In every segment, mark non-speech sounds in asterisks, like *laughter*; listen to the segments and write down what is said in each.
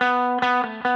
Welkom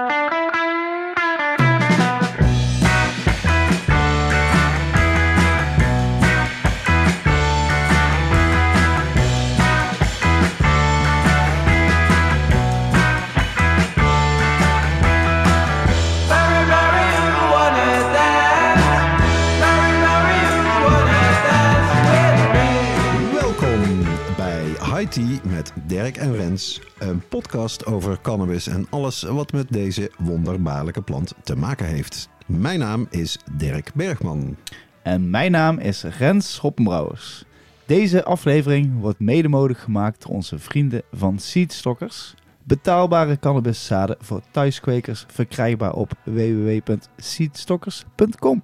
Tea met Dirk en Rens. Een podcast over cannabis en alles wat met deze wonderbaarlijke plant te maken heeft. Mijn naam is Dirk Bergman. En mijn naam is Rens Schoppenbrouwers. Deze aflevering wordt mede mogelijk gemaakt door onze vrienden van Seedstockers. Betaalbare cannabiszaden voor thuiskwekers verkrijgbaar op www.seedstockers.com.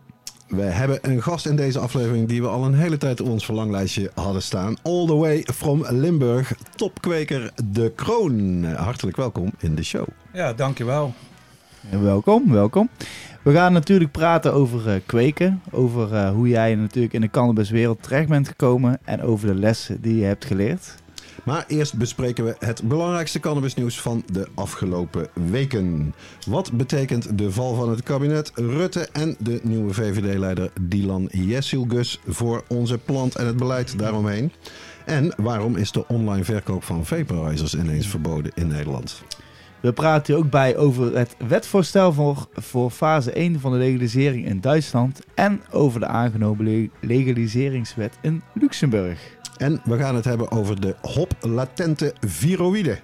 We hebben een gast in deze aflevering die we al een hele tijd op ons verlanglijstje hadden staan. All the way from Limburg, topkweker De Kroon. Hartelijk welkom in de show. Ja, dankjewel. En welkom, welkom. We gaan natuurlijk praten over eh, kweken, over eh, hoe jij natuurlijk in de cannabiswereld terecht bent gekomen en over de lessen die je hebt geleerd. Maar eerst bespreken we het belangrijkste cannabisnieuws van de afgelopen weken. Wat betekent de val van het kabinet Rutte en de nieuwe VVD-leider Dylan Jessilgus voor onze plant en het beleid daaromheen? En waarom is de online verkoop van vaporizers ineens verboden in Nederland? We praten hier ook bij over het wetvoorstel voor, voor fase 1 van de legalisering in Duitsland en over de aangenomen le- legaliseringswet in Luxemburg. En we gaan het hebben over de hop-latente viroïde.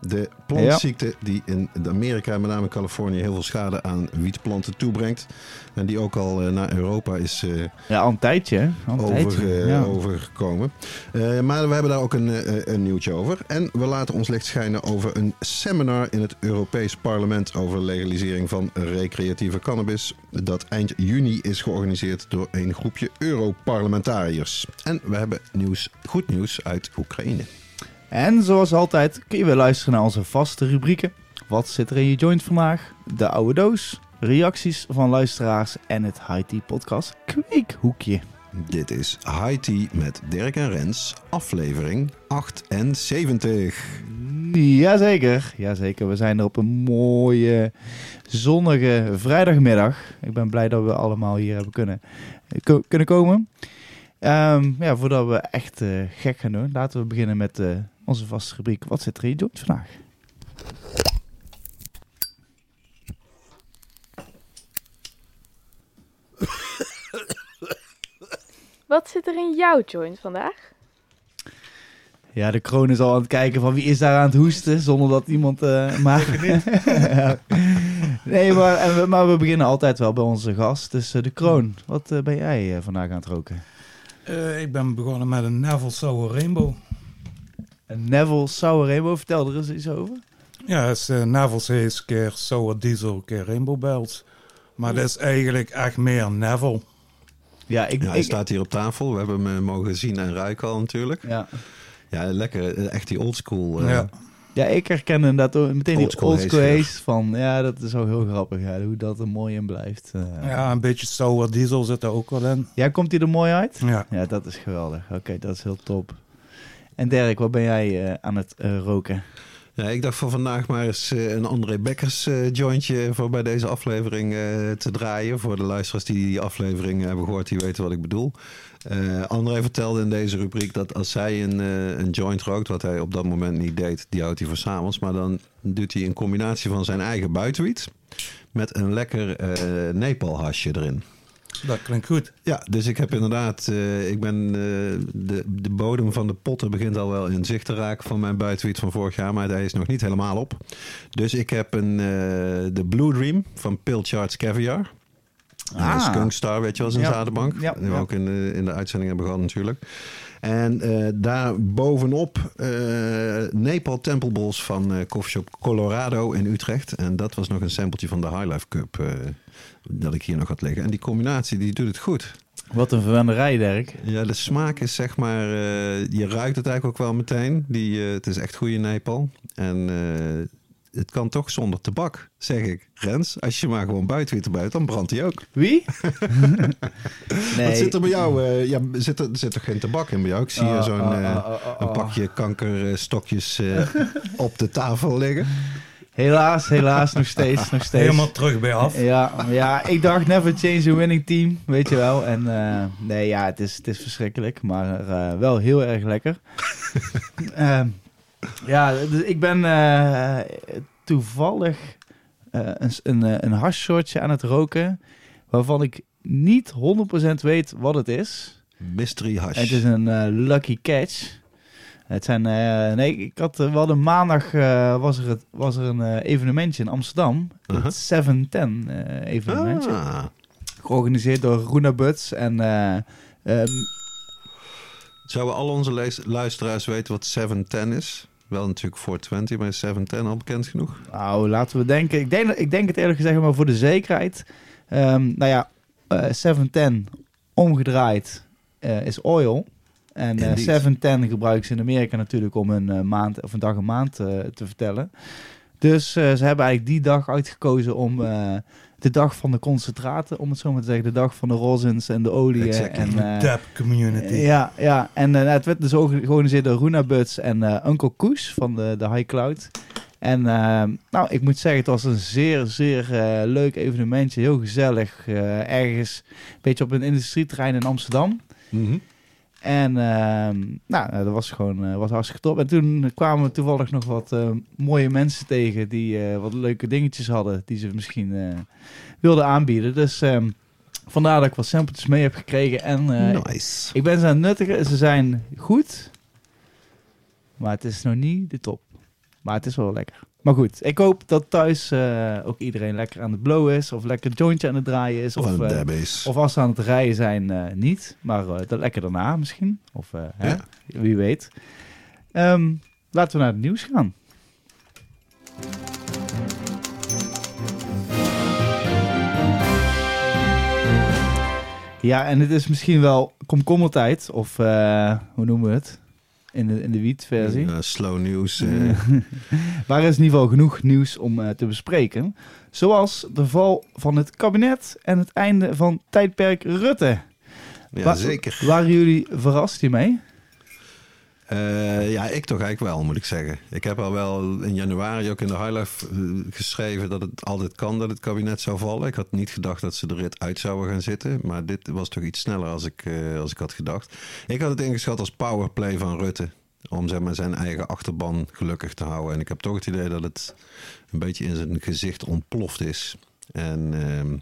De plantziekte die in Amerika, met name Californië, heel veel schade aan wietplanten toebrengt. En die ook al eh, naar Europa is eh, Ja, al een tijdje. hè? Al een over, tijdje. eh, ja. overgekomen. Maar we hebben daar ook een, een nieuwtje over. En we laten ons licht schijnen over een seminar in het Europees Parlement over legalisering van recreatieve cannabis. Dat eind juni is georganiseerd door een groepje Europarlementariërs. En we hebben nieuws, goed nieuws uit Oekraïne. En zoals altijd kun je weer luisteren naar onze vaste rubrieken. Wat zit er in je joint vandaag? De oude doos, reacties van luisteraars en het High Tea Podcast Kweekhoekje. Dit is High Tea met Dirk en Rens, aflevering 78. Jazeker, jazeker. We zijn er op een mooie zonnige vrijdagmiddag. Ik ben blij dat we allemaal hier hebben kunnen, kunnen komen. Ehm, ja, voordat we echt eh, gek gaan doen, laten we beginnen met eh, onze vaste rubriek. Wat zit er in je joint vandaag? Wat zit er in jouw joint vandaag? Ja, de kroon is al aan het kijken van wie is daar aan het hoesten, zonder dat iemand... eh maar... Ja. *laughs* Nee, maar, en we, maar we beginnen altijd wel bij onze gast. Dus eh, de kroon, wat eh, ben jij vandaag aan het roken? Eh, ik ben begonnen met een Neville Sour Rainbow. Een Neville Sour Rainbow, vertel er eens iets over. Ja, het is uh, Neville Haze keer Sour Diesel keer Rainbow Bells. Maar dat is eigenlijk echt meer Neville. Ja, ik... Ja, hij ik staat hier op tafel. We hebben hem eh, mogen zien en ruiken al natuurlijk. ja. Ja, lekker. eh, Echt die oldschool. eh, Ja. ja, ik herken inderdaad meteen die Oldschool oldschool haze van... Ja, dat is ook heel grappig, ja, hoe dat er mooi in blijft. eh. ja, een beetje Sour Diesel zit er ook wel in. Ja, komt die er mooi uit? Ja. Ja, dat is geweldig. Oké, dat is heel top. En Dirk, wat ben jij eh, aan het eh, roken? Ja, ik dacht van vandaag maar eens eh, een André Bekkers jointje voor bij deze aflevering te draaien. Voor de luisteraars die die aflevering hebben gehoord, die weten wat ik bedoel. Eh André vertelde in deze rubriek dat als hij een, een joint rookt, wat hij op dat moment niet deed, die houdt hij voor s'avonds. Maar dan doet hij een combinatie van zijn eigen buitenwiet met een lekker eh Nepal-hasje erin. Dat klinkt goed. Ja, dus ik heb inderdaad, eh, ik ben, eh, de, de bodem van de potten begint al wel in zicht te raken van mijn buitenwiet van vorig jaar, maar hij is nog niet helemaal op. Dus ik heb een, eh, de Blue Dream van Pilchards Caviar. Ah. Ah. Skunk Star, weet je wel, zijn Ja. zadenbank. Ja, Die we ja. ook in de, in de uitzending hebben gehad natuurlijk. En eh, daar bovenop eh Nepal Temple Bowls van eh Coffeeshop Colorado in Utrecht. En dat was nog een sampletje van de High Life Cup dat ik hier nog had liggen. En die combinatie die doet het goed. Wat een verwenderij, Dirk. Ja, de smaak is zeg maar... je ruikt het eigenlijk ook wel meteen. Die, het is echt goede Nepal. En het kan toch zonder tabak, zeg ik. Rens, als je maar gewoon buitenwiet erbij, dan brandt hij ook. Wie? *laughs* nee. Wat zit er bij jou? eh, ja, zit er, zit er geen tabak in bij jou? Ik zie hier Oh, zo'n oh, eh, oh, oh, oh, een pakje kankerstokjes eh, op de tafel liggen. Helaas, helaas, nog steeds, nog steeds. Helemaal terug bij af. Ja, ja, ik dacht never change a winning team, weet je wel. En eh, nee, ja, het is, het is verschrikkelijk, maar eh, wel heel erg lekker. *laughs* Ehm, ja, dus ik ben eh, toevallig eh, een, een, eh, een hashshortje aan het roken, waarvan ik niet 100% weet wat het is. Mystery hash. Het is een lucky catch. Het zijn, nee, ik had wel de maandag was er, het, was er een evenementje in Amsterdam. Uh-huh. Het 710 eh, evenementje. Ah, Georganiseerd door Roena Buts en eh, ehm, zouden al onze luisteraars weten wat 710 is? Wel natuurlijk 420, maar is 710 al bekend genoeg? nou, laten we denken. Ik denk, ik denk het eerlijk gezegd maar voor de zekerheid. Ehm, nou ja, eh 710 omgedraaid eh, is oil. En eh, Indeed. 710 gebruiken ze in Amerika natuurlijk om een eh, maand of een dag een maand eh, te vertellen. Dus eh, ze hebben eigenlijk die dag uitgekozen om eh, de dag van de concentraten, om het zo maar te zeggen, de dag van de rosins en de olie. Exactly. En, eh, Dap community. Ja, ja. en eh, het werd dus ook georganiseerd door Runa Buts en eh, Uncle Koes van de, de High Cloud. En eh, nou, ik moet zeggen, het was een zeer, zeer eh, leuk evenementje. Heel gezellig. eh, ergens een beetje op een industrieterrein in Amsterdam. Mhm. En ehm, nou, dat was gewoon eh, was hartstikke top. En toen kwamen we toevallig nog wat eh, mooie mensen tegen die eh, wat leuke dingetjes hadden die ze misschien eh, wilden aanbieden. Dus ehm, vandaar dat ik wat sampletjes mee heb gekregen. En eh, nice. ik ben ze aan het nuttigen. Ze zijn goed. Maar het is nog niet de top. Maar het is wel lekker. Maar goed, ik hoop dat thuis eh, ook iedereen lekker aan het blowen is. Of lekker jointje aan het draaien is. Of Of, eh, dab is. of als ze aan het rijden zijn, eh, niet. Maar dat lekker daarna misschien. Of hè? Wie weet. Ehm, laten we naar het nieuws gaan. Ja, en het is misschien wel komkommertijd. Of hoe noemen we het? In de, in de wietversie. Slow news. eh, *laughs* Maar er is in ieder geval genoeg nieuws om eh, te bespreken. Zoals de val van het kabinet en het einde van tijdperk Rutte. ja, Wa- zeker. Waren jullie verrast hiermee? Eh, ja, ik toch eigenlijk wel, moet ik zeggen. Ik heb al wel in januari ook in de Highlife eh, geschreven dat het altijd kan dat het kabinet zou vallen. Ik had niet gedacht dat ze er rit uit zouden gaan zitten. Maar dit was toch iets sneller als ik, eh, als ik had gedacht. Ik had het ingeschat als powerplay van Rutte. Om zeg maar, zijn eigen achterban gelukkig te houden. En ik heb toch het idee dat het een beetje in zijn gezicht ontploft is. En, ehm,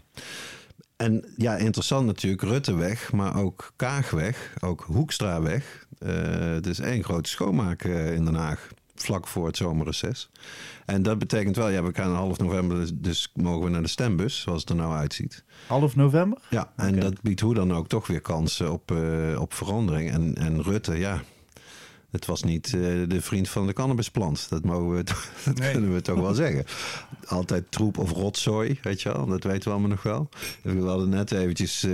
en ja, interessant natuurlijk, Rutte weg, maar ook Kaag weg, ook Hoekstra weg. Eh, het is één grote schoonmaak eh, in Den Haag, vlak voor het zomerreces. En dat betekent wel, ja, we gaan half november, dus, dus mogen we naar de stembus, zoals het er nou uitziet. Half november? Ja, en dat biedt hoe dan ook toch weer kansen op, eh, op verandering. En, en Rutte, ja, het was niet eh, de vriend van de cannabisplant. Dat, mogen we, *laughs* dat Nee. kunnen we toch wel zeggen. Altijd troep of rotzooi, weet je wel. Dat weten we allemaal nog wel. We hadden net eventjes eh,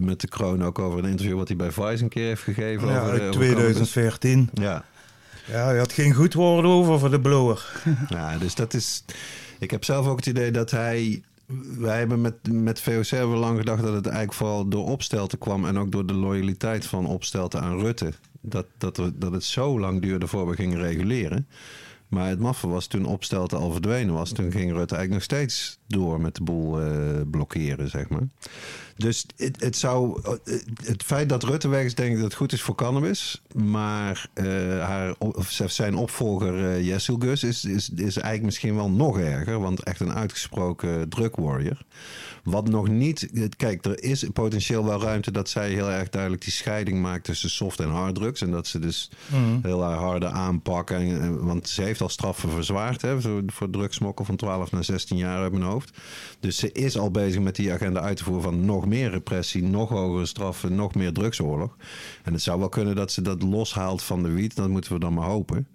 met de kroon ook over een interview... wat hij bij Vice een keer heeft gegeven. Ja, over, uit eh, over 2014. cannabis. Ja, Ja, je had geen goed woord over voor de blower. *laughs* Ja, dus dat is. Ik heb zelf ook het idee dat hij. Wij hebben met, met VOC hebben we lang gedacht dat het eigenlijk vooral door Opstelten kwam. En ook door de loyaliteit van Opstelten aan Rutte. Dat, dat, er- dat het zo lang duurde voor we gingen reguleren. Maar het maffe was toen Opstelten al verdwenen was. Toen ging Rutte eigenlijk nog steeds door met de boel eh, blokkeren, zeg maar. Dus het, het zou. Het feit dat Rutte weg denk ik dat het goed is voor cannabis. Maar eh, haar, of zijn opvolger uh, Gus is, is, is eigenlijk misschien wel nog erger. Want echt een uitgesproken drug warrior. Wat nog niet. Kijk, er is potentieel wel ruimte dat zij heel erg duidelijk die scheiding maakt tussen soft en hard drugs. En dat ze dus Mhm. heel erg harde aanpakken. En, want ze heeft al straffen verzwaard hè, voor, voor drugsmokkel van 12 naar 16 jaar uit mijn hoofd. Dus ze is al bezig met die agenda uit te voeren van nog meer repressie, nog hogere straffen, nog meer drugsoorlog. En het zou wel kunnen dat ze dat loshaalt van de wiet. Dat moeten we dan maar hopen.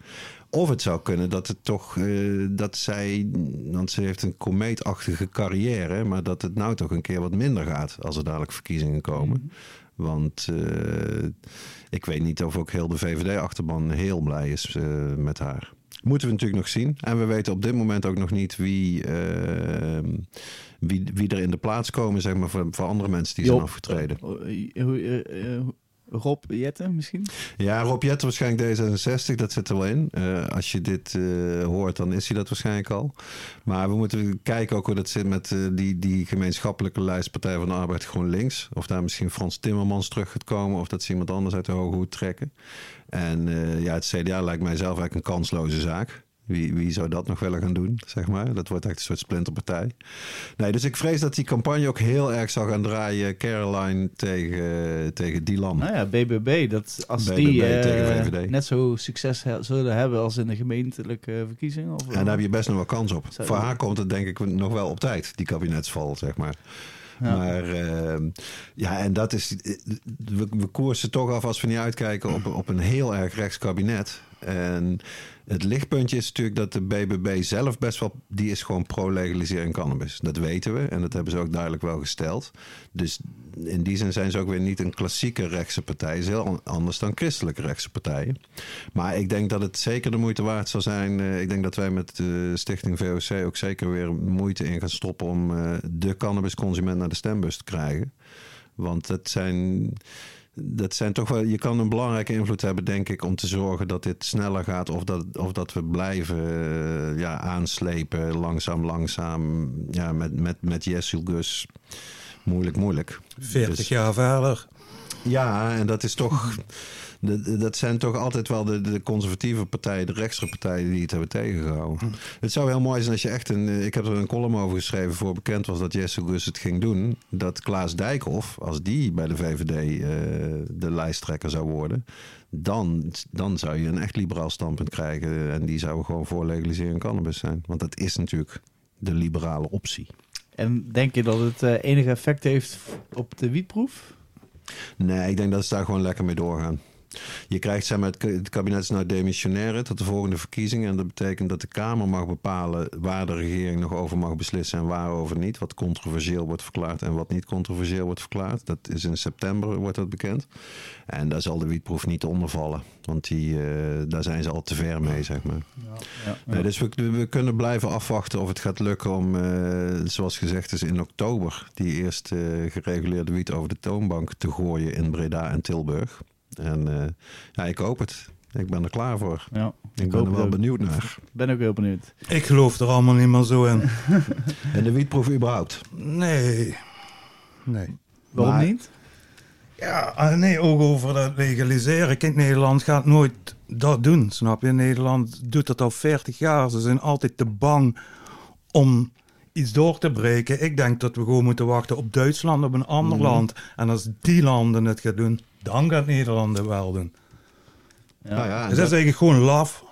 Of het zou kunnen dat het toch, uh, dat zij, want ze heeft een komeetachtige carrière, maar dat het nou toch een keer wat minder gaat als er dadelijk verkiezingen komen. Mm. Want uh, ik weet niet of ook heel de VVD-achterban heel blij is uh, met haar. Moeten we natuurlijk nog zien. En we weten op dit moment ook nog niet wie, uh, wie, wie er in de plaats komen, zeg maar, voor, voor andere mensen die Job, zijn afgetreden. Rob Jetten misschien? Ja, Rob Jetten waarschijnlijk D66, dat zit er wel in. Uh, als je dit uh, hoort, dan is hij dat waarschijnlijk al. Maar we moeten kijken ook hoe dat zit met uh, die, die gemeenschappelijke lijst Partij van de Arbeid GroenLinks. Of daar misschien Frans Timmermans terug gaat komen. Of dat ze iemand anders uit de hoge hoed trekken. En ja, het CDA lijkt mij zelf eigenlijk een kansloze zaak. Wie, wie zou dat nog willen gaan doen, zeg maar? Dat wordt echt een soort splinterpartij. Nee, dus ik vrees dat die campagne ook heel erg zal gaan draaien. Caroline tegen, tegen Dylan. Nou ja, BBB, dat als BBB die uh, net zo succes zullen hebben als in de gemeentelijke verkiezingen. Of, en daar heb je best nog wel kans op. Voor haar komt het denk ik nog wel op tijd, die kabinetsval, zeg maar. Ja. Maar uh, ja, en dat is. We, we koersen toch af als we niet uitkijken op, op een heel erg rechts kabinet. En het lichtpuntje is natuurlijk dat de BBB zelf best wel... die is gewoon pro-legalisering cannabis. Dat weten we en dat hebben ze ook duidelijk wel gesteld. Dus in die zin zijn ze ook weer niet een klassieke rechtse partij. Is heel anders dan christelijke rechtse partijen. Maar ik denk dat het zeker de moeite waard zal zijn. Uh, ik denk dat wij met de stichting VOC ook zeker weer moeite in gaan stoppen... om uh, de cannabisconsument naar de stembus te krijgen. Want het zijn dat zijn toch wel, je kan een belangrijke invloed hebben, denk ik, om te zorgen dat dit sneller gaat. Of dat, of dat we blijven uh, ja, aanslepen, langzaam, langzaam. Ja, met, met, met Gus. Moeilijk, moeilijk. 40 dus, jaar verder. Ja, en dat is toch dat zijn toch altijd wel de, de conservatieve partijen, de rechtse partijen die het hebben tegengehouden. Hm. Het zou heel mooi zijn als je echt een. Ik heb er een column over geschreven voor bekend was dat Jesse Gus het ging doen. Dat Klaas Dijkhoff, als die bij de VVD uh, eh, de lijsttrekker zou worden, dan, dan zou je een echt liberaal standpunt krijgen. En die zou gewoon voor legalisering cannabis zijn. Want dat is natuurlijk de liberale optie. En denk je dat het uh, enige effect heeft op de wietproef? Nee, ik denk dat ze daar gewoon lekker mee doorgaan. Je krijgt zeg maar, het kabinet is nou demissionaire tot de volgende verkiezingen. En dat betekent dat de Kamer mag bepalen waar de regering nog over mag beslissen en waarover niet. Wat controversieel wordt verklaard en wat niet controversieel wordt verklaard. Dat is in september, wordt dat bekend. En daar zal de wietproef niet onder vallen. Want die, uh, daar zijn ze al te ver mee, zeg maar. Ja, ja, ja. Nee, dus we, we, kunnen blijven afwachten of het gaat lukken om, uh, zoals gezegd is, in oktober die eerste uh, gereguleerde wiet over de toonbank te gooien in Breda en Tilburg. En uh, ja, ik hoop het. Ik ben er klaar voor. Ja, ik, ik ben er wel benieuwd naar. Ben ook heel benieuwd. Ik geloof er allemaal niet meer zo in. *laughs* en de wietproef überhaupt? Nee. Nee. Waarom maar, niet? Ja, ah, nee, ook over dat legaliseren. Kijk, Nederland gaat nooit dat doen, snap je? Nederland doet dat al 40 jaar. Ze zijn altijd te bang om iets door te breken. Ik denk dat we gewoon moeten wachten op Duitsland, op een ander mm. land. En als die landen het gaan doen, dan gaat Nederland het wel doen. Ja. Nou ja, dus dat is eigenlijk gewoon laf.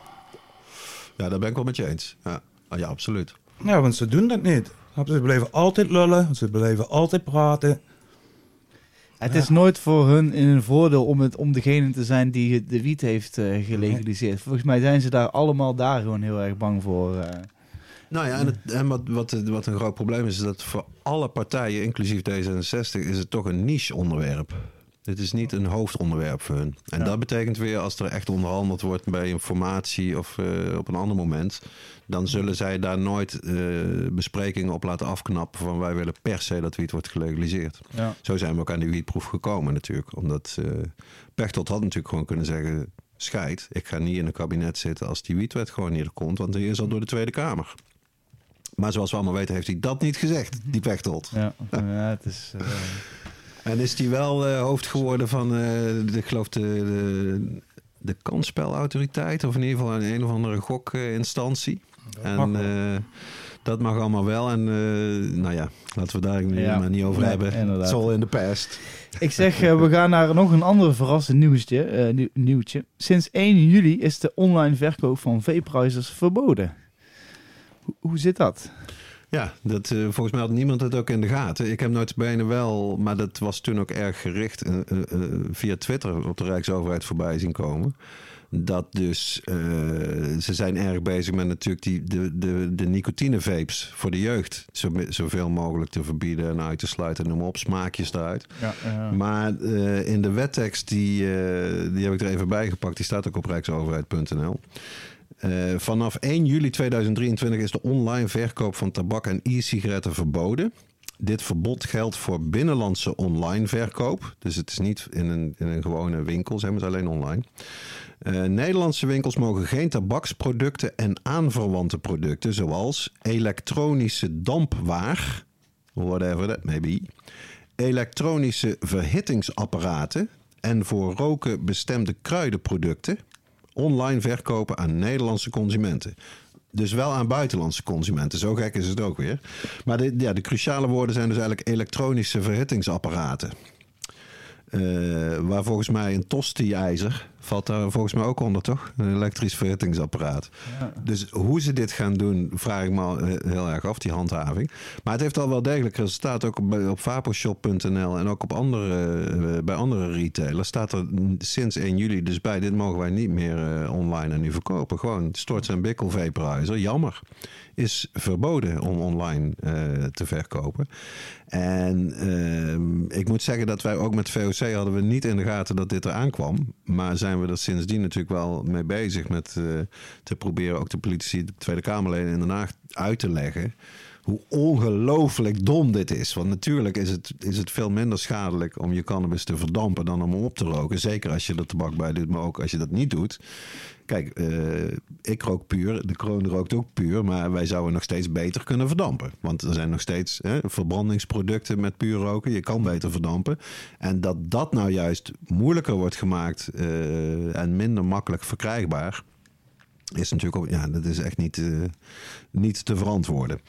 Ja, daar ben ik wel met je eens. Ja, ah, ja absoluut. Ja, want ze doen dat niet. Ze blijven altijd lullen, ze blijven altijd praten. Het is nooit voor hun in een voordeel om, het, om degene te zijn die de wiet heeft uh, gelegaliseerd. Volgens mij zijn ze daar allemaal daar gewoon heel erg bang voor. Uh. Nou ja, en, het, en wat, wat, wat een groot probleem is, is dat voor alle partijen, inclusief D66, is het toch een niche onderwerp. Dit is niet een hoofdonderwerp voor hun. En dat betekent weer, als er echt onderhandeld wordt bij informatie of uh, op een ander moment, dan zullen zij daar nooit uh, besprekingen op laten afknappen van wij willen per se dat wiet wordt gelegaliseerd. Ja. Zo zijn we ook aan die wietproef gekomen natuurlijk. Omdat uh, Pechtold had natuurlijk gewoon kunnen zeggen, scheid, ik ga niet in een kabinet zitten als die wietwet gewoon niet er komt, want die is al door de Tweede Kamer. Maar zoals we allemaal weten heeft hij dat niet gezegd, die Pechtold. Ja, ja het is... *laughs* En is hij wel uh, hoofd geworden van, uh, de, ik geloof, de, de, de kansspelautoriteit. Of in ieder geval een, een of andere gokinstantie. en uh, dat mag allemaal wel. En nou ja, laten we daar nu ja, maar niet over nee, hebben. Inderdaad. It's all in the past. Ik zeg, we gaan naar nog een ander verrassend nieuwtje, nieuw, nieuwtje. Sinds 1 juli is de online verkoop van vape verboden. Hoe, hoe zit dat? Ja, dat, uh, volgens mij had niemand het ook in de gaten. Ik heb nooit bijna wel, maar dat was toen ook erg gericht uh, uh, via Twitter op de Rijksoverheid voorbij zien komen. Dat dus, ze zijn erg bezig met natuurlijk die, de, de, de nicotine-vapes voor de jeugd zo, zoveel mogelijk te verbieden en uit te sluiten. Noem op, smaakjes eruit. Ja, ja. Maar in de wettekst, die, die heb ik er even bij gepakt, die staat ook op rijksoverheid.nl. Uh, vanaf 1 juli 2023 is de online verkoop van tabak en e-sigaretten verboden. dit verbod geldt voor binnenlandse online verkoop. Dus het is niet in een, in een gewone winkel, zeg maar, het alleen online. Uh, Nederlandse winkels mogen geen tabaksproducten en aanverwante producten, zoals elektronische dampwaar, whatever that may be, elektronische verhittingsapparaten en voor roken bestemde kruidenproducten online verkopen aan Nederlandse consumenten. Dus wel aan buitenlandse consumenten. Zo gek is het ook weer. Maar de, ja, de cruciale woorden zijn dus eigenlijk elektronische verhittingsapparaten. Uh, waar volgens mij een tosti-ijzer valt daar volgens mij ook onder, toch? Een elektrisch verhittingsapparaat. Ja. Dus hoe ze dit gaan doen, vraag ik me al heel erg af, die handhaving. Maar het heeft al wel degelijk resultaat. Ook op, op vaposhop.nl en ook op andere, uh, bij andere retailers staat er sinds 1 juli dus bij... dit mogen wij niet meer uh, online en nu verkopen. Gewoon storts en bikkel vaporizer. Jammer. Is verboden om online te verkopen. En uh, ik moet zeggen dat wij ook met VOC hadden we niet in de gaten dat dit eraan kwam. Maar zijn we er sindsdien natuurlijk wel mee bezig met uh, te proberen ook de politici, de Tweede Kamerleden in Den Haag uit te leggen hoe ongelooflijk dom dit is. Want natuurlijk is het, is het veel minder schadelijk om je cannabis te verdampen dan om hem op te roken. Zeker als je er tabak bij doet, maar ook als je dat niet doet. Kijk, uh, ik rook puur, de kroon rookt ook puur, maar wij zouden nog steeds beter kunnen verdampen. Want er zijn nog steeds hè, verbrandingsproducten met puur roken. Je kan beter verdampen. En dat dat nou juist moeilijker wordt gemaakt uh, en minder makkelijk verkrijgbaar is natuurlijk ook, ja, dat is echt niet, uh, niet te verantwoorden.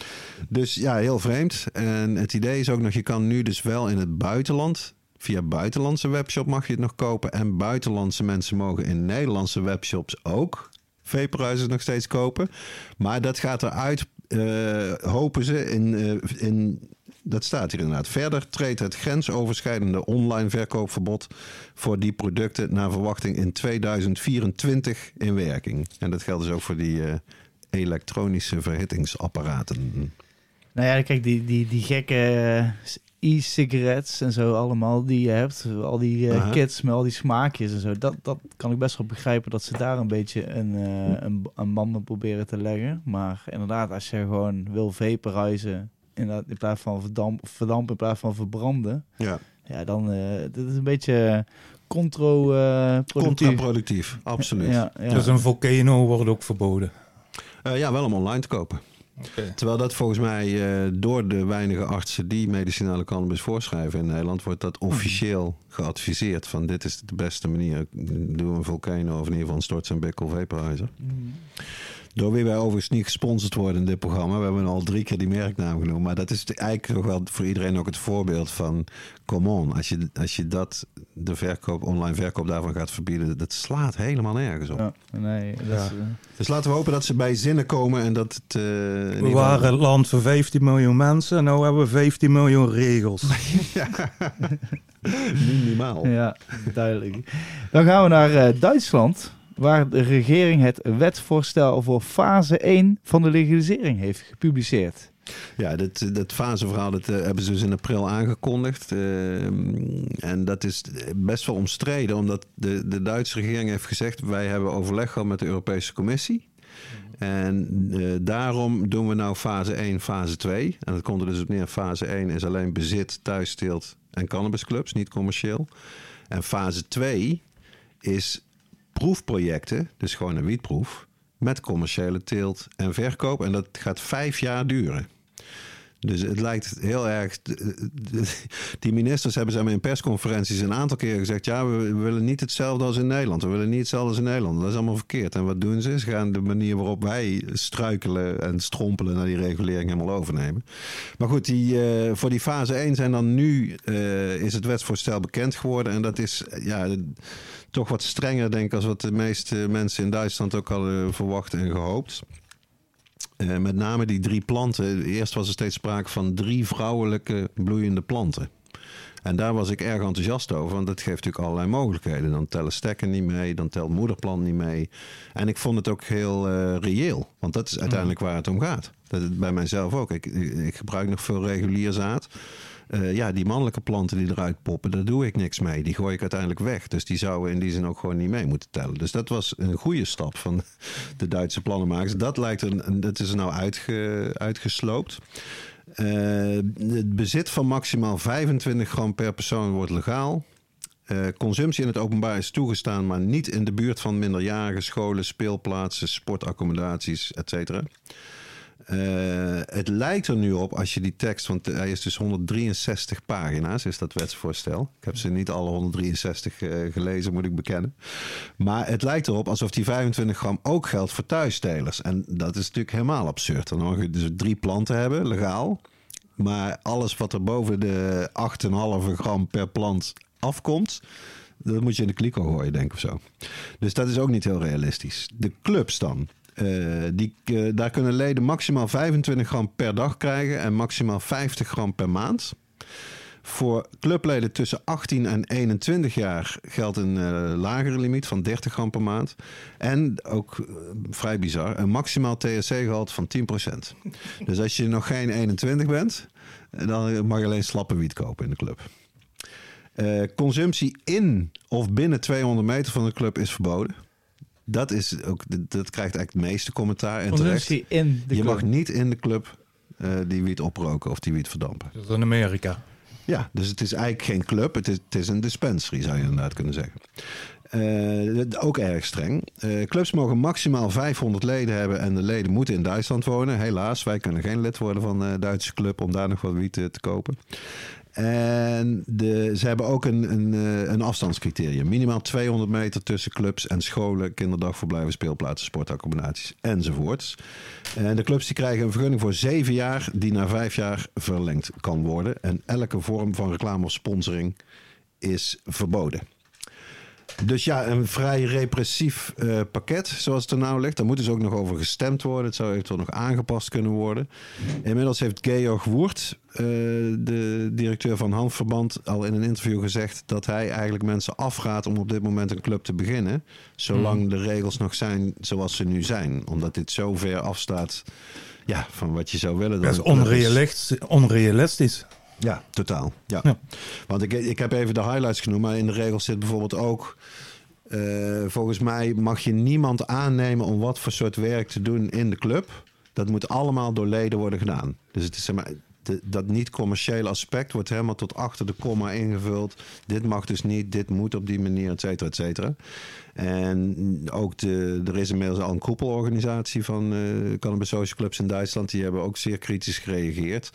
Dus ja, heel vreemd. En het idee is ook nog, je kan nu dus wel in het buitenland, via buitenlandse webshop mag je het nog kopen. En buitenlandse mensen mogen in Nederlandse webshops ook vaporizers nog steeds kopen. Maar dat gaat eruit, uh, hopen ze, in, uh, in dat staat hier inderdaad. Verder treedt het grensoverschrijdende online verkoopverbod voor die producten naar verwachting in 2024 in werking. En dat geldt dus ook voor die uh, elektronische verhittingsapparaten. Nou ja, kijk, die, die, die gekke e-cigarettes en zo allemaal die je hebt. Al die uh, kits met al die smaakjes en zo. Dat, dat kan ik best wel begrijpen dat ze daar een beetje een, uh, een, een band proberen te leggen. Maar inderdaad, als je gewoon wil vaporizen in, in plaats van verdamp, verdampen in plaats van verbranden. Ja. Ja, dan uh, dit is een beetje contro, uh, contraproductief. Absoluut. Ja, ja. Dus een volcano wordt ook verboden. Uh, ja, wel om online te kopen. Okay. Terwijl dat volgens mij uh, door de weinige artsen die medicinale cannabis voorschrijven in Nederland, wordt dat officieel geadviseerd van dit is de beste manier. Doe een volcano of in ieder geval een storts en bikkel vaporizer. Mm. Door wie wij overigens niet gesponsord worden in dit programma. We hebben al drie keer die merknaam genoemd. Maar dat is eigenlijk toch wel voor iedereen ook het voorbeeld van... Come on, als je, als je dat, de verkoop, online verkoop daarvan gaat verbieden... dat slaat helemaal nergens op. Ja, nee, dat ja. is, uh... Dus laten we hopen dat ze bij zinnen komen en dat het... Uh, we waren het land van 15 miljoen mensen en nu hebben we 15 miljoen regels. *laughs* ja. *laughs* Minimaal. Ja, duidelijk. Dan gaan we naar uh, Duitsland waar de regering het wetsvoorstel voor fase 1 van de legalisering heeft gepubliceerd. Ja, dat, dat faseverhaal dat, uh, hebben ze dus in april aangekondigd. Uh, en dat is best wel omstreden, omdat de, de Duitse regering heeft gezegd... wij hebben overleg gehad met de Europese Commissie. En uh, daarom doen we nou fase 1, fase 2. En dat komt er dus op neer. Fase 1 is alleen bezit, thuissteelt en cannabisclubs, niet commercieel. En fase 2 is proefprojecten, dus gewoon een wietproef, met commerciële teelt en verkoop. En dat gaat vijf jaar duren. Dus het lijkt heel erg. Die ministers hebben in persconferenties een aantal keer gezegd: ja, we willen niet hetzelfde als in Nederland. We willen niet hetzelfde als in Nederland. Dat is allemaal verkeerd. En wat doen ze? Ze gaan de manier waarop wij struikelen en strompelen naar die regulering helemaal overnemen. Maar goed, die, uh, voor die fase 1 zijn dan nu uh, is het wetsvoorstel bekend geworden. En dat is ja, toch wat strenger, denk ik, als wat de meeste mensen in Duitsland ook hadden verwacht en gehoopt. Uh, met name die drie planten. Eerst was er steeds sprake van drie vrouwelijke bloeiende planten. En daar was ik erg enthousiast over, want dat geeft natuurlijk allerlei mogelijkheden. Dan tellen stekken niet mee, dan telt moederplant niet mee. En ik vond het ook heel uh, reëel, want dat is uiteindelijk waar het om gaat. Dat, bij mijzelf ook. Ik, ik gebruik nog veel regulier zaad. Uh, ja, die mannelijke planten die eruit poppen, daar doe ik niks mee. Die gooi ik uiteindelijk weg. Dus die zouden in die zin ook gewoon niet mee moeten tellen. Dus dat was een goede stap van *laughs* de Duitse plannenmakers. Dat lijkt een, dat is er nou uitge, uitgesloopt. Eh, het bezit van maximaal 25 gram per persoon wordt legaal. Eh, consumptie in het openbaar is toegestaan, maar niet in de buurt van minderjarigen, scholen, speelplaatsen, sportaccommodaties, etc. Uh, het lijkt er nu op, als je die tekst, want hij is dus 163 pagina's, is dat wetsvoorstel. Ik heb ze niet alle 163 uh, gelezen, moet ik bekennen. Maar het lijkt erop alsof die 25 gram ook geldt voor thuisstelers. En dat is natuurlijk helemaal absurd. Dan mag je dus drie planten hebben, legaal. Maar alles wat er boven de 8,5 gram per plant afkomt, dat moet je in de kliko gooien, denk ik of zo. Dus dat is ook niet heel realistisch. De clubs dan. Uh, die, uh, daar kunnen leden maximaal 25 gram per dag krijgen en maximaal 50 gram per maand. Voor clubleden tussen 18 en 21 jaar geldt een uh, lagere limiet van 30 gram per maand. En ook vrij bizar, een maximaal THC-gehalte van 10%. dus als je nog geen 21 bent, dan mag je alleen slappe wiet kopen in de club. Consumptie in of binnen 200 meter van de club is verboden. Dat, is ook, dat krijgt eigenlijk het meeste commentaar. En in de je club. mag niet in de club uh, die wiet oproken of die wiet verdampen. Dat is in Amerika. Ja, dus het is eigenlijk geen club. Het is, het is een dispensary, zou je inderdaad kunnen zeggen. Uh, ook erg streng. Uh, clubs mogen maximaal 500 leden hebben en de leden moeten in Duitsland wonen. Helaas, wij kunnen geen lid worden van een Duitse club om daar nog wat wiet te kopen. En de, ze hebben ook een, een, een afstandscriterium. Minimaal 200 meter tussen clubs en scholen, kinderdagverblijven, speelplaatsen, sportaccommodaties enzovoorts. En de clubs die krijgen een vergunning voor zeven jaar, die na vijf jaar verlengd kan worden. En elke vorm van reclame of sponsoring is verboden. Dus ja, een vrij repressief uh, pakket, zoals het er nou ligt. Daar moet dus ook nog over gestemd worden. Het zou eventueel nog aangepast kunnen worden. Inmiddels heeft Georg Woert, uh, de directeur van Handverband, al in een interview gezegd dat hij eigenlijk mensen afraadt om op dit moment een club te beginnen. Zolang mm. de regels nog zijn zoals ze nu zijn. Omdat dit zo ver afstaat ja, van wat je zou willen. Dat is onrealistisch. onrealistisch. Ja, totaal. Ja. ja. Want ik, ik heb even de highlights genoemd, maar in de regels zit bijvoorbeeld ook. Uh, volgens mij mag je niemand aannemen om wat voor soort werk te doen in de club. Dat moet allemaal door leden worden gedaan. Dus het is zeg maar, de, dat niet-commerciële aspect wordt helemaal tot achter de komma ingevuld. Dit mag dus niet, dit moet op die manier, et cetera, et cetera. En ook de, er is inmiddels al een koepelorganisatie van uh, Cannabis Social Clubs in Duitsland. Die hebben ook zeer kritisch gereageerd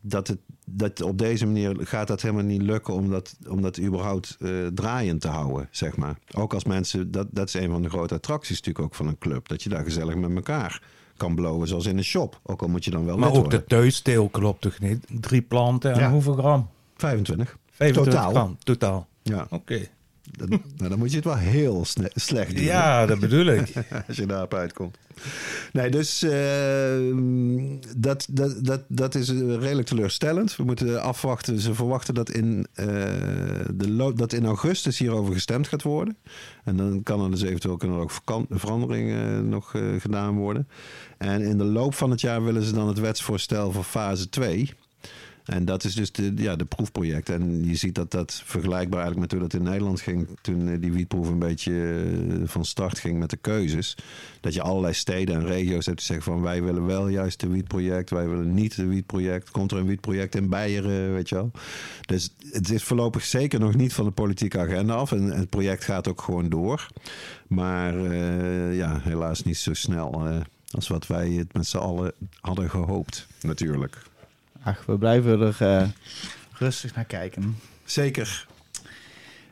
dat, het, dat op deze manier gaat dat helemaal niet lukken om dat, om dat überhaupt uh, draaiend te houden, zeg maar. Ook als mensen, dat, dat is een van de grote attracties natuurlijk ook van een club. Dat je daar gezellig met elkaar kan blowen, zoals in een shop. Ook al moet je dan wel Maar ook worden. de thuisdeel klopt toch niet? Drie planten en Ja. hoeveel gram? 25. 25 Totaal. gram, totaal. Ja, Oké. Dat, nou, dan moet je het wel heel slecht doen. Ja, dat bedoel ik. *laughs* als je daarop uitkomt. Nee, dus eh, dat, dat, dat, dat is redelijk teleurstellend. We moeten afwachten. Ze verwachten dat in, eh, de loop, dat in augustus hierover gestemd gaat worden. En dan kan er dus eventueel kunnen er ook veranderingen nog eh, gedaan worden. En in de loop van het jaar willen ze dan het wetsvoorstel voor fase 2. En dat is dus de, ja, de proefproject. En je ziet dat dat vergelijkbaar eigenlijk met hoe dat in Nederland ging. Toen eh, die wietproef een beetje eh, van start ging met de keuzes. Dat je allerlei steden en regio's hebt die zeggen van wij willen wel juist een wietproject. Wij willen niet een wietproject. Komt er een wietproject in Beieren, weet je wel. Dus het is voorlopig zeker nog niet van de politieke agenda af. En het project gaat ook gewoon door. Maar eh, ja, helaas niet zo snel als wat wij het met z'n allen hadden gehoopt. Natuurlijk. Ach, we blijven er eh, rustig naar kijken. Zeker.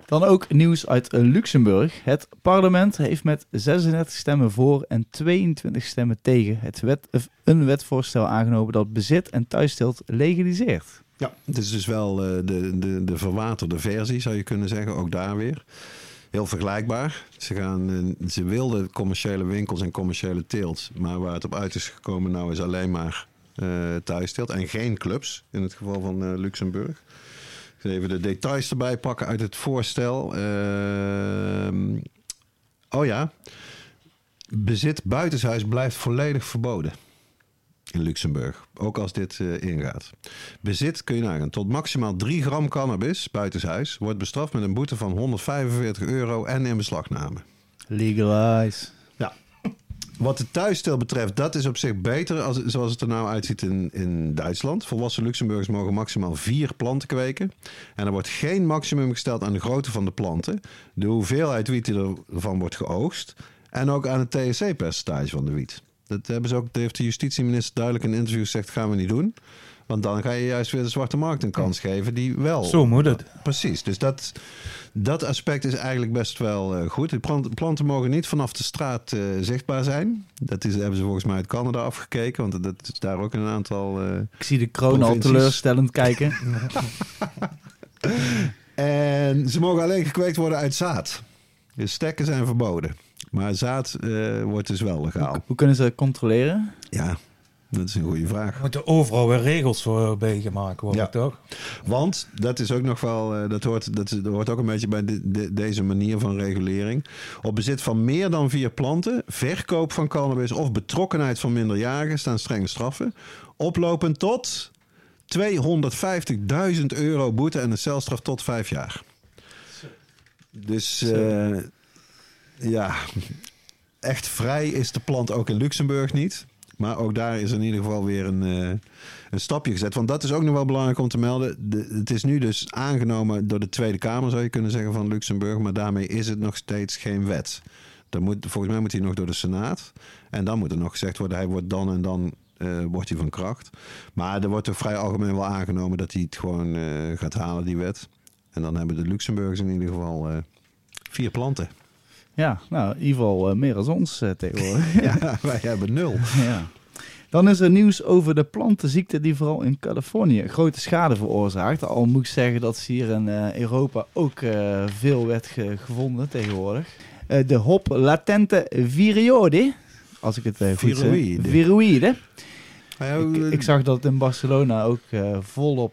Dan ook nieuws uit eh, Luxemburg. Het parlement heeft met 36 stemmen voor en 22 stemmen tegen het wet, of een wetvoorstel aangenomen dat bezit en thuissteelt legaliseert. Ja, het is dus wel eh, de, de, de verwaterde versie, zou je kunnen zeggen. Ook daar weer. Heel vergelijkbaar. Ze, gaan, eh, ze wilden commerciële winkels en commerciële teelt. Maar waar het op uit is gekomen nou is alleen maar eh thuisteelt. En geen clubs, in het geval van eh, Luxemburg. Even de details erbij pakken uit het voorstel. Ehm, oh ja. Bezit buitenshuis blijft volledig verboden in Luxemburg. Ook als dit eh, ingaat. Bezit, kun je nagaan, tot maximaal 3 gram cannabis buitenshuis... wordt bestraft met een boete van 145 euro en in beslagname. Legalize. Wat de thuisstil betreft, dat is op zich beter als, zoals het er nou uitziet in, in Duitsland. Volwassen Luxemburgers mogen maximaal vier planten kweken. En er wordt geen maximum gesteld aan de grootte van de planten, de hoeveelheid wiet die ervan wordt geoogst en ook aan het THC-percentage van de wiet. Dat hebben ze ook, heeft de justitieminister duidelijk in een interview gezegd, gaan we niet doen. Want dan ga je juist weer de zwarte markt een kans geven die wel... Zo moet het. Precies, dus dat, dat aspect is eigenlijk best wel eh, goed. De plant- planten mogen niet vanaf de straat eh, zichtbaar zijn. Dat is, hebben ze volgens mij uit Canada afgekeken, want dat is daar ook een aantal... eh, Ik zie de kroon al teleurstellend kijken. *laughs* En ze mogen alleen gekweekt worden uit zaad. Dus stekken zijn verboden. Maar zaad eh, wordt dus wel legaal. Hoe kunnen ze dat controleren? Ja, dat is een goede vraag. Er moeten overal weer regels voor bijgemaakt worden, Ja. toch? Want dat is ook nog wel, eh, dat hoort, dat, hoort ook een beetje bij de- de- deze manier van regulering. Op bezit van meer dan vier planten, verkoop van cannabis of betrokkenheid van minderjarigen staan strenge straffen. Oplopend tot 250.000 euro boete en een celstraf tot vijf jaar. Dus eh, ja, echt vrij is de plant ook in Luxemburg niet. Maar ook daar is in ieder geval weer een, eh, een stapje gezet. Want dat is ook nog wel belangrijk om te melden. De, het is nu dus aangenomen door de Tweede Kamer, zou je kunnen zeggen, van Luxemburg. Maar daarmee is het nog steeds geen wet. Moet, volgens mij moet hij nog door de Senaat. En dan moet er nog gezegd worden, hij wordt dan en dan eh, wordt hij van kracht. Maar er wordt toch vrij algemeen wel aangenomen dat hij het gewoon eh, gaat halen, die wet. En dan hebben de Luxemburgers in ieder geval vier planten. Ja, nou, in ieder geval eh, meer dan ons eh, tegenwoordig. *laughs* Ja, wij hebben nul. *laughs* ja. Dan is er nieuws over de plantenziekte die vooral in Californië grote schade veroorzaakt. Al moet ik zeggen dat ze hier in eh, Europa ook veel werd ge- gevonden tegenwoordig. De hop latente viriode, als ik het goed zeg. Viroïde. Ik, ik zag dat het in Barcelona ook volop...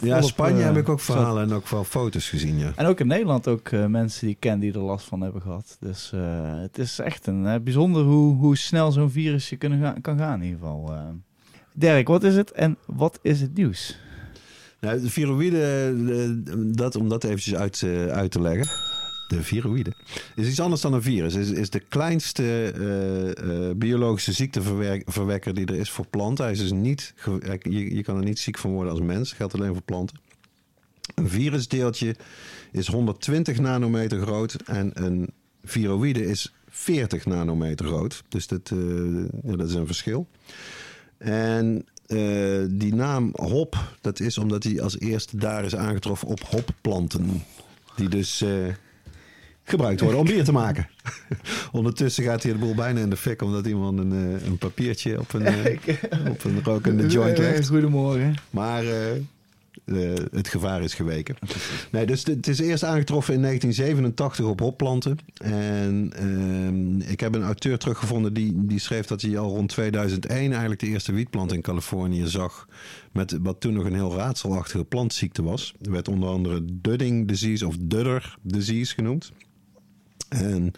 ja, Spanje eh, heb ik ook verhalen en ook wel foto's gezien, ja. En ook in Nederland ook eh, mensen die ik ken die er last van hebben gehad. Dus eh, het is echt een bijzonder hoe, hoe snel zo'n virusje kunnen gaan, kan gaan in ieder geval. Dirk, wat is het en wat is het nieuws? Nou, de viroïde, dat, om dat eventjes uit, uit te leggen. De viroïde is iets anders dan een virus. Is, is de kleinste eh, eh, biologische ziekteverwekker die er is voor planten. Hij is dus niet, je, je kan er niet ziek van worden als mens. Dat geldt alleen voor planten. Een virusdeeltje is 120 nanometer groot en een viroïde is 40 nanometer groot. Dus dat, eh, ja, dat is een verschil. En die naam hop, dat is omdat hij als eerste daar is aangetroffen op hopplanten. Die dus gebruikt worden om bier te maken. *laughs* Ondertussen gaat hier de boel bijna in de fik omdat iemand een, eh, een papiertje op een, eh, *laughs* op een rokende *laughs* joint legt. Goedemorgen. Maar eh, het gevaar is geweken. Nee, dus het is eerst aangetroffen in 1987 op hopplanten. En ehm, ik heb een auteur teruggevonden die, die schreef dat hij al rond 2001 eigenlijk de eerste wietplant in Californië zag. Met wat toen nog een heel raadselachtige plantziekte was. Er werd onder andere Dudding disease of Dudder disease genoemd. En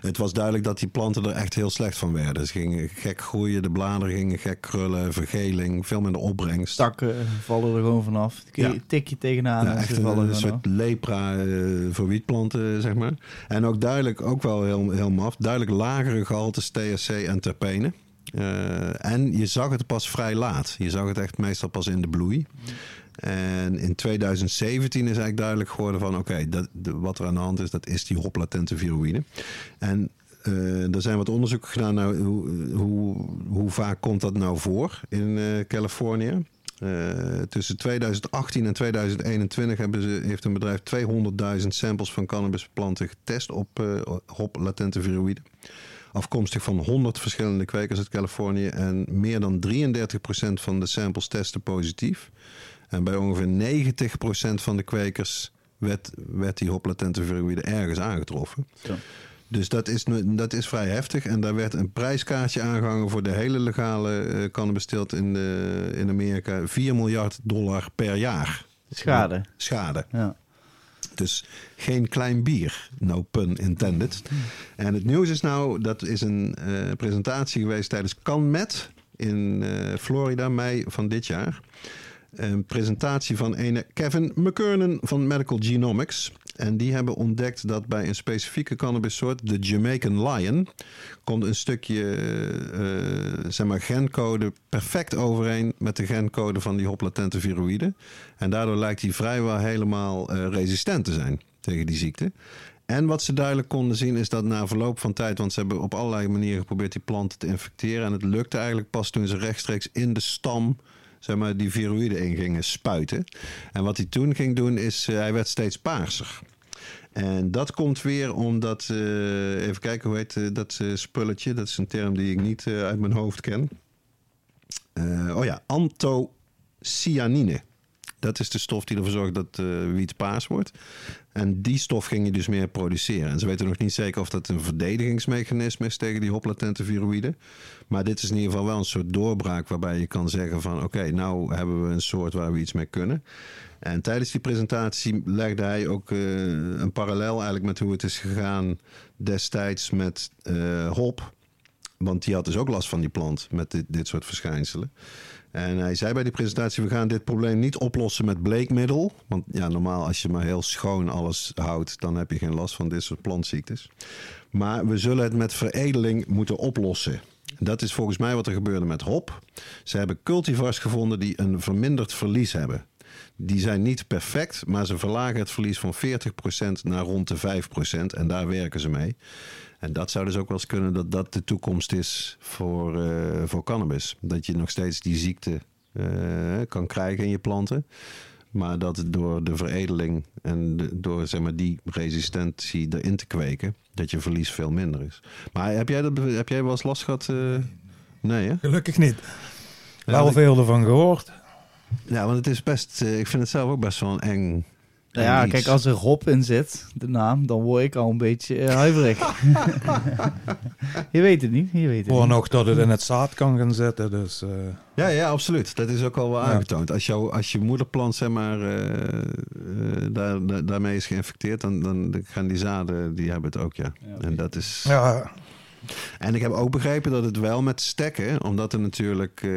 het was duidelijk dat die planten er echt heel slecht van werden. Ze gingen gek groeien, de bladeren gingen gek krullen, vergeling, veel minder opbrengst. Takken vallen er gewoon vanaf. Kun je Ja. tik je tegenaan Ja, echt een, een soort lepra eh, voor wietplanten, zeg maar. En ook duidelijk, ook wel heel, heel maf, duidelijk lagere gehaltes THC en terpenen. Eh, en je zag het pas vrij laat. Je zag het echt meestal pas in de bloei. En in 2017 is eigenlijk duidelijk geworden van... oké, wat er aan de hand is, dat is die hoplatente viroïde. En eh, er zijn wat onderzoeken gedaan naar hoe, hoe, hoe vaak komt dat nou voor in eh, Californië. Eh, tussen 2018 en 2021 hebben ze, heeft een bedrijf 200.000 samples van cannabisplanten getest op hop latente viroïde. Afkomstig van 100 verschillende kwekers uit Californië. En meer dan 33% van de samples testen positief. En bij ongeveer 90% van de kwekers werd, werd die hoplatente viroïde ergens aangetroffen. Dus dat is, dat is vrij heftig. En daar werd een prijskaartje aangehangen voor de hele legale eh cannabisteelt in, de, in Amerika. 4 miljard dollar per jaar. Schade. Schade. Ja. Dus geen klein bier, no pun intended. En het nieuws is nou, dat is een eh, presentatie geweest tijdens CanMed in eh, Florida, mei van dit jaar. Een presentatie van ene Kevin McKernan van Medical Genomics. En die hebben ontdekt dat bij een specifieke cannabissoort, de Jamaican Lion, komt een stukje uh, zeg maar gencode perfect overeen met de gencode van die hoplatente viroïden. En daardoor lijkt die vrijwel helemaal uh, resistent te zijn tegen die ziekte. En wat ze duidelijk konden zien is dat na verloop van tijd, want ze hebben op allerlei manieren geprobeerd die planten te infecteren. En het lukte eigenlijk pas toen ze rechtstreeks in de stam zeg maar, die viroïden in gingen spuiten. En wat hij toen ging doen is, uh, hij werd steeds paarser. En dat komt weer omdat, uh, even kijken hoe heet uh, dat spulletje, dat is een term die ik niet uit mijn hoofd ken. oh ja, anthocyanine. Dat is de stof die ervoor zorgt dat uh, wiet paars wordt. En die stof ging je dus meer produceren. En ze weten nog niet zeker of dat een verdedigingsmechanisme is tegen die hoplatente viroïden. Maar dit is in ieder geval wel een soort doorbraak waarbij je kan zeggen van... oké, nou hebben we een soort waar we iets mee kunnen. En tijdens die presentatie legde hij ook uh, een parallel eigenlijk met hoe het is gegaan destijds met uh, hop. Want die had dus ook last van die plant met dit, dit soort verschijnselen. En hij zei bij die presentatie: we gaan dit probleem niet oplossen met bleekmiddel. Want ja, normaal als je maar heel schoon alles houdt, dan heb je geen last van dit soort plantziektes. Maar we zullen het met veredeling moeten oplossen. Dat is volgens mij wat er gebeurde met hop. Ze hebben cultivars gevonden die een verminderd verlies hebben. Die zijn niet perfect, maar ze verlagen het verlies van 40% naar rond de 5%. En daar werken ze mee. En dat zou dus ook wel eens kunnen dat dat de toekomst is voor, uh, voor cannabis. Dat je nog steeds die ziekte uh, kan krijgen in je planten. Maar dat door de veredeling en de, door zeg maar, die resistentie erin te kweken, dat je verlies veel minder is. Maar heb jij, dat, heb jij wel eens last gehad? Uh... Nee, hè? Gelukkig niet. Wel ja, veel ervan gehoord. Ja, want het is best, ik vind het zelf ook best wel een eng nou ja, kijk, als er Rob in zit, de naam, dan word ik al een beetje uh, huiverig. *laughs* je weet het niet, je weet het Hoor nog dat het in het zaad kan gaan zetten, dus... Uh... Ja, ja, absoluut. Dat is ook al wel aangetoond. Als, jou, als je moederplant, zeg maar, uh, daar, daar, daarmee is geïnfecteerd, dan, dan gaan die zaden, die hebben het ook, ja. ja En dat is... Ja, en ik heb ook begrepen dat het wel met stekken, omdat er natuurlijk uh,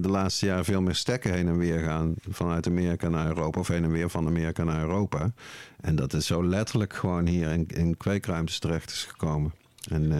de laatste jaren veel meer stekken heen en weer gaan vanuit Amerika naar Europa of heen en weer van Amerika naar Europa. En dat het zo letterlijk gewoon hier in, in kweekruimtes terecht is gekomen. En, uh,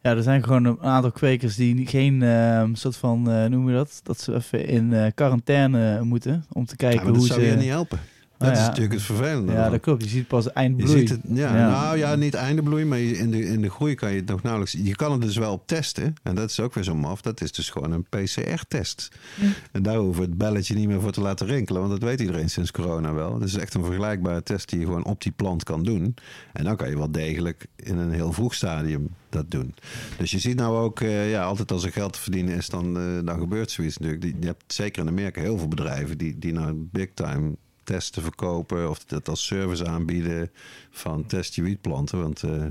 ja, er zijn gewoon een aantal kwekers die geen uh, soort van, noem je dat, dat ze even in quarantaine moeten om te kijken ja, hoe ze. Dat zou je niet helpen. Dat is natuurlijk het vervelende. Ja, dat klopt. Je ziet pas eindbloei. Je ziet het, ja, Nou ja, niet eindbloei, maar in de, in de groei kan je het nog nauwelijks... Je kan het dus wel op testen. En dat is ook weer zo maf. Dat is dus gewoon een PCR-test. Ja. En daar hoeven we het belletje niet meer voor te laten rinkelen. Want dat weet iedereen sinds corona wel. Het is echt een vergelijkbare test die je gewoon op die plant kan doen. En dan kan je wel degelijk in een heel vroeg stadium dat doen. Dus je ziet nou ook, uh, ja, altijd als er geld te verdienen is, dan, uh, dan gebeurt zoiets natuurlijk. Je hebt zeker in Amerika heel veel bedrijven die, die nou big time testen verkopen of dat als service aanbieden van test je wietplanten. Want uh,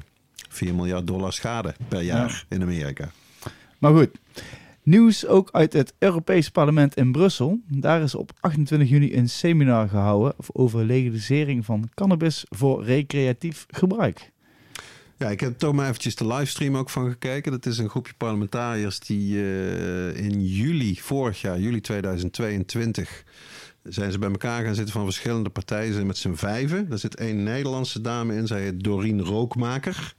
4 miljard dollar schade per jaar ja. in Amerika. Maar goed, nieuws ook uit het Europese parlement in Brussel. Daar is op 28 juni een seminar gehouden over legalisering van cannabis voor recreatief gebruik. Ja, ik heb toch maar eventjes de livestream ook van gekeken. Dat is een groepje parlementariërs die uh, in juli, vorig jaar, juli 2022 zijn ze bij elkaar gaan zitten van verschillende partijen. Ze zijn met z'n vijven. Daar zit één Nederlandse dame in. Zij heet Doreen Rookmaker.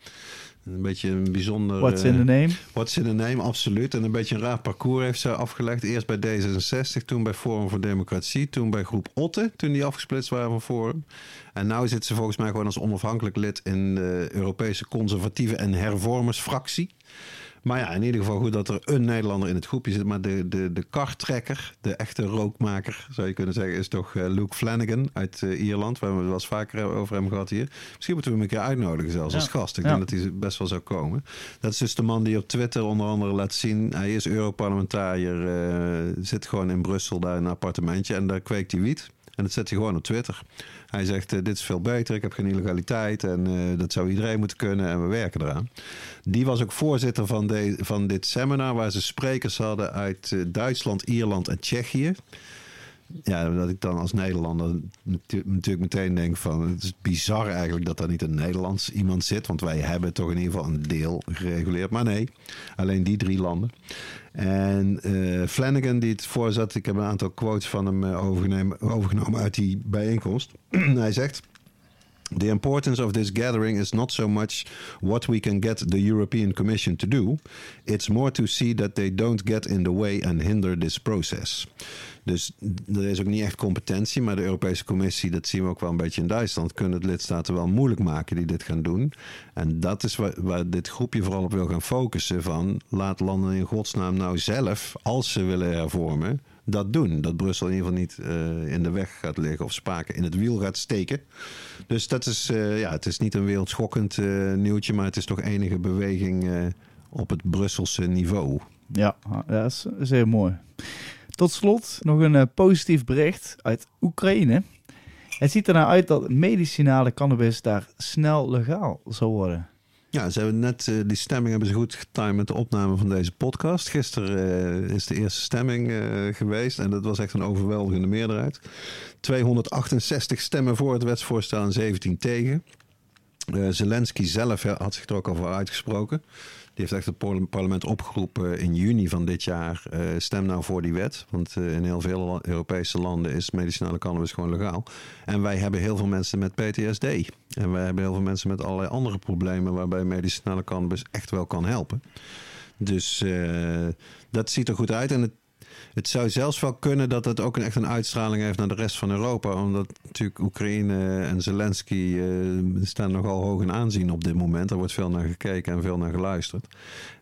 Een beetje een bijzonder... What's in the name? What's in the name, absoluut. En een beetje een raar parcours heeft ze afgelegd. Eerst bij D66, toen bij Forum voor Democratie. Toen bij Groep Otte, toen die afgesplitst waren van Forum. En nu zit ze volgens mij gewoon als onafhankelijk lid... in de Europese Conservatieve en Hervormersfractie. Maar ja, in ieder geval goed dat er een Nederlander in het groepje zit. Maar de, de, de karttrekker, de echte rookmaker, zou je kunnen zeggen, is toch uh, Luke Flanagan uit uh, Ierland. Waar we het wel eens vaker over hebben gehad hier. Misschien moeten we hem een keer uitnodigen zelfs ja. als gast. Ik ja. denk dat hij best wel zou komen. Dat is dus de man die op Twitter onder andere laat zien. Hij is Europarlementariër, uh, zit gewoon in Brussel daar in een appartementje. En daar kweekt hij wiet. En dat zet hij gewoon op Twitter. Hij zegt, uh, dit is veel beter, ik heb geen illegaliteit en uh, dat zou iedereen moeten kunnen en we werken eraan. Die was ook voorzitter van, de, van dit seminar waar ze sprekers hadden uit uh, Duitsland, Ierland en Tsjechië. Ja, dat ik dan als Nederlander natuurlijk meteen denk van... het is bizar eigenlijk dat daar niet een Nederlands iemand zit. Want wij hebben toch in ieder geval een deel gereguleerd. Maar nee, alleen die drie landen. En uh, Flanagan die het voorzat, ik heb een aantal quotes van hem overgenomen, overgenomen uit die bijeenkomst. *clears throat* Hij zegt... The importance of this gathering is not so much what we can get the European Commission to do. It's more to see that they don't get in the way and hinder this process. Dus er is ook niet echt competentie, maar de Europese Commissie, dat zien we ook wel een beetje in Duitsland, kunnen de lidstaten wel moeilijk maken die dit gaan doen. En dat is waar, waar dit groepje vooral op wil gaan focussen van laat landen in godsnaam nou zelf, als ze willen hervormen, dat doen. Dat Brussel in ieder geval niet uh, in de weg gaat liggen of spaken in het wiel gaat steken. Dus dat is, uh, ja, het is niet een wereldschokkend uh, nieuwtje, maar het is toch enige beweging op het Brusselse niveau. Ja, dat is zeer mooi. Tot slot nog een positief bericht uit Oekraïne. Het ziet er nou uit dat medicinale cannabis daar snel legaal zal worden. Ja, ze hebben net uh, die stemming hebben ze goed getimed met de opname van deze podcast. Gisteren uh, is de eerste stemming geweest en dat was echt een overweldigende meerderheid. 268 stemmen voor het wetsvoorstel en 17 tegen. Zelensky zelf had zich er ook al voor uitgesproken. Die heeft echt het parlement opgeroepen in juni van dit jaar. Uh, stem nou voor die wet. Want uh, in heel veel Europese landen is medicinale cannabis gewoon legaal. En wij hebben heel veel mensen met PTSD. En wij hebben heel veel mensen met allerlei andere problemen waarbij medicinale cannabis echt wel kan helpen. Dus dat ziet er goed uit. En het het zou zelfs wel kunnen dat het ook een, echt een uitstraling heeft naar de rest van Europa. Omdat natuurlijk Oekraïne en Zelensky uh, staan nogal hoog in aanzien op dit moment. Er wordt veel naar gekeken en veel naar geluisterd.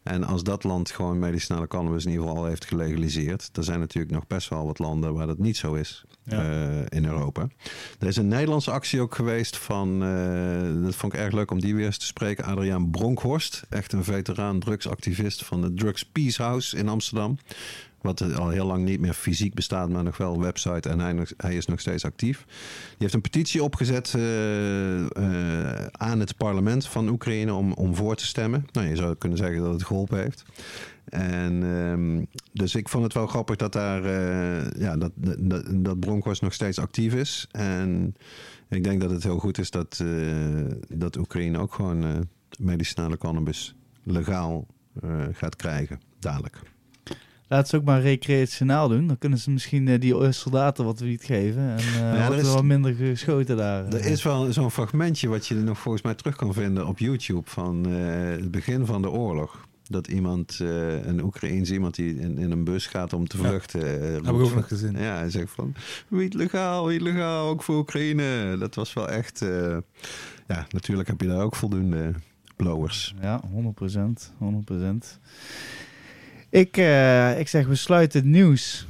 En als dat land gewoon medicinale cannabis in ieder geval al heeft gelegaliseerd. Er zijn natuurlijk nog best wel wat landen waar dat niet zo is ja. uh, in Europa. Er is een Nederlandse actie ook geweest van, uh, dat vond ik erg leuk om die weer eens te spreken. Adriaan Bronkhorst, echt een veteraan drugsactivist van de Drugs Peace House in Amsterdam. Wat al heel lang niet meer fysiek bestaat, maar nog wel een website. En hij, is nog steeds actief. Die heeft een petitie opgezet uh, uh, aan het parlement van Oekraïne om, om voor te stemmen. Nou, je zou kunnen zeggen dat het geholpen heeft. En um, dus ik vond het wel grappig dat daar uh, ja, dat, dat, dat Bronkhorst nog steeds actief is. En ik denk dat het heel goed is dat, dat Oekraïne ook gewoon medicinale cannabis legaal gaat krijgen, dadelijk. Laat ze ook maar recreationaal doen. Dan kunnen ze misschien uh, die soldaten wat wiet geven. En uh, ja, er is wel minder geschoten daar. Er is wel zo'n fragmentje wat je nog volgens mij terug kan vinden op YouTube van uh, het begin van de oorlog. Dat iemand, een Oekraïens iemand die in, in, een bus gaat om te vluchten. Ja, heb ik ook nog gezien. Ja, hij zegt van, wiet legaal, wiet legaal, ook voor Oekraïne. Dat was wel echt, ja, natuurlijk heb je daar ook voldoende blowers. Ja, 100%, 100%. Ik, uh, ik zeg, we sluiten het nieuws.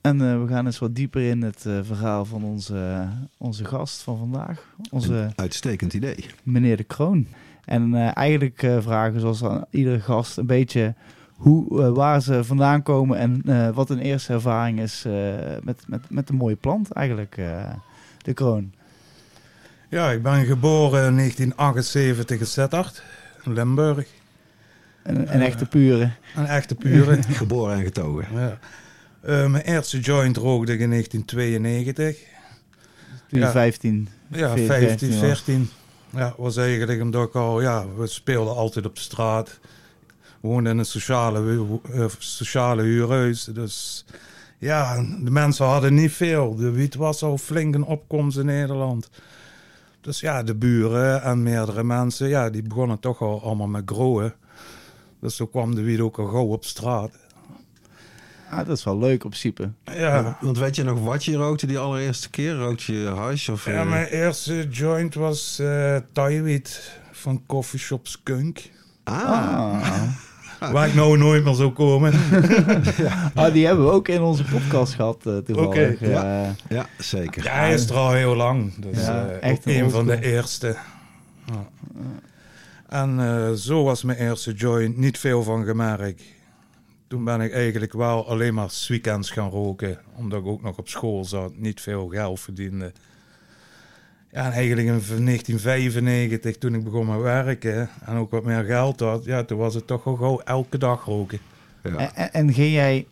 En uh, we gaan eens wat dieper in het uh, verhaal van onze, onze gast van vandaag. Onze, een uitstekend idee. Meneer De Kroon. En eigenlijk vragen zoals aan iedere gast een beetje hoe, waar ze vandaan komen en wat hun eerste ervaring is met, met, met een mooie plant eigenlijk, De Kroon. Ja, ik ben geboren in 1978 in Zettert, in Limburg. Een, een echte pure. Een echte pure. *laughs* Geboren en getogen. Ja. Uh, mijn eerste joint rookte ik in 1992. Toen ja. 15? Ja, 15, 14. Ja, was eigenlijk omdat ik al, ja, we speelden altijd op de straat. We woonden in een sociale, uh, sociale huurhuis. Dus ja, de mensen hadden niet veel. De wiet was al flink een opkomst in Nederland. Dus ja, de buren en meerdere mensen, ja, die begonnen toch al allemaal met groeien. Dus zo kwam de wiet ook al gauw op straat. Ah, dat is wel leuk op. Ja. Want weet je nog wat je rookte die allereerste keer? Rookte je hash? Of, ja, mijn eerste joint was uh, van Coffeeshop Skunk. Ah. ah. Waar ik nou nooit meer zou komen. *laughs* ja. ah, die hebben we ook in onze podcast gehad uh, toevallig. Okay, ja. Uh, ja, zeker. Ja, hij is er al heel lang. Dus ja, echt een van de eerste. Ja. En uh, zo was mijn eerste joint niet veel van gemerkt. Toen ben ik eigenlijk wel alleen maar weekends gaan roken. Omdat ik ook nog op school zat, niet veel geld verdiende. Ja, en eigenlijk in 1995, toen ik begon met werken en ook wat meer geld had, ja, toen was het toch al gauw elke dag roken. Ja. En, en ging jij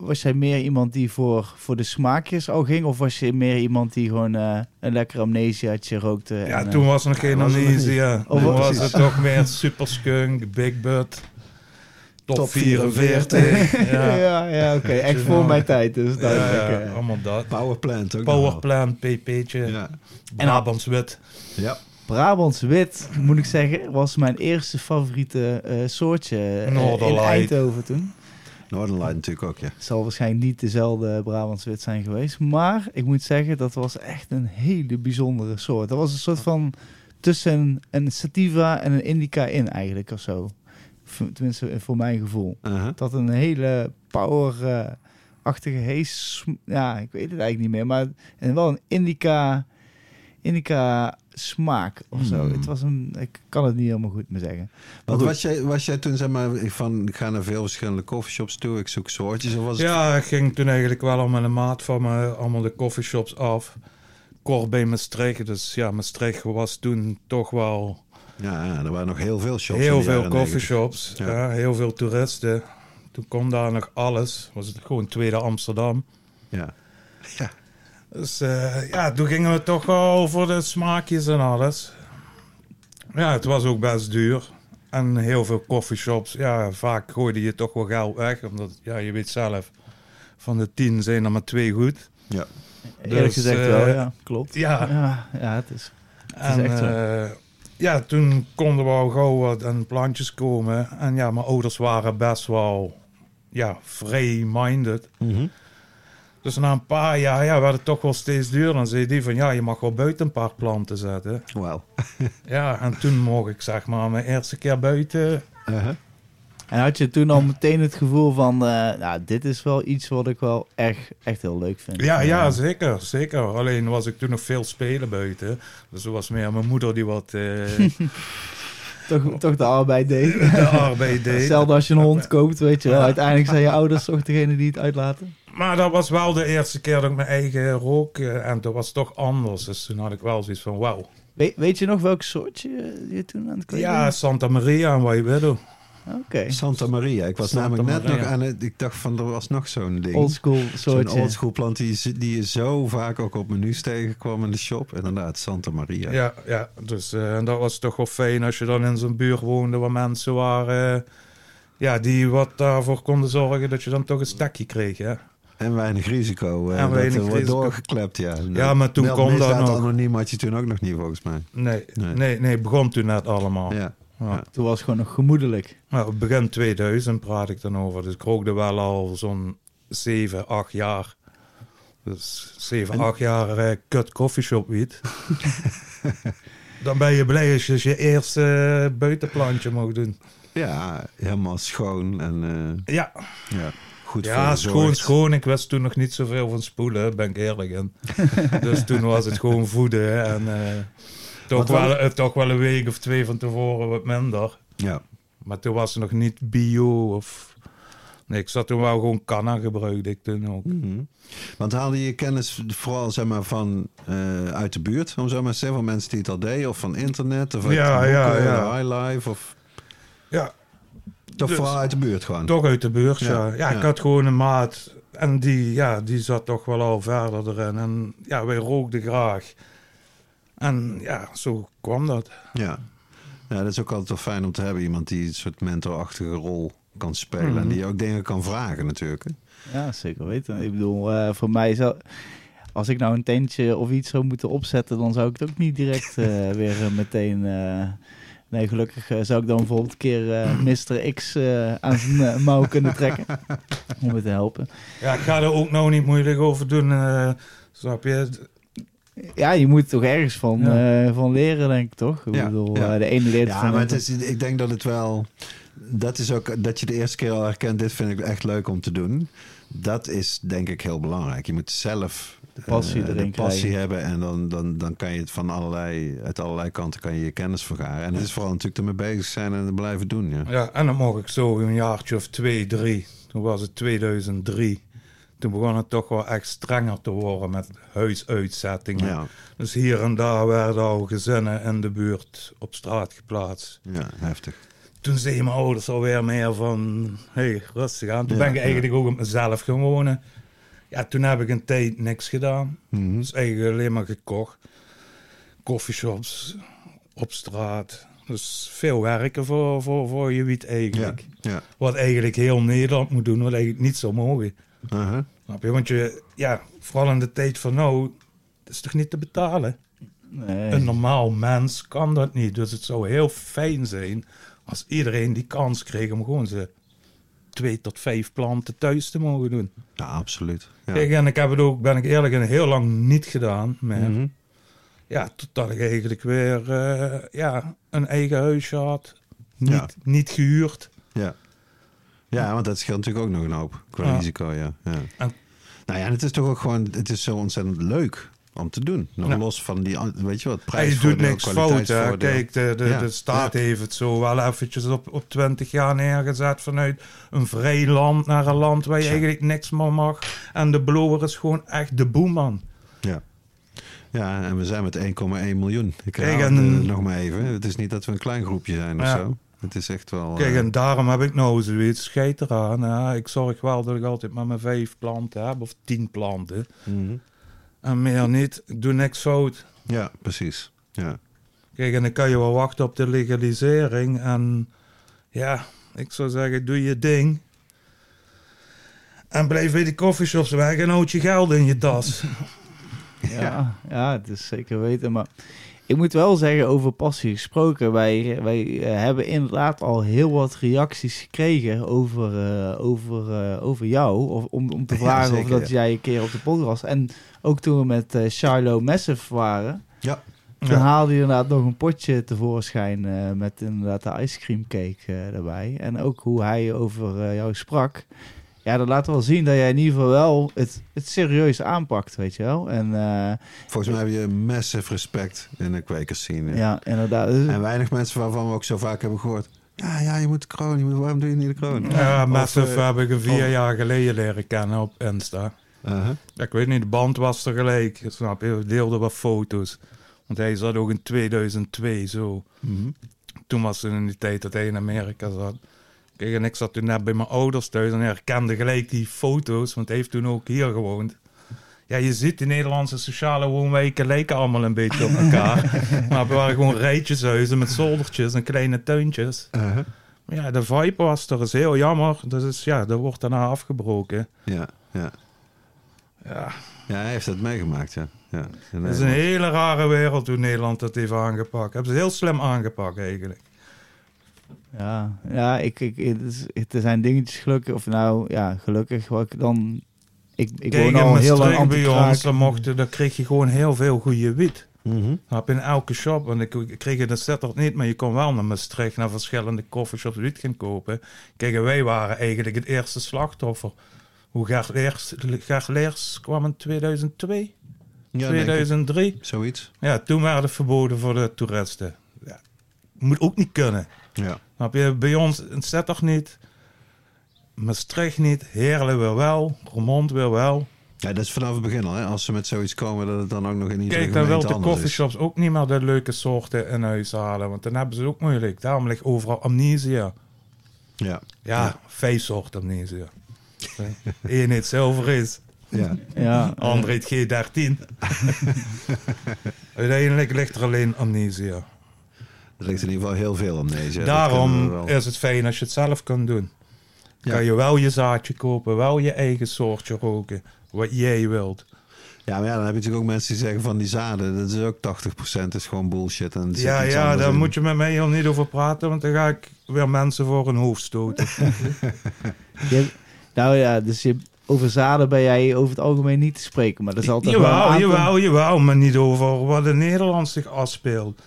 was jij meer iemand die voor, voor de smaakjes al ging? Of was je meer iemand die gewoon uh, een lekker amnesiaatje rookte? Ja, en, toen was er nog geen amnesia. Toen was het toch meer super skunk, big butt. top, Top 44. *laughs* ja, ja, ja, oké. Echt voor mijn tijd dus. ja, duidelijk, eh. allemaal dat. Powerplant ook. Powerplant, pp'tje, Ja. Brabants wit. ja. Brabants wit, moet ik zeggen, was mijn eerste favoriete eh, soortje eh, in. Eindhoven toen. Northern Light natuurlijk ook, ja. Het zal waarschijnlijk niet dezelfde Brabants wit zijn geweest. Maar ik moet zeggen, dat was echt een hele bijzondere soort. Dat was een soort van tussen een sativa en een indica in eigenlijk of zo. Tenminste, voor mijn gevoel. Uh-huh. Dat een hele power-achtige hees... Ja, ik weet het eigenlijk niet meer. Maar en wel een indica, indica smaak of zo. Hmm. Het was een... Ik kan het niet helemaal goed meer zeggen. Maar goed. was jij, was jij toen zeg maar van ik ga naar veel verschillende coffeeshops toe, ik zoek soortjes of was het Ja, ik ging toen eigenlijk wel al met een maat van me allemaal de coffeeshops af. Kort bij Maastricht. Dus ja, Maastricht was toen toch wel Ja, ja, er waren nog heel veel shops. heel veel coffeeshops. Ja. Ja. heel veel toeristen. Toen kon daar nog alles. Was het gewoon tweede Amsterdam. Ja. ja. Dus eh, ja, toen gingen we toch wel voor de smaakjes en alles. Ja, het was ook best duur. En heel veel coffeeshops. Ja, vaak gooide je toch wel geld weg. Omdat, ja, je weet zelf, van de tien zijn er maar twee goed. Ja. Eerlijk Dus, gezegd eh, wel, ja. Klopt. Ja, Ja, ja het is... is en echt zo. eh, ja, toen konden we al gauw wat aan plantjes komen. En ja, mijn ouders waren best wel ja, free-minded. Mhm. Dus na een paar jaar ja, werd het toch wel steeds duurder. Dan zei die van, ja, je mag wel buiten een paar planten zetten. Wauw. *laughs* Ja, en toen mocht ik zeg maar mijn eerste keer buiten. Uh-huh. En had je toen al meteen het gevoel van... eh, nou, dit is wel iets wat ik wel echt, echt heel leuk vind. Ja, ja, zeker, zeker. Alleen was ik toen nog veel spelen buiten. Dus er was meer mijn moeder die wat eh, *laughs* Toch, toch de arbeid deed. *laughs* de arbeid deed. Hetzelfde als je een hond koopt, weet je wel. Uiteindelijk zijn je ouders toch degene die het uitlaten. Maar dat was wel de eerste keer dat ik mijn eigen rook. eh, en dat was toch anders. Dus toen had ik wel zoiets van, wauw. We- weet je nog welk soortje je, je toen aan het kweken Ja, Santa Maria en Waiwedo. Oké. Santa Maria. Ik was Santa namelijk net Maria. nog aan het... Ik dacht van, er was nog zo'n ding. Oldschool Zo'n soortje. oldschool plant die, je- die je zo vaak ook op menus tegenkwam in de shop. Inderdaad, Santa Maria. Ja, ja. Dus eh, en dat was toch wel fijn als je dan in zo'n buurt woonde waar mensen waren... eh, ja, die wat daarvoor konden zorgen dat je dan toch een stekje kreeg, hè. En weinig risico. eh, En dat weinig er wordt doorgeklept, ja. Ja, maar toen kon dat nog. anoniem had je toen ook nog niet, volgens mij. Nee, Nee. nee, nee, begon toen net allemaal. Ja. Ja. Toen was het gewoon nog gemoedelijk. Nou, begin 2000 praat ik dan over. Dus ik rookte wel al zo'n 7, 8 jaar. Dus 7, En- 8 jaar eh, kut coffeeshop wiet. *laughs* dan ben je blij als je je eerste eh, buitenplantje mag doen. ja, helemaal schoon en eh, Ja, ja, goed ja schoon, schoon. Ik wist toen nog niet zoveel van spoelen, ben ik eerlijk in. *laughs* dus toen was het gewoon voeden. En toch, wel- wel, eh, toch wel een week of twee van tevoren wat minder. Ja, Maar toen was het nog niet bio of... Nee, ik zat toen wel gewoon canna gebruikte ik toen ook. Mhm. Want haalde je kennis vooral zeg maar, van eh, uit de buurt, om zo maar te zeggen, van mensen die het al deden, of van internet, of uit Ja, boeken, ja, ja. high life, of Ja, toch Dus- vooral uit de buurt gewoon? toch uit de buurt, ja. Ja, Ja, ik had gewoon een maat en die, ja, die zat toch wel al verder erin. En ja, wij rookten graag. En ja, zo kwam dat. Ja. ja, dat is ook altijd wel fijn om te hebben, iemand die een soort mentorachtige rol kan spelen Mhm. en die je ook dingen kan vragen natuurlijk. hè. Ja, zeker weten. Ik bedoel, eh, voor mij zou... Als ik nou een tentje of iets zou moeten opzetten, dan zou ik het ook niet direct eh, *laughs* weer eh, meteen... eh, nee, gelukkig zou ik dan bijvoorbeeld een keer eh Mr. X eh, aan zijn mouw kunnen trekken. *laughs* om me te helpen. Ja, ik ga er ook nou niet moeilijk over doen. eh, snap je? Ja, je moet toch ergens van, Ja. eh, van leren, denk ik toch? Ik Ja, bedoel, ja. eh, de ene leert Ja, van maar de het is, ik denk dat het wel. Dat is ook dat je de eerste keer al herkent. Dit vind ik echt leuk om te doen. Dat is denk ik heel belangrijk. Je moet zelf De passie eh, erin de passie hebben en dan, dan, dan kan je het van allerlei, uit allerlei kanten kan je je kennis vergaren. En het is vooral natuurlijk ermee bezig zijn en blijven doen. Ja. Ja, en dan mocht ik zo een jaartje of twee, drie. Toen was het 2003. Toen begon het toch wel echt strenger te worden met huisuitzettingen. Ja, Dus hier en daar werden al gezinnen in de buurt op straat geplaatst. ja, heftig. Toen zeiden mijn ouders alweer meer van, hey, rustig aan. Toen Ja, ben ik eigenlijk ook op mezelf gaan wonen. Ja, toen heb ik een tijd niks gedaan. Mhm. Dus eigenlijk alleen maar gekocht. Coffeeshops, op straat. Dus veel werken voor, voor, voor je wiet eigenlijk. Ja. Wat eigenlijk heel Nederland moet doen, wat eigenlijk niet zou mogen. Uh-huh. Snap je? Want je, ja, vooral in de tijd van nou, dat is toch niet te betalen? Nee. Een normaal mens kan dat niet. Dus het zou heel fijn zijn als iedereen die kans kreeg om gewoon ze twee tot vijf planten thuis te mogen doen. Ja, absoluut. Ja. Kijk, en ik heb het ook, ben ik eerlijk, en heel lang niet gedaan. Maar Mhm. ja, totdat ik eigenlijk weer eh, ja, een eigen huisje had. Niet, Ja. niet gehuurd. Ja. Ja, want dat scheelt natuurlijk ook nog een hoop qua Ja. risico, ja. ja. En- nou ja, en het is toch ook gewoon, het is zo ontzettend leuk om te doen. Nog Ja. los van die, weet je wat, Hij prijsvoordeel, doet niks fout. Hè. Kijk, de, de, Ja, de staat heeft het zo wel eventjes op, op 20 jaar neergezet. Vanuit een vrij land naar een land waar je eigenlijk niks meer mag. En de blower is gewoon echt de boeman. Ja. Ja, en we zijn met 1,1 miljoen. Ik en- het, eh, nog maar even. Het is niet dat we een klein groepje zijn of zo. Het is echt wel... Kijk, eh, en daarom heb ik nou zoiets. Scheid eraan. Hè. Ik zorg wel dat ik altijd maar mijn vijf planten heb. Of tien planten. mhm. En meer niet. Ik doe niks fout. Ja, precies. Ja. Kijk, en dan kan je wel wachten op de legalisering. En ja, ik zou zeggen, doe je ding. En blijf bij de coffeeshops weg en houd je geld in je tas. *laughs* Ja, ja, het is zeker weten. Maar ik moet wel zeggen, over passie gesproken. Wij, wij eh, hebben inderdaad al heel wat reacties gekregen over, eh, over, eh, over jou. Of, om, om te *laughs* Ja, vragen zeker, of dat ja. jij een keer op de podcast was. En ook toen we met eh Shiloh Massive waren. Ja. Toen Ja. haalde je inderdaad nog een potje tevoorschijn eh, met inderdaad de ice cream cake erbij. En ook hoe hij over eh, jou sprak. Ja, dat laat wel zien dat jij in ieder geval wel het, het serieus aanpakt, weet je wel. En eh, Volgens mij heb je massive respect in de kwekersscene. ja, inderdaad. Dus- En weinig mensen waarvan we ook zo vaak hebben gehoord... Ja, ja, je moet de kroon. Je moet, waarom doe je niet de kroon? Ja, Massive eh, heb ik een vier of- jaar geleden leren kennen op Insta. uh-huh. Ik weet niet, de band was er gelijk. Snap je? We deelden wat foto's. Want hij zat ook in 2002 zo. Mhm. Toen was het in die tijd dat hij in Amerika zat. Kijk, en ik zat toen net bij mijn ouders thuis en herkende gelijk die foto's, want hij heeft toen ook hier gewoond. Ja, je ziet, die Nederlandse sociale woonwijken lijken allemaal een beetje op elkaar. *laughs* maar we waren gewoon rijtjeshuizen met zoldertjes en kleine tuintjes. Maar ja, de vibe was er, is heel jammer. Dus is, ja, dat wordt daarna afgebroken. Ja, ja. Ja, ja, hij heeft het meegemaakt, ja. ja. Het is een hele rare wereld hoe Nederland dat heeft aangepakt. Hebben ze heel slim aangepakt eigenlijk. Ja, ja ik, ik, het er zijn dingetjes gelukkig, of nou ja, gelukkig wat ik dan. Ik, ik woon al heel lang Maastricht bij ons, dan, mochten, dan kreeg je gewoon heel veel goede wiet. Mhm. Snap je, in elke shop, want ik, kreeg het zettert niet, maar je kon wel naar Maastricht, naar verschillende coffeeshops wiet gaan kopen. Kijk, en wij waren eigenlijk het eerste slachtoffer. Hoe Gert Leers, Gert Leers kwam in 2002, Ja, denk ik. 2003. Zoiets. Ja, toen werd het verboden voor de toeristen. Ja, moet ook niet kunnen. Ja. Snap je, bij ons in Zettert niet, Maastricht niet, Heerlen weer wel, Roermond weer wel. ja, dat is vanaf het begin al. Hè? Als ze met zoiets komen, dat het dan ook nog in iedere Kijk, dan wil de coffeeshops ook niet meer de leuke soorten in huis halen, want dan hebben ze het ook moeilijk. Daarom ligt overal amnesia. Ja. Ja, Ja. vijf soorten amnesia. *laughs* Eén heet zilver is, Ja. Ja, heet G13. *laughs* Uiteindelijk ligt er alleen amnesia. Er ligt in ieder geval heel veel kunnen we Daarom wel. is het fijn als je het zelf kan doen. Ja. Kan je wel je zaadje kopen, wel je eigen soortje roken, wat jij wilt. Ja, maar ja, dan heb je natuurlijk ook mensen die zeggen van die zaden, dat is ook 80% is gewoon bullshit. En Ja, ja, daar in. moet je met mij heel niet over praten, want dan ga ik weer mensen voor hun hoofd stoten. *laughs* je- nou ja, dus je, over zaden ben jij over het algemeen niet te spreken, maar dat is altijd wel Jawel, jawel, jawel, maar niet over wat in Nederland zich afspeelt.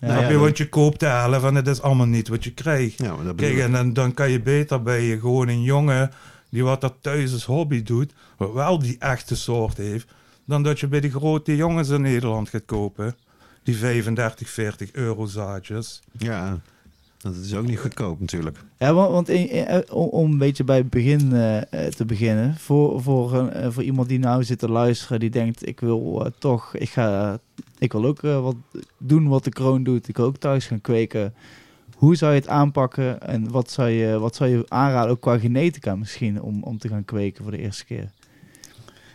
Ja, je, want je koopt de helft en het is allemaal niet wat je krijgt. Ja, maar Kijk, en dan, dan kan je beter bij je gewoon een jongen die wat dat thuis als hobby doet, wat wel die echte soort heeft, dan dat je bij de grote jongens in Nederland gaat kopen. Die 35, 40 euro zaadjes. Ja, dat is ook niet goedkoop natuurlijk. Ja, want, want in- in- eh, om, om een beetje bij het begin eh, eh, te beginnen. Voor, voor, een, voor iemand die nou zit te luisteren, die denkt: ik wil toch, ik, ga, ik wil ook wat doen wat de kroon doet. Ik wil ook thuis gaan kweken. Hoe zou je het aanpakken en wat zou je, wat zou je aanraden, ook qua genetica misschien, om, om te gaan kweken voor de eerste keer?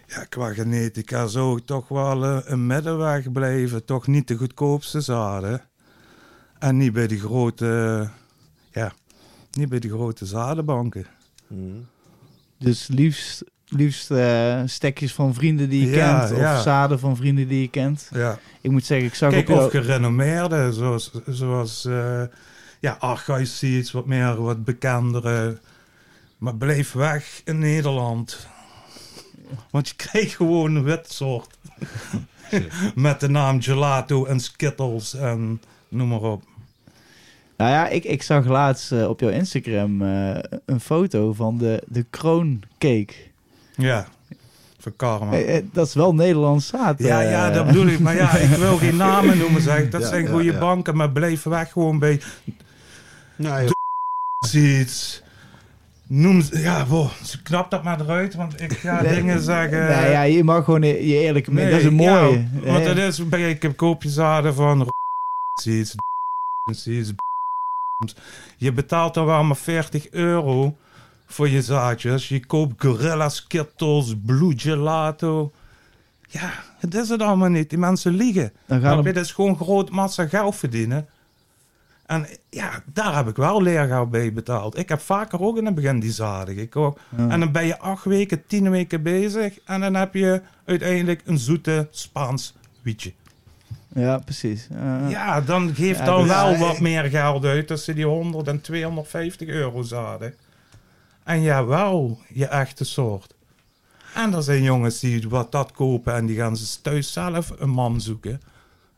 Ja, qua genetica zou ik toch wel een middenweg blijven. Toch niet de goedkoopste zaden. En niet bij die grote, ja, niet bij die grote zadenbanken. Mm. Dus liefst, liefst eh, stekjes van vrienden die je Ja, kent. Of ja. zaden van vrienden die je kent. Ja. Ik moet zeggen, ik zag Kijk, jou... of gerenommeerde, zoals, zoals eh ja, Seeds, wat meer, wat bekendere. Maar blijf weg in Nederland. Want je krijgt gewoon een wit soort. *laughs* Met de naam Gelato en Skittles en noem maar op. Nou ja, ik, ik zag laatst eh, op jouw Instagram eh, een foto van de, de krooncake. Ja, van Karma. Eh, dat is wel Nederlands zaad. Ja, ja, dat bedoel ik. Maar ja, ik wil geen *laughs* namen noemen, zeg ik. Dat Ja, zijn goede ja. banken, maar blijf weg gewoon bij Nou, ja, Seeds. Noem ze, ja, wow, knap dat maar eruit, want ik ga Nee, dingen zeggen. Nee, ja, je mag gewoon je eerlijke mening. Nee, Dat is een ja, mooie. want het is, bij- ik heb koopjezaden van Seeds, Seeds, Je betaalt dan wel maar 40 euro voor je zaadjes. Je koopt Gorilla Skittles, Blue Gelato. Ja, het is het allemaal niet. Die mensen liegen. dan gaan we, is gewoon groot massa geld verdienen. En ja, daar heb ik wel leergeld bij betaald. Ik heb vaker ook in het begin die zaden gekocht. Ja. En dan ben je acht weken, tien weken bezig. En dan heb je uiteindelijk een zoete Spaans wietje. Ja, precies. Eh, Ja, dan geeft Ja, dan dus- wel wat meer geld uit tussen die 100 en 250 euro zaden. En ja, wel je echte soort. En er zijn jongens die wat dat kopen en die gaan ze thuis zelf een man zoeken.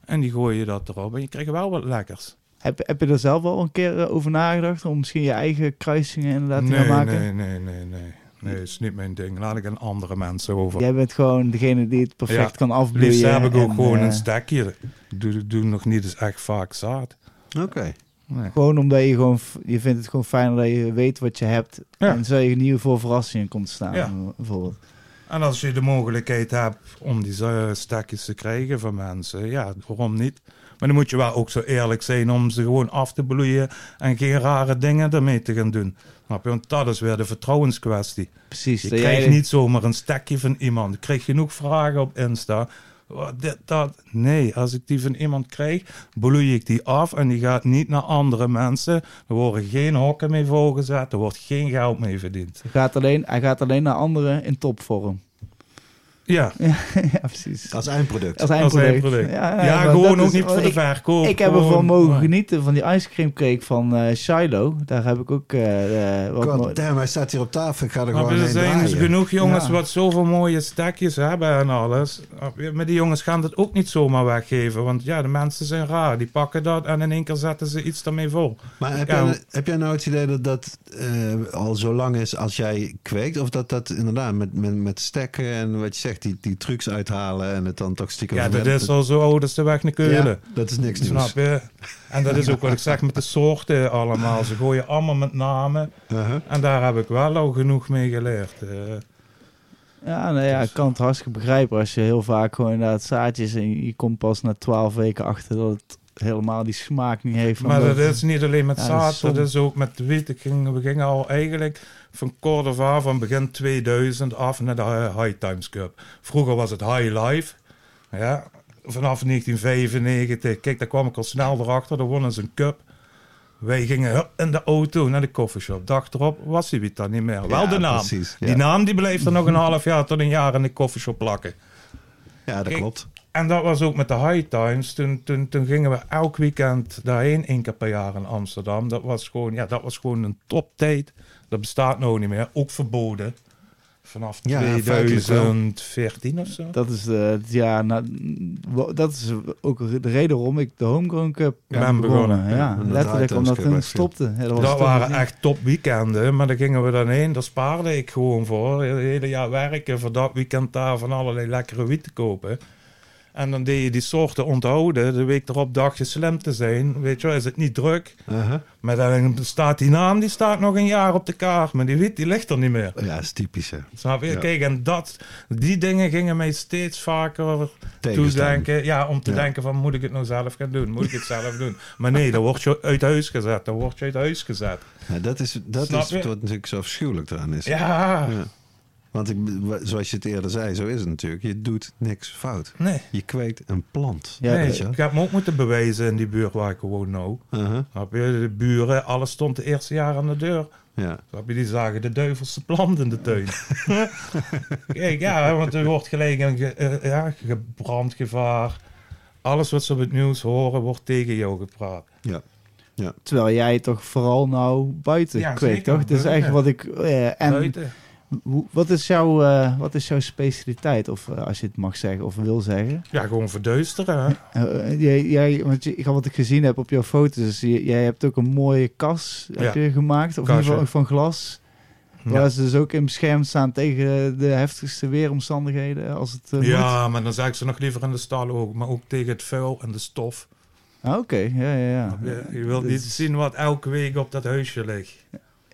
En die gooien dat erop en je krijgt wel wat lekkers. Heb, heb je er zelf al een keer eh, over nagedacht om misschien je eigen kruisingen inderdaad te nee, gaan maken? nee, nee, nee, nee. Nee, is niet mijn ding. Laat ik aan andere mensen over. Jij bent gewoon degene die het perfect Ja, kan afbloeien. Liefst heb ik ook en, gewoon eh, een stekje. Ik doe, doe nog niet eens echt vaak zaad. Oké. Nee. Gewoon omdat je gewoon, je vindt het gewoon fijn dat je weet wat je hebt. Ja. En zo je nieuw voor verrassingen komt te staan. Ja. Bijvoorbeeld. En als je de mogelijkheid hebt om die eh, stekjes te krijgen van mensen, ja, waarom niet? Maar dan moet je wel ook zo eerlijk zijn om ze gewoon af te bloeien en geen rare dingen ermee te gaan doen. Snap je? Want dat is weer de vertrouwenskwestie. Precies. Je krijgt jij- niet zomaar een stekje van iemand. Ik krijg genoeg vragen op Insta. Wat, dit, dat. Nee, als ik die van iemand krijg, bloei ik die af en die gaat niet naar andere mensen. Er worden geen hokken mee volgezet, er wordt geen geld mee verdiend. Hij gaat alleen, hij gaat alleen naar anderen in topvorm. *laughs* Ja, ja, precies. Als eindproduct. Als als eindproduct. eindproduct. Ja, maar gewoon dat ook is- niet voor de ik, verkoop. ik heb ervan mogen Ja. genieten van die ice cream cake van eh Shiloh. Daar heb ik ook eh, eh, wat God damn, hij staat hier op tafel. Ik ga er Maar gewoon er zijn dus genoeg jongens Ja. wat zoveel mooie stekjes hebben en alles. Maar die jongens gaan het ook niet zomaar weggeven. Want ja, de mensen zijn raar. Die pakken dat en in één keer zetten ze iets ermee vol. Maar heb, Ja, jij, heb jij nou het idee dat dat eh, al zo lang is als jij kweekt? Of dat dat inderdaad met, met, met stekken en wat je zegt, die, die trucs uithalen en het dan toch stiekem... Ja, dat is al zo oud als de weg naar Keulen. Ja, dat is niks nieuws. Snap je? En dat is ook wat ik zeg met de soorten allemaal. Ze gooien allemaal met namen. Uh-huh. En daar heb ik wel al genoeg mee geleerd. Eh, Ja, nou ja, ik kan het hartstikke begrijpen als je heel vaak gewoon inderdaad zaadjes en je, je komt pas na twaalf weken achter dat het helemaal die smaak niet heeft. maar dat dat- is niet alleen met Ja, dat is zaad, dat is ook met wiet. Ik ging, we gingen al eigenlijk van Cordova van begin 2000 af naar de Hi- High Times Cup. Vroeger was het High Life. Ja, vanaf 1995. Kijk, daar kwam ik al snel erachter. Daar wonnen ze een cup. Wij gingen in de auto naar de coffeeshop. Dag erop was die wiet dan niet meer. Wel Ja, de naam. precies, ja. Die naam die bleef er nog een half jaar tot een jaar in de coffeeshop plakken. Ja, dat Kijk, klopt. En dat was ook met de High Times. Toen, toen, toen gingen we elk weekend daarheen, één keer per jaar in Amsterdam. Dat was gewoon, ja, dat was gewoon een toptijd. Dat bestaat nou niet meer. Ook verboden. Vanaf Ja, feitelijk wel. 2014 of zo. Dat is, eh, het jaar na, wa- dat is ook de reden waarom ik de Homegrown Cup Ben ben begonnen. begonnen. Ja, letterlijk omdat het stopte. Ja, Dat waren echt top weekenden, maar daar gingen we dan heen. Daar spaarde ik gewoon voor. Het hele jaar werken voor dat weekend daar van allerlei lekkere wiet te kopen. En dan deed je die soorten onthouden. De week erop dacht je slim te zijn. Weet je wel, is het niet druk. Uh-huh. Maar dan staat die naam, die staat nog een jaar op de kaart. Maar die wiet, die ligt er niet meer. Ja, dat is typisch, hè. Snap je? Ja. Kijk, en dat, die dingen gingen mij steeds vaker toedenken. Ja, om te Ja. denken van, moet ik het nou zelf gaan doen? Moet ik het zelf doen? Maar nee, dan word je uit huis gezet. Dan word je uit huis gezet. Ja, dat is, dat Snap is je? wat natuurlijk zo afschuwelijk eraan is. Ja. Want ik, zoals je het eerder zei, zo is het natuurlijk. Je doet niks fout. Nee. Je kweekt een plant. Ja, nee, weet je wel? ik heb me ook moeten bewijzen in die buurt waar ik woon nou. Snap je? De buren, alles stond de eerste jaar aan de deur. Ja. Snap je? Die zagen de duivelse plant in de tuin. *laughs* Kijk, ja, want er wordt gelijk een ge, ja, brandgevaar. Alles wat ze op het nieuws horen, wordt tegen jou gepraat. Ja. Terwijl jij toch vooral nou buiten Ja, kweekt, toch? Dat is echt wat ik... eh, en Buiten. Hoe, wat, is jouw, eh, wat is jouw specialiteit? Of eh, als je het mag zeggen of wil zeggen. Ja, gewoon verduisteren. Eh, jij, jij, want je, wat ik gezien heb op jouw foto's, je- jij hebt ook een mooie kas heb je gemaakt, of in ieder geval van glas. Ja. Waar ze dus ook in beschermd staan tegen de heftigste weeromstandigheden. Als het, moet. Ja, maar dan zeg ik ze nog liever in de stal ook. Maar ook tegen het vuil en de stof. Ah, Oké, ja, ja, ja. Je, je wilt niet zien wat elke week op dat huisje ligt.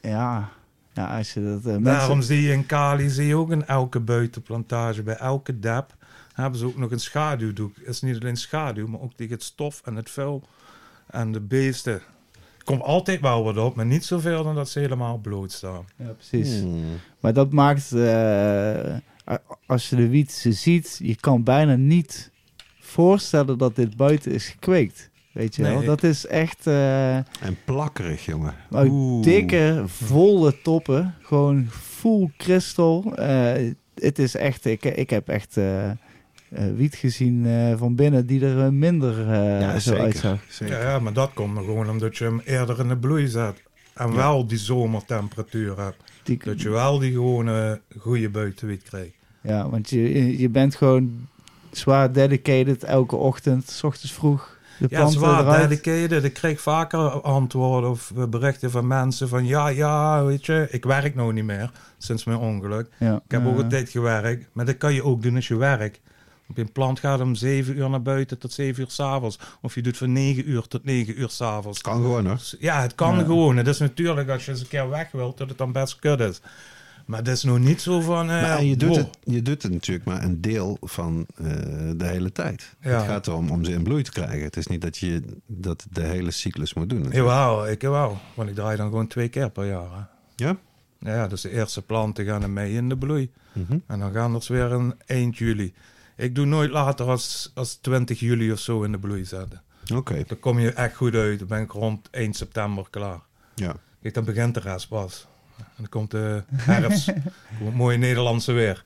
Ja, ja als je dat... eh, mensen- Daarom zie je in Kali zie je ook in elke buitenplantage, bij elke dep, hebben ze ook nog een schaduwdoek. Het is niet alleen schaduw, maar ook tegen het stof en het vuil en de beesten. Er komt altijd wel wat op, maar niet zoveel dan dat ze helemaal bloot staan. Ja, precies. Hmm. Maar dat maakt, eh, als je de wiet ziet, je kan bijna niet voorstellen dat dit buiten is gekweekt. Weet je Nee, wel? ik- Dat is echt eh, En plakkerig, jongen. Oeh. dikke, volle toppen. Gewoon full kristal. Eh, het is echt, ik, ik heb echt eh, eh, wiet gezien eh, van binnen die er minder eh, Ja, zo zeker. uitzag. zeker. Ja, ja, maar dat komt gewoon omdat je hem eerder in de bloei zet. En wel die zomertemperatuur hebt. Die, Dat je wel die gewone goede buitenwiet krijgt. Ja, want je, je bent gewoon zwaar dedicated elke ochtend, s ochtends vroeg. De Ja, planten zwaar eruit. dedicated. Ik kreeg vaker antwoorden of berichten van mensen van... Ja, ja, weet je, ik werk nou niet meer sinds mijn ongeluk. Ja. Ik heb ook een tijd gewerkt. Maar dat kan je ook doen als je werkt. Op een plant gaat om 7 uur naar buiten tot 7 uur s'avonds. Of je doet van 9 uur tot 9 uur s'avonds. Kan gewoon hoor. Ja, het kan Ja. gewoon. Het is natuurlijk als je eens een keer weg wilt, dat het dan best kut is. Maar het is nog niet zo van... eh, Maar je, doet wow. het, je doet het natuurlijk maar een deel van eh, de hele tijd. Ja. Het gaat erom om ze in bloei te krijgen. Het is niet dat je dat de hele cyclus moet doen. Jawel, ik wel. Want ik draai dan gewoon twee keer per jaar. Hè. Ja? Ja, dus de eerste planten gaan er mee in de bloei. Mhm. En dan gaan er weer een eind juli. Ik doe nooit later als, als 20 juli of zo in de bloei zetten. Oké, Dan kom je echt goed uit. Dan ben ik rond 1 september klaar. ja. Kijk, dan begint de rest pas. En dan komt de herfst. *laughs* Komt mooi Nederlandse weer.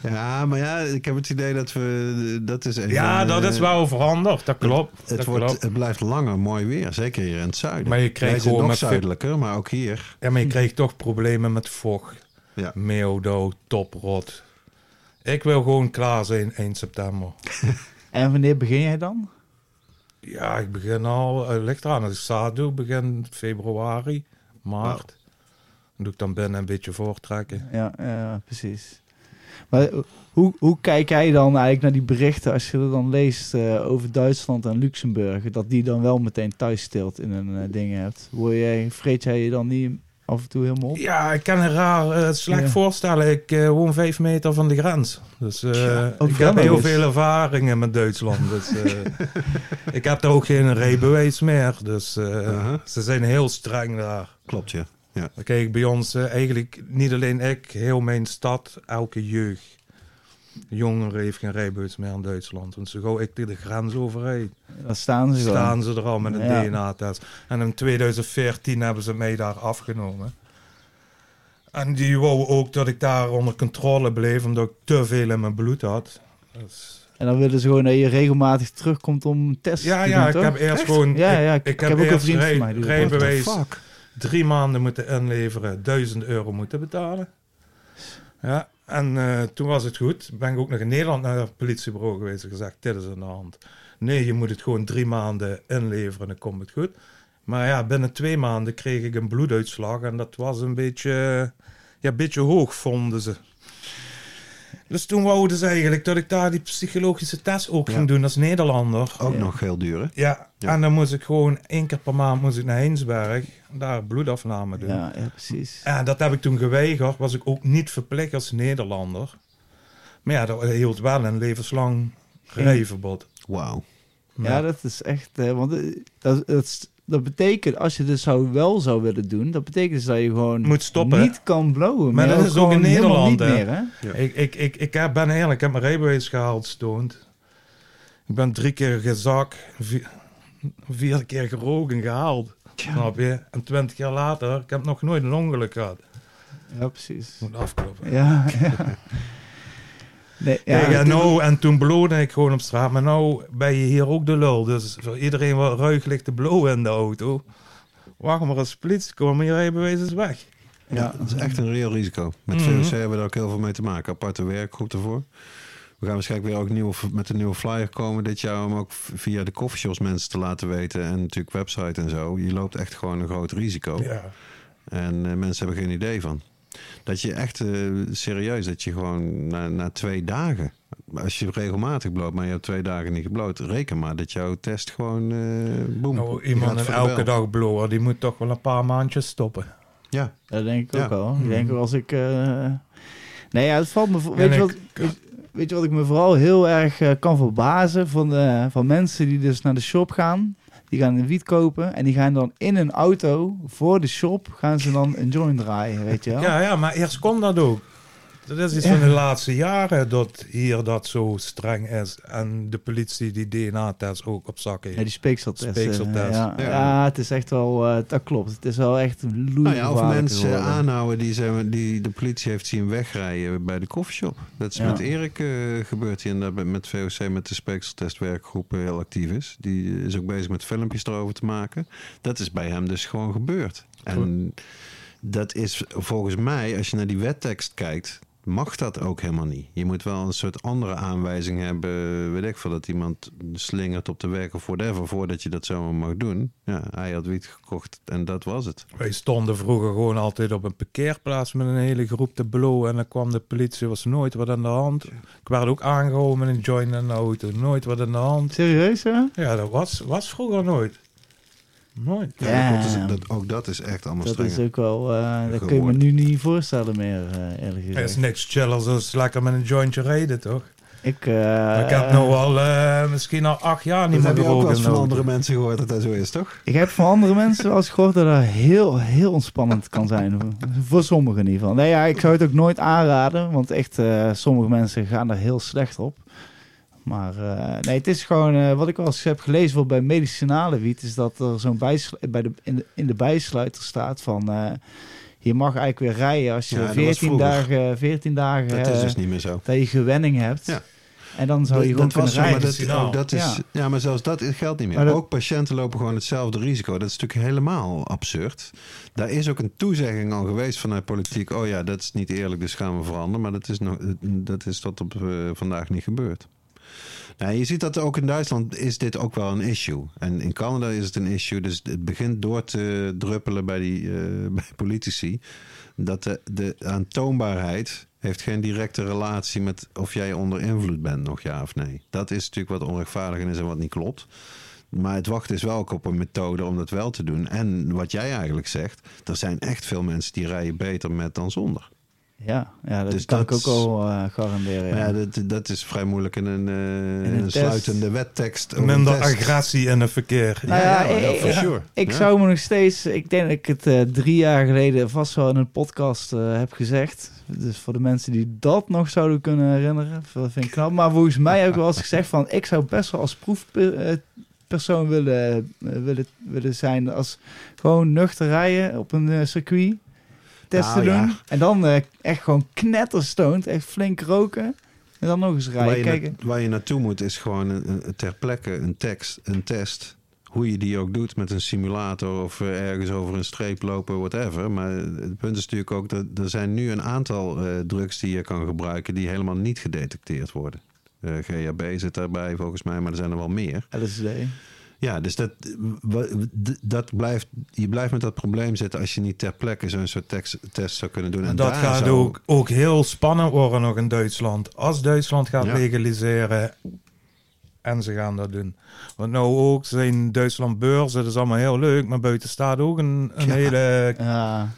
Ja, maar ja, ik heb het idee dat we... Dat is even, Ja, dat eh, is wel veranderd. Dat klopt. Het, dat wordt, klopt. het blijft langer mooi weer, zeker hier in het zuiden. Maar je krijgt gewoon nog met- zuidelijker, maar ook hier. Ja, maar je kreeg toch problemen met vocht. Ja. Meeuwdood, toprot. Ik wil gewoon klaar zijn 1 september. *laughs* En wanneer begin jij dan? Ja, ik begin al, uh, ligt eraan. Als ik zaad doe, begin februari, maart. Dan doe ik dan binnen een beetje voortrekken. Ja, ja precies. Maar hoe, hoe kijk jij dan eigenlijk naar die berichten als je er dan leest eh, over Duitsland en Luxemburg? Dat die dan wel meteen thuis stilt in een eh, ding hebt. Word jij, vreet jij je dan niet af en toe helemaal op? Ja, ik kan een raar eh, slecht Ja. voorstellen. Ik woon vijf meter van de grens. Dus eh, Ja, ook ik heb heel veel ervaringen met Duitsland. Dus, eh, *laughs* ik heb daar ook geen rijbewijs meer. Dus ze zijn heel streng daar. Klopt, ja. Ja. Kijk, bij ons eh, eigenlijk niet alleen ik, heel mijn stad, elke jeugd. Jongeren heeft geen rijbewijs meer in Duitsland. Want zo gauw ik de grens overrijd, Dan staan ze staan ze er al met een Ja. DNA-test. En in 2014 hebben ze mij daar afgenomen. En die wou ook dat ik daar onder controle bleef, omdat ik te veel in mijn bloed had. Dus, En dan willen ze gewoon dat je regelmatig terugkomt om een test ja, te ja, doen, ik toch? heb eerst Echt? gewoon... Ja, ik, ja, ik, ik heb, heb ook een eerst vriend van mij die rijbewijs fuck? Drie maanden moeten inleveren, 1000 euro moeten betalen. Ja, en eh, toen was het goed. Ben ik ook nog in Nederland naar het politiebureau geweest en gezegd, dit is aan de hand. Nee, je moet het gewoon drie maanden inleveren en dan komt het goed. Maar ja, binnen twee maanden kreeg ik een bloeduitslag en dat was een beetje, ja, een beetje hoog, vonden ze. Dus toen wouden ze eigenlijk dat ik daar die psychologische test ook Ja. ging doen als Nederlander. Ook Ja. nog heel duur, hè? Ja, Ja. en dan moest ik gewoon één keer per maand moest ik naar Heemsberg, daar bloedafname doen. Ja, ja, precies. Ja, dat heb ik toen geweigerd. Was ik ook niet verplicht als Nederlander. Maar ja, dat hield wel een levenslang rijverbod. Wauw. Ja, dat is echt... eh, want eh, dat, dat dat betekent, als je dus zou wel zou willen doen, dat betekent dus dat je gewoon Moet stoppen, hè? niet kan blowen. Maar dat is ook in Nederland, niet hè? meer, hè? Ja. Ik, ik, ik, ik heb- ben eerlijk, ik heb mijn rijbewijs gehaald stoned. Ik ben drie keer gezakt, vier, vier keer geroken gehaald. Snap je? En twintig jaar later, ik heb nog nooit een ongeluk gehad. Ja, precies. Moet afkloppen. Ja, *laughs* ja. Nee, ja, Kijk, en, nou, en toen bloedde ik gewoon op straat. Maar nou ben je hier ook de lul. Dus voor iedereen wat ruig ligt te blowen in de auto. Wacht maar als politie komt, maar je rijbewijs is weg. Ja, dat is echt een reëel risico. Met Mhm. VOC hebben we daar ook heel veel mee te maken. Aparte werkgroep ervoor. We gaan waarschijnlijk weer ook nieuwe, met een nieuwe flyer komen dit jaar... om ook via de coffeeshops mensen te laten weten... en natuurlijk website en zo. Je loopt echt gewoon een groot risico. Ja. En eh, mensen hebben geen idee van. Dat je echt eh, serieus, dat je gewoon na, na twee dagen... Als je regelmatig bloot, maar je hebt twee dagen niet gebloot... reken maar dat jouw test gewoon... eh boem, Nou, je iemand de elke dag blowen, die moet toch wel een paar maandjes stoppen. Ja, Dat denk ik Ja. ook wel. Mhm. Ik denk ook als ik... eh, Nee, ja, het valt me... En Weet je, ik- wat, weet, weet je wat ik me vooral heel erg kan verbazen? Van, eh, van mensen die dus naar de shop gaan. Die gaan een wiet kopen. En die gaan dan in een auto voor de shop... gaan ze dan een joint draaien, weet je? Ja, ja, maar eerst kon dat ook. Dat is iets Ja. van de laatste jaren dat hier dat zo streng is. En de politie die DNA-test ook op zak heeft. Ja, die speekseltest. eh, Speekseltest. Ja, ja. Ja. het is echt wel... eh, dat klopt. Het is wel echt een Nou ja, of mensen aanhouden die, zijn, die de politie heeft zien wegrijden bij de koffieshop. Dat is Ja. met Erik eh, gebeurd, die inderdaad met VOC met de speekseltestwerkgroep heel actief is. Die is ook bezig met filmpjes erover te maken. Dat is bij hem dus gewoon gebeurd. En dat is volgens mij, als je naar die wettekst kijkt, mag dat ook helemaal niet. Je moet wel een soort andere aanwijzing hebben, weet ik veel, dat iemand slingert op de weg of whatever, voordat je dat zomaar mag doen. Ja, hij had wiet gekocht en dat was het. Wij stonden vroeger gewoon altijd op een parkeerplaats met een hele groep te blowen. En dan kwam de politie, was nooit wat aan de hand. Ik werd ook aangehouden met een joint in de auto. Nooit wat aan de hand. Serieus, hè? Ja, dat was, was vroeger nooit. Nooit. Ja, Ja. dat is- dat, ook dat is echt allemaal Dat is ook wel... eh, dat kun je me nu niet voorstellen meer, eh, eerlijk Er gezegd. is niks chillers als lekker met een jointje rijden, toch? Ik, eh, ik heb nu al eh, misschien al acht jaar niet meer heb je ook wel geroken. eens in van andere mensen gehoord dat dat zo is, toch? ik heb van andere mensen wel eens gehoord dat dat heel, heel ontspannend kan zijn. Voor sommigen in ieder geval. Nee, ja, ik zou het ook nooit aanraden. Want echt, eh, sommige mensen gaan er heel slecht op. Maar eh, nee, het is gewoon... eh, wat ik wel eens heb gelezen voor bij medicinale wiet... is dat er zo'n bij de, in, de, in de bijsluiter staat van... eh, je mag eigenlijk weer rijden als je Ja, dat was 14 vroeger. dagen, 14 dagen Dat is dus niet meer zo. dat je gewenning hebt. Ja. En dan zou je Dat- gewoon dat kunnen zo, maar rijden. dat, Medicinaal. ook dat is, Ja. ja. maar zelfs dat geldt niet meer. Dat- Ook patiënten lopen gewoon hetzelfde risico. Dat is natuurlijk helemaal absurd. Daar is ook een toezegging al geweest vanuit politiek. Oh ja, dat is niet eerlijk, dus gaan we veranderen. Maar dat is, nog, dat is tot op vandaag niet gebeurd. Nou, je ziet dat ook in Duitsland is dit ook wel een issue. En in Canada is het een issue. Dus het begint door te druppelen bij, die, eh, *laughs* bij politici. Dat de, de aantoonbaarheid heeft geen directe relatie met of jij onder invloed bent, nog ja of nee. Dat is natuurlijk wat onrechtvaardig is en wat niet klopt. Maar het wacht is wel ook op een methode om dat wel te doen. En wat jij eigenlijk zegt, er zijn echt veel mensen die rijden beter met dan zonder. Ja, ja dat Dus kan dat ik ook al eh, garanderen. Maar Ja. ja, dat, dat is vrij moeilijk in een, eh, In een een sluitende wettekst. een Minder agressie in het verkeer. Nou ja, ja, ik- for ik- sure. Ik Ja. zou me nog steeds, ik denk dat ik het eh, drie jaar geleden vast wel in een podcast eh, heb gezegd. Dus voor de mensen die dat nog zouden kunnen herinneren, dat vind ik knap. Maar volgens mij ook wel eens gezegd van, ik zou best wel als proefpersoon willen, willen, willen zijn als gewoon nuchter rijden op een circuit. Testen Nou, doen. En dan eh, echt gewoon knetterstoned, echt flink roken. En dan nog eens Waar rijden. je, Kijken. na- waar je naartoe moet is gewoon een, een- ter plekke een, tekst, een test. Hoe je die ook doet met een simulator of eh, ergens over een streep lopen, whatever. Maar het punt is natuurlijk ook dat er zijn nu een aantal eh, drugs die je kan gebruiken die helemaal niet gedetecteerd worden. GHB zit daarbij volgens mij, maar er zijn er wel meer. LSD. Ja, dus dat, dat blijft, je blijft met dat probleem zitten als je niet ter plekke zo'n soort tekst, test zou kunnen doen. En dat daar gaat zou- ook, ook heel spannend worden nog in Duitsland. Als Duitsland gaat Ja. legaliseren en ze gaan dat doen. Want nou ook zijn Duitsland beurzen, dat is allemaal heel leuk, maar buiten staat ook een, een Ja. hele Ja,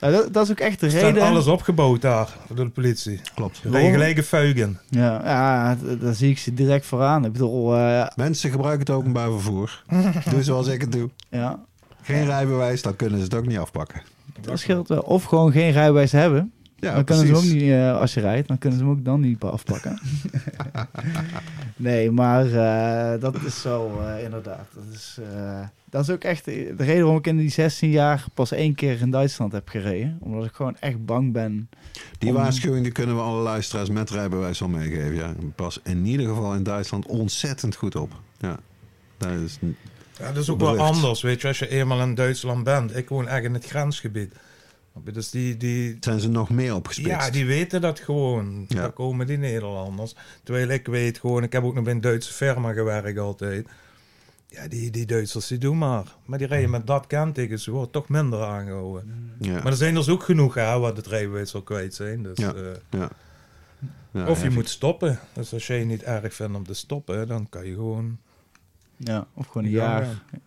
Ja, dat, dat is ook echt de Er staat reden. alles opgebouwd daar door de politie. Klopt. Regelege fuigen. Ja, ja, daar zie ik ze direct vooraan. Ik bedoel, eh, Mensen gebruiken het openbaar vervoer. *laughs* doe zoals ik het doe. ja, Geen rijbewijs, dan kunnen ze het ook niet afpakken. dat scheelt wel. Of gewoon geen rijbewijs hebben. Ja, dan kunnen ze hem ook niet, eh, als je rijdt, dan kunnen ze hem ook dan niet afpakken. *laughs* nee, maar eh, dat is zo, inderdaad. Dat is, eh, dat is ook echt de reden waarom ik in die 16 jaar pas één keer in Duitsland heb gereden. Omdat ik gewoon echt bang ben. Die om- waarschuwing die kunnen we alle luisteraars met rijbewijs wel meegeven. Ja. Pas in ieder geval in Duitsland ontzettend goed op. Ja. Dat is, Ja, dat is ook wel anders, weet je, als je eenmaal in Duitsland bent. Ik woon echt in het grensgebied. Dus die, die, zijn ze nog meer opgespitst. ja, die weten dat gewoon. Ja. Daar komen die Nederlanders. Terwijl ik weet gewoon, ik heb ook nog bij een Duitse firma gewerkt altijd. Ja, die, die Duitsers, die doen maar. Maar die rijden met dat kenteken, ze worden toch minder aangehouden. Ja. Maar er zijn er dus ook genoeg, hè, wat het rijbewijs al kwijt zijn. Dus, Ja. eh, Ja. Ja, of je moet stoppen. Dus als jij niet erg vindt om te stoppen, dan kan je gewoon... Ja, of gewoon een Ja, jaar. ja.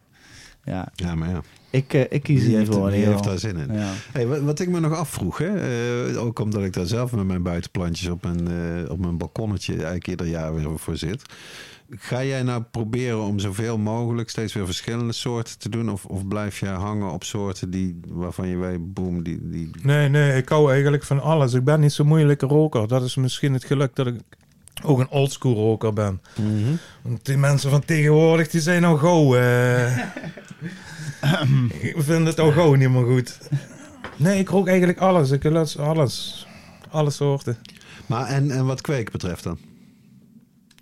Ja, Ja, maar ja. Ik, eh, ik kies Wie er heeft, daar zin in? Ja. Hey, wat, wat ik me nog afvroeg, hè, eh, ook omdat ik daar zelf met mijn buitenplantjes op mijn, eh, op mijn balkonnetje eigenlijk ieder jaar weer voor zit. Ga jij nou proberen om zoveel mogelijk steeds weer verschillende soorten te doen? Of, of blijf je hangen op soorten die, waarvan je weet, boem, die, die... Nee, nee, ik hou eigenlijk van alles. Ik ben niet zo'n moeilijke roker. Dat is misschien het geluk dat ik ook een oldschool roker ben. Mhm. Want die mensen van tegenwoordig, die zijn al gauw... eh *laughs* ik vind het al gauw niet meer goed. Nee, ik rook eigenlijk alles. Ik lust alles. Alle soorten. Maar en, en wat kweken betreft dan?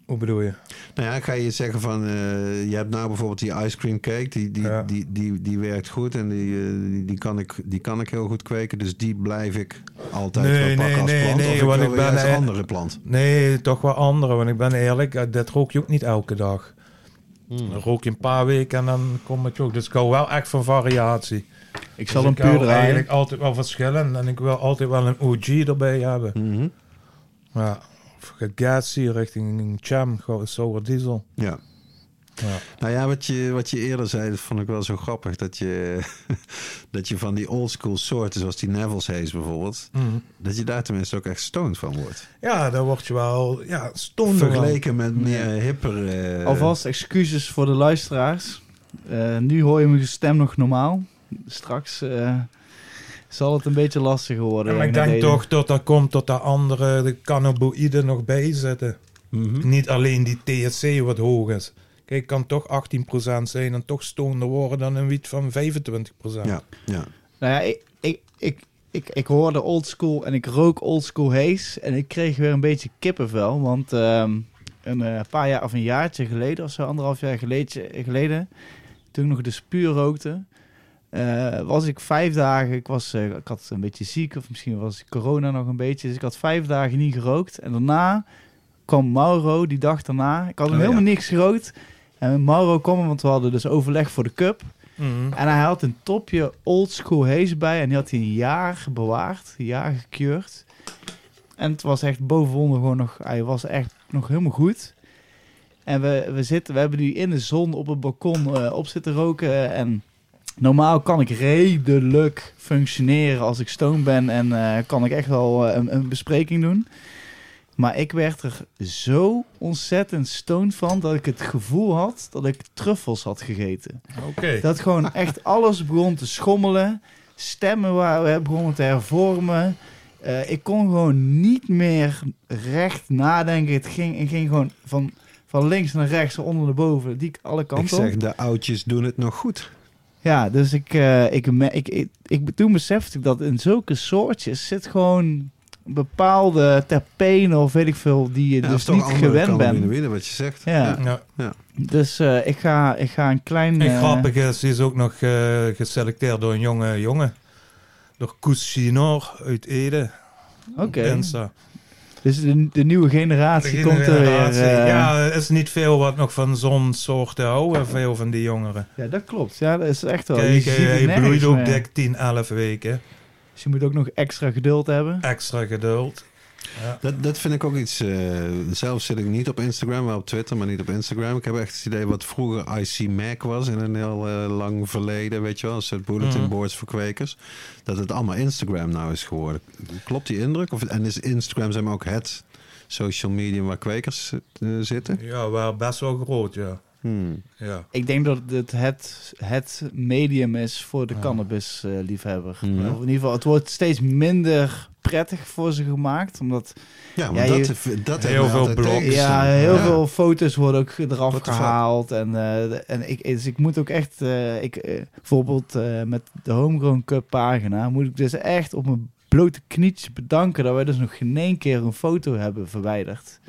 Hoe bedoel je? Nou ja, ga je zeggen van, eh, je hebt nou bijvoorbeeld die ice cream cake, die, die, Ja. die, die, die werkt goed en die, eh, die, die, kan ik, die kan ik heel goed kweken, dus die blijf ik altijd Nee, wel pakken nee, als nee, plant. nee, of ik want ik ben, een andere plant. Nee, toch wel andere. Want ik ben eerlijk, eh, dat rook je ook niet elke dag. Dan rook je een paar weken en dan kom het je ook. Dus ik hou wel echt van variatie. Ik zal Dus hem ik hou puur draaien. eigenlijk altijd wel verschillen. En ik wil altijd wel een OG erbij hebben. Mhm. Ja. Of Gatsby richting Cham, gewoon sour diesel. Ja. Ja. Nou ja, wat je, wat je eerder zei, dat vond ik wel zo grappig. Dat je, *laughs* dat je van die oldschool soorten, zoals die Neville's Haze bijvoorbeeld, dat je daar tenminste ook echt stoned van wordt. Ja, daar word je wel ja, stoned van. Vergeleken met meer hipper... eh, Alvast excuses voor de luisteraars. Eh, nu hoor je mijn stem nog normaal. Straks eh, zal het een beetje lastiger worden. Ja, maar ik denk reden. toch dat dat komt tot de andere de cannabinoïden nog bij zitten. mhm. Niet alleen die THC wat hoog is. Kijk, kan toch 18% zijn en toch stoonder worden dan een wiet van 25%. Ja, ja. Nou ja, ik, ik, ik, ik, ik hoorde oldschool en ik rook oldschool haze. En ik kreeg weer een beetje kippenvel. Want ehm, een eh, paar jaar of een jaartje geleden, of zo anderhalf jaar geleden, geleden toen ik nog de spuur rookte, eh, was ik vijf dagen, ik, was, eh, ik had een beetje ziek of misschien was corona nog een beetje. Dus ik had vijf dagen niet gerookt. En daarna kwam Mauro, die dag daarna. Ik had hem Oh, ja. helemaal niks gerookt. En Mauro kwam, want we hadden dus overleg voor de cup. Mhm. En hij had een topje old school haze bij. En die had hij een jaar bewaard. Een jaar gekeurd. En het was echt bovenonder gewoon nog... Hij was echt nog helemaal goed. En we, we, zitten, we hebben nu in de zon op het balkon eh, op zitten roken. En normaal kan ik redelijk functioneren als ik stoned ben. En eh, kan ik echt wel eh, een, een bespreking doen. Maar ik werd er zo ontzettend stoned van... dat ik het gevoel had dat ik truffels had gegeten. Oké. Dat gewoon *laughs* echt alles begon te schommelen. Stemmen waren begonnen te hervormen. Eh, ik kon gewoon niet meer recht nadenken. Het ging, het ging gewoon van, van links naar rechts, van onder naar boven, die alle Ik kanten op. zeg, de oudjes doen het nog goed. Ja, dus ik, eh, ik, me- ik, ik, ik, toen besefte ik dat in zulke soortjes zit gewoon bepaalde terpenen of weet ik veel, die je Ja, dus niet gewend bent. wat je zegt. Ja. Ja. Dus eh, ik, ga, ik ga een klein... En eh, grappig is, die is ook nog eh, geselecteerd door een jonge jongen. Door Koes Chinor uit Ede. Oké. Dus de, de nieuwe generatie komt er weer. eh, Ja, er is niet veel wat nog van zo'n soort houden, veel van die jongeren. Ja, dat klopt. Ja, dat is echt wel. Kijk, je nergens bloeit ook dik 10, 11 weken. Dus je moet ook nog extra geduld hebben. Extra geduld. Ja. Dat, dat vind ik ook iets. eh, zelf zit ik niet op Instagram, wel op Twitter, maar niet op Instagram. Ik heb echt het idee wat vroeger IC Mac was in een heel eh, lang verleden, weet je wel, een soort bulletin Mhm. boards voor kwekers. Dat het allemaal Instagram nou is geworden. Klopt die indruk? Of, en is Instagram zeg maar ook het social medium waar kwekers eh, zitten? Ja, wel best wel groot, ja. Hmm. ja. Ik denk dat het het, het medium is voor de Ja. cannabis-liefhebber. Mhm. In ieder geval, het wordt steeds minder prettig voor ze gemaakt. Omdat Ja, maar Ja, dat, je- dat Heel veel blogs. ja, heel Ja. veel foto's worden ook eraf What gehaald. En, eh, en ik, dus ik moet ook echt, eh, ik, eh, bijvoorbeeld eh, met de Homegrown Cup pagina, moet ik dus echt op mijn blote knietjes bedanken dat wij dus nog geen één keer een foto hebben verwijderd.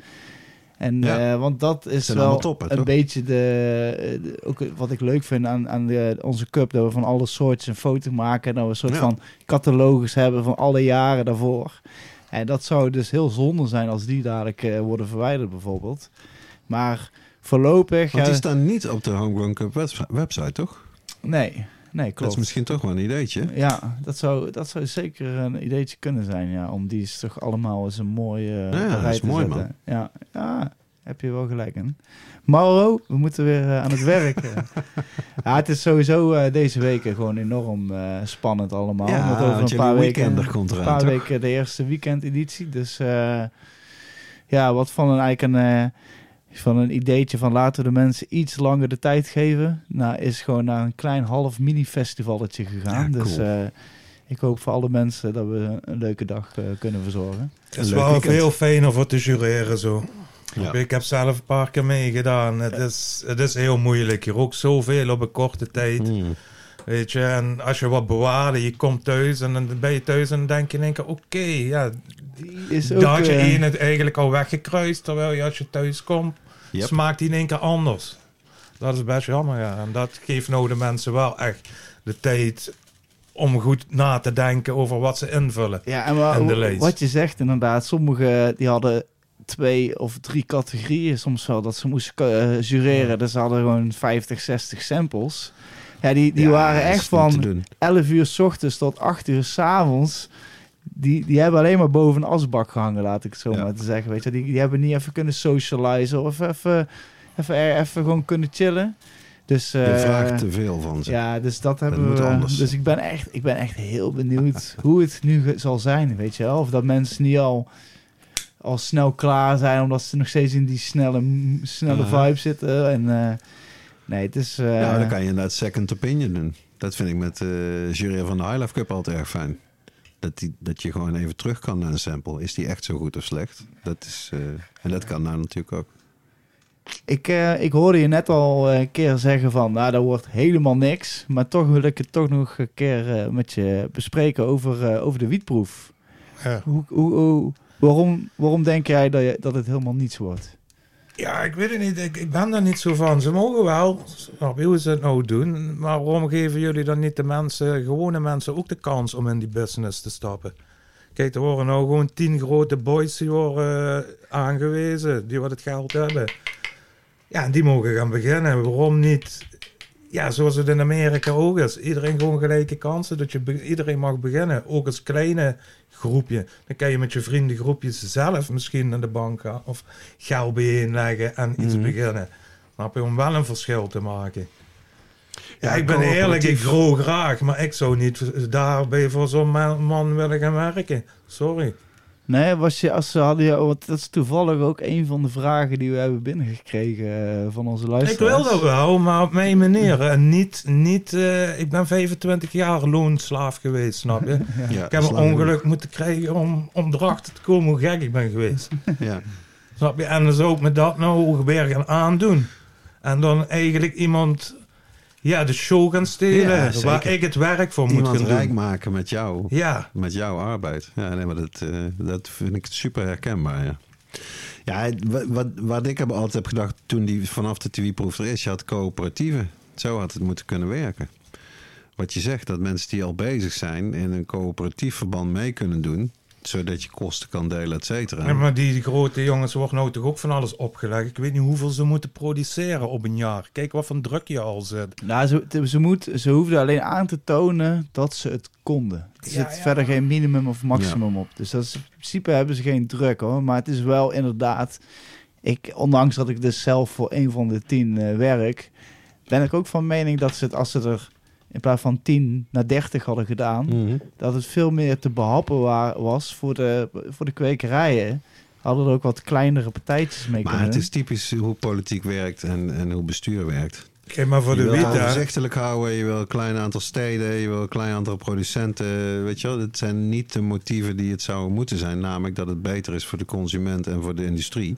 En, Ja. eh, want dat is wel een toch? beetje de, eh, de- ook wat ik leuk vind aan, aan de, onze cup, dat we van alle soorten een foto maken en dat we een soort Ja. van catalogus hebben van alle jaren daarvoor. En dat zou dus heel zonde zijn als die dadelijk eh, worden verwijderd bijvoorbeeld. Maar voorlopig... Want die ja, staan niet op de Homegrown Cup webs- website, toch? nee, nee, Dat klopt. is misschien toch wel een ideetje. Ja, dat zou, dat zou zeker een ideetje kunnen zijn, ja. Om die is toch allemaal eens een mooie uh, Ja, dat rij is te mooi, zetten. Ja, ja, heb je wel gelijk in. Mauro, we moeten weer eh, aan het werk. eh. *laughs* ja, het is sowieso eh, deze week gewoon enorm spannend allemaal. Ja, over want een paar weken, komt een eraan, paar toch? weken de eerste weekendeditie. Dus ja, wat van een, eigenlijk een, van een ideetje van laten we de mensen iets langer de tijd geven. Nou, is gewoon naar een klein half mini-festivalletje gegaan. Ja, Dus eh, ik hoop voor alle mensen dat we een leuke dag eh, kunnen verzorgen. Het is wel weekend. veel fijner voor te jureren zo. Ja. Ik heb zelf een paar keer meegedaan. Het is, het is heel moeilijk. Je rookt zoveel op een korte tijd. Hmm. Weet je, en als je wat bewaarde, je komt thuis en dan ben je thuis en dan denk je in één keer, oké, ja, Die is ook, daar had je eh, één het eigenlijk al weggekruist, terwijl je als je thuis komt, Yep. smaakt die in één keer anders. Dat is best jammer, ja. En dat geeft nou de mensen wel echt de tijd om goed na te denken over wat ze invullen. Ja, en, wa- de lees. wat je zegt inderdaad, sommigen die hadden twee of drie categorieën soms wel dat ze moesten eh, jureren. Dus ze hadden gewoon 50, 60 samples. Ja, die, die Ja, waren echt van doen. 11 uur s ochtends tot 8 uur s avonds. Die, die hebben alleen maar boven een asbak gehangen, laat ik het zo Ja. maar te zeggen. Weet je? Die, die hebben niet even kunnen socializen of even, even, even gewoon kunnen chillen. Dus, Je eh, vraagt te veel van ze. ja, dus dat hebben we. anders. Dus ik ben echt, ik ben echt heel benieuwd *laughs* hoe het nu zal zijn, weet je wel? Of dat mensen niet al, al snel klaar zijn, omdat ze nog steeds in die snelle, snelle vibe zitten. En eh, nee, het is. eh, Ja, dan kan je inderdaad second opinion doen. Dat vind ik met de jury van de High Life Cup altijd erg fijn. Dat, die, dat je gewoon even terug kan naar een sample. Is die echt zo goed of slecht? Dat is, eh, en dat kan nou natuurlijk ook. ik, eh, ik hoorde je net al een keer zeggen van, nou, dat wordt helemaal niks. Maar toch wil ik het toch nog een keer eh, met je bespreken over, eh, over de wietproef. Ja. Hoe, hoe, hoe- waarom, waarom denk jij dat, je, dat het helemaal niets wordt? Ja, ik weet het niet. Ik, ben daar niet zo van. Ze mogen wel, snap je hoe ze het nou doen. Maar waarom geven jullie dan niet de mensen, gewone mensen, ook de kans om in die business te stappen? Kijk, er worden nou gewoon tien grote boys die eh, aangewezen, die wat het geld hebben. Ja, en die mogen gaan beginnen. Waarom niet? Ja, zoals het in Amerika ook is. Iedereen gewoon gelijke kansen. Dat je iedereen mag beginnen. Ook als kleine groepje. Dan kan je met je vriendengroepjes zelf misschien naar de bank gaan. Of geld bijeenleggen en iets Mhm. beginnen. Snap je? Om wel een verschil te maken. Ja, Ja, ik ben eerlijk, ik groei graag. Maar ik zou niet daarbij voor zo'n man willen gaan werken. Sorry. Nee, was je, als ze hadden, je- want dat is toevallig ook een van de vragen die we hebben binnengekregen eh, van onze Ik luisteraars. wil dat wel, maar op mijn manier. En niet, niet eh, ik ben 25 jaar loonslaaf geweest, snap je? *laughs* Ja, Ik heb een ongeluk moeten krijgen om, om erachter te komen hoe gek ik ben geweest. *laughs* Ja. Snap je? En dan zou ik me dat nou weer gaan aandoen. En dan eigenlijk iemand ja, de show gaan stelen. Ja, waar ik het werk voor moet gaan rijk doen. maken met jou. Ja, Met jouw arbeid. Ja, nee, maar dat, eh, dat vind ik super herkenbaar, ja. Ja, wat, wat ik heb altijd heb gedacht toen die vanaf de TV-proef er is, je had coöperatieven. Zo had het moeten kunnen werken. Wat je zegt, dat mensen die al bezig zijn in een coöperatief verband mee kunnen doen. Zodat je kosten kan delen, et cetera. Ja, maar die, grote jongens worden nou toch ook van alles opgelegd. Ik weet niet hoeveel ze moeten produceren op een jaar. Kijk wat voor druk je al zit. Nou, ze, ze, moet, ze hoefden alleen aan te tonen dat ze het konden. Er zit ja. verder geen minimum of maximum op. Dus dat is, in principe hebben ze geen druk hoor. Maar het is wel inderdaad... Ik, ondanks dat ik dus zelf voor een van de tien eh, werk... ben ik ook van mening dat ze het, als ze er in plaats van 10 naar 30 hadden gedaan... Mhm. dat het veel meer te behappen wa- was voor de, voor de kwekerijen. Hadden er ook wat kleinere partijtjes mee Maar kunnen. het is typisch hoe politiek werkt en, en hoe bestuur werkt. Kijk maar voor je de wil overzichtelijk houden, je wil een klein aantal steden, je wil een klein aantal producenten. Weet je wel, het zijn niet de motieven die het zouden moeten zijn. Namelijk dat het beter is voor de consument en voor de industrie.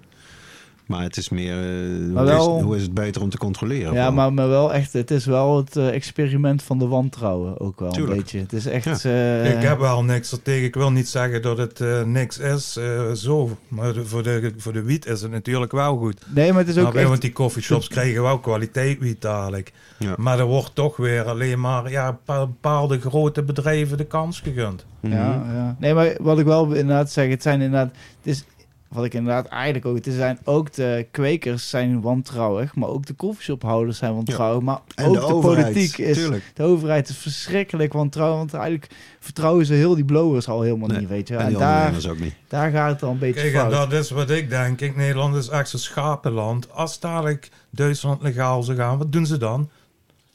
Maar het is meer, eh, Maar hoe, wel- is, hoe is het beter om te controleren? Ja, maar, maar wel echt, het is wel het eh, experiment van de wantrouwen ook wel Tuurlijk. een beetje. Het is echt... Ja. eh, Ik heb wel niks er tegen. Ik wil niet zeggen dat het eh, niks is, eh, zo. Maar de- voor, de, voor de wiet is het natuurlijk wel goed. Nee, maar het is ook Snap je? echt... Want die coffeeshops *laughs* krijgen wel kwaliteit wiet dadelijk. Ja. Maar er wordt toch weer alleen maar ja, pa- bepaalde grote bedrijven de kans gegund. Mhm. Ja, ja. Nee, maar wat ik wel inderdaad zeg, het zijn inderdaad... Het is, wat ik inderdaad eigenlijk ook... Het zijn ook de kwekers zijn wantrouwig, maar ook de koffieshophouders zijn wantrouwig. Maar En ook de, politiek is... tuurlijk. De overheid is verschrikkelijk wantrouwig, want eigenlijk vertrouwen ze heel die blowers al helemaal Nee, niet, weet je. En En, daar, ook niet. daar gaat het al een beetje Kijk, fout. dat is wat ik denk. Kijk, Nederland is echt zo'n schapenland. Als dadelijk Duitsland legaal zou gaan, wat doen ze dan?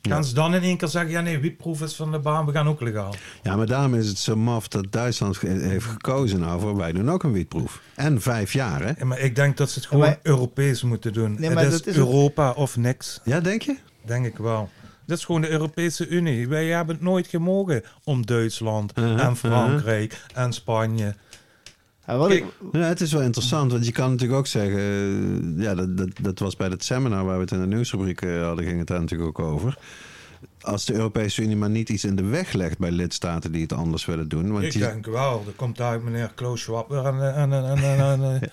Gaan Ja. ze dan in één keer zeggen, ja nee, wietproef is van de baan, we gaan ook legaal. Ja, maar daarom is het zo maf dat Duitsland heeft gekozen nou voor wij doen ook een wietproef. En vijf jaar, hè? Ja, maar ik denk dat ze het gewoon maar- Europees moeten doen. Nee, maar het is, dat is Europa of niks, Ja, denk je? denk ik wel. Dit is gewoon de Europese Unie. Wij hebben het nooit gemogen om Duitsland Uh-huh, en Frankrijk en Spanje. Ja, wat ik, Kijk, Ja, het is wel interessant, want je kan natuurlijk ook zeggen... eh, ja, dat, dat, dat was bij het seminar waar we het in de nieuwsrubriek eh, hadden... ging het daar natuurlijk ook over. Als de Europese Unie maar niet iets in de weg legt bij lidstaten die het anders willen doen. Want ik die- denk wel. Er komt uit meneer Klaus Schwab weer en, en, en, en, en- *laughs* *laughs*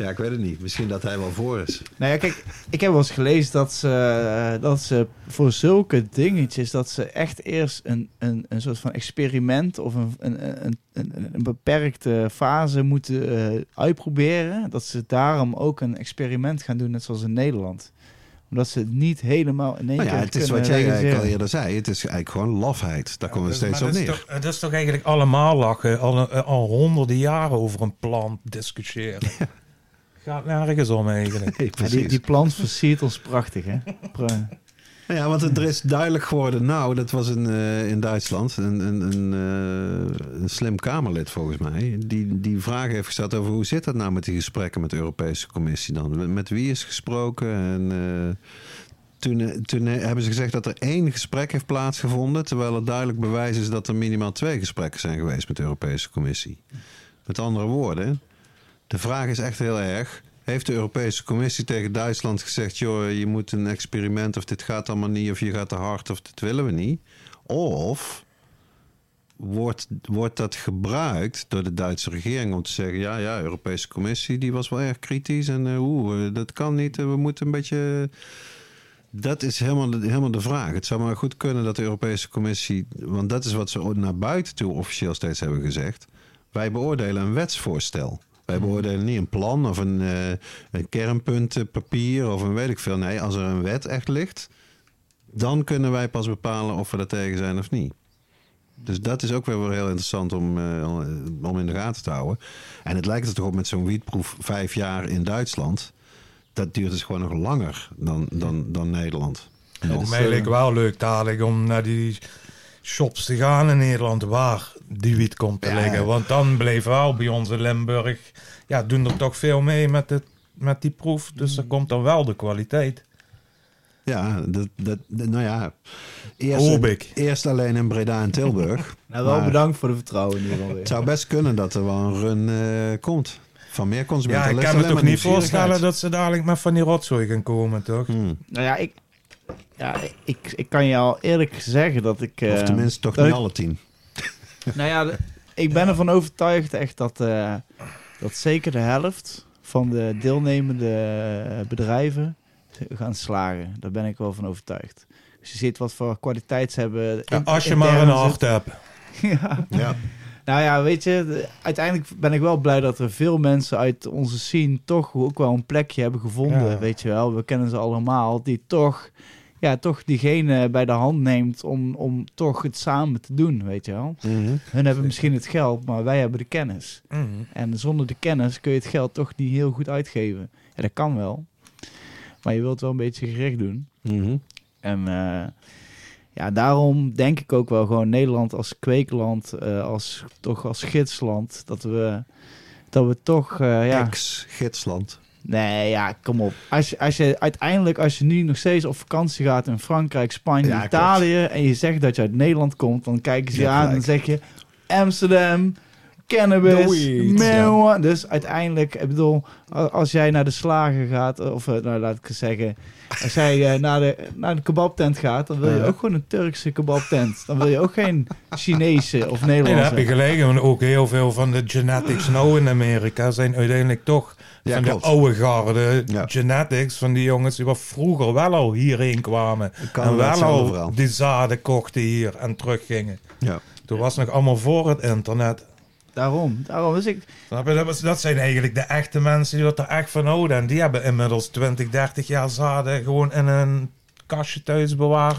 Ja, ik weet het niet. Misschien dat hij wel voor is. Nou ja, kijk, ik heb wel eens gelezen dat ze, eh, dat ze voor zulke dingetjes, dat ze echt eerst een, een, een soort van experiment of een, een, een, een, een beperkte fase moeten eh, uitproberen. Dat ze daarom ook een experiment gaan doen, net zoals in Nederland. Omdat ze het niet helemaal in één Nou ja, keer het is wat jij eigenlijk al eerder zei. Het is eigenlijk gewoon lafheid. Daar komt het Ja, steeds op dat is neer. toch- Het is toch eigenlijk allemaal lachen. Al, eh, al honderden jaren over een plan discussiëren. *laughs* Gaat nergens om eigenlijk. *laughs* Nee, Ja, precies. die, die plant versiert ons prachtig, hè? Nou Ja, want het- er is duidelijk geworden, nou, dat was in, eh, in Duitsland, een, een, een, eh, een slim Kamerlid volgens mij, die, die vragen heeft gesteld over hoe zit dat nou met die gesprekken met de Europese Commissie dan? Met, met wie is gesproken? En eh, toen, toen hebben ze gezegd dat er één gesprek heeft plaatsgevonden, terwijl er duidelijk bewijs is dat er minimaal twee gesprekken zijn geweest met de Europese Commissie. Met andere woorden, de vraag is echt heel erg. Heeft de Europese Commissie tegen Duitsland gezegd: joh, je moet een experiment of dit gaat allemaal niet, of je gaat te hard of dit willen we niet? Of wordt, wordt dat gebruikt door de Duitse regering om te zeggen: ja, ja, de Europese Commissie die was wel erg kritisch en eh, oeh, eh, dat kan niet, we moeten een beetje. Dat is helemaal de, helemaal de vraag. Het zou maar goed kunnen dat de Europese Commissie, want dat is wat ze naar buiten toe officieel steeds hebben gezegd. Wij beoordelen een wetsvoorstel. Wij beoordelen niet een plan of een, eh een kernpuntenpapier of een weet ik veel. Nee, als er een wet echt ligt, dan kunnen wij pas bepalen of we er tegen zijn of niet. Dus dat is ook weer wel heel interessant om, eh, om in de gaten te houden. En het lijkt er toch op met zo'n wietproef vijf jaar in Duitsland. Dat duurt dus gewoon nog langer dan, dan, dan Nederland. Voor mij leek wel leuk dadelijk om naar die shops te gaan in Nederland waar die wiet komt te Ja. liggen. Want dan bleef wel bij ons in Limburg, ja, doen er toch veel mee met, het, met die proef. Dus er komt dan wel de kwaliteit. Ja, dat, dat, nou ja. Eerst, Hoop ik. eerst alleen in Breda en Tilburg. *laughs* Nou, wel Maar bedankt voor de vertrouwen in ieder geval weer. Het zou best kunnen dat er wel een run eh, komt. Van meer consumenten. Ja, ik kan me toch maar niet voorstellen dat ze dadelijk met van die rotzooi gaan komen, toch? Hmm. Nou ja, ik, ja ik, ik kan je al eerlijk zeggen dat ik... Of eh, tenminste toch niet ik- alle tien. *laughs* Nou ja, de- ik ben ervan overtuigd echt dat, eh, dat zeker de helft van de deelnemende eh, bedrijven gaan slagen. Daar ben ik wel van overtuigd. Dus je ziet wat voor kwaliteit ze hebben. Ja, in- als je maar een hart hebt. *laughs* ja. Ja. Nou ja, weet je, de- uiteindelijk ben ik wel blij dat er veel mensen uit onze scene toch ook wel een plekje hebben gevonden. Ja. Weet je wel, we kennen ze allemaal, die toch, ja, toch diegene bij de hand neemt om, om toch het samen te doen, weet je wel. Mhm. Hun hebben misschien het geld, maar wij hebben de kennis. Mhm. En zonder de kennis kun je het geld toch niet heel goed uitgeven. Ja, dat kan wel. Maar je wilt wel een beetje gericht doen. Mhm. En eh, ja, daarom denk ik ook wel gewoon Nederland als kweekland, eh, als, toch als gidsland, dat we, dat we toch, eh, ja... Ex-gidsland. Nee, ja, kom op. Als je, als je uiteindelijk, als je nu nog steeds op vakantie gaat in Frankrijk, Spanje, Ja, Italië, en je zegt dat je uit Nederland komt, dan kijken ze je Ja, aan en gelijk. zeg je Amsterdam, cannabis, marijuana. Dus uiteindelijk, ik bedoel, als jij naar de slager gaat, of eh, nou, laat ik het zeggen, als jij eh, naar, de, naar de kebabtent gaat, dan wil je ook gewoon een Turkse kebabtent. Dan wil je ook geen Chinese of Nee, Nederlandse. heb je gelijk. Want ook heel veel van de genetics *gasps* nou in Amerika zijn uiteindelijk toch Ja, van klopt. de oude garde Ja. genetics van die jongens die wat vroeger wel al hierheen kwamen. Kan en wel al die zaden kochten hier en teruggingen. Ja. Toen was het nog allemaal voor het internet. Daarom, daarom. Dus ik? Dat, dat zijn eigenlijk de echte mensen die wat er echt van houden. En die hebben inmiddels 20, 30 jaar zaden gewoon in een kastje thuis bewaard.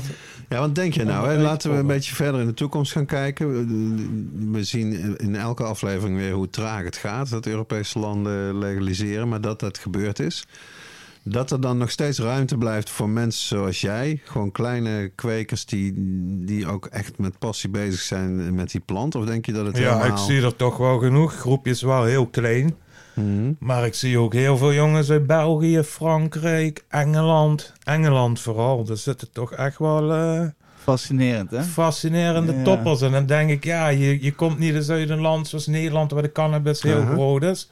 Ja, wat denk je nou? Hè? Laten we een beetje verder in de toekomst gaan kijken. We- We zien in elke aflevering weer hoe traag het gaat dat Europese landen legaliseren, maar dat dat gebeurd is. Dat er dan nog steeds ruimte blijft voor mensen zoals jij. Gewoon kleine kwekers die, die ook echt met passie bezig zijn met die plant. Of denk je dat het Ja, helemaal... ik zie er toch wel genoeg. Groepjes wel heel klein. Mhm. Maar ik zie ook heel veel jongens uit België, Frankrijk, Engeland. Engeland vooral. Er zitten toch echt wel eh, fascinerend, hè? fascinerende Ja. toppers. En dan denk ik, ja, je, je komt niet eens uit een land zoals Nederland... waar de cannabis heel groot is.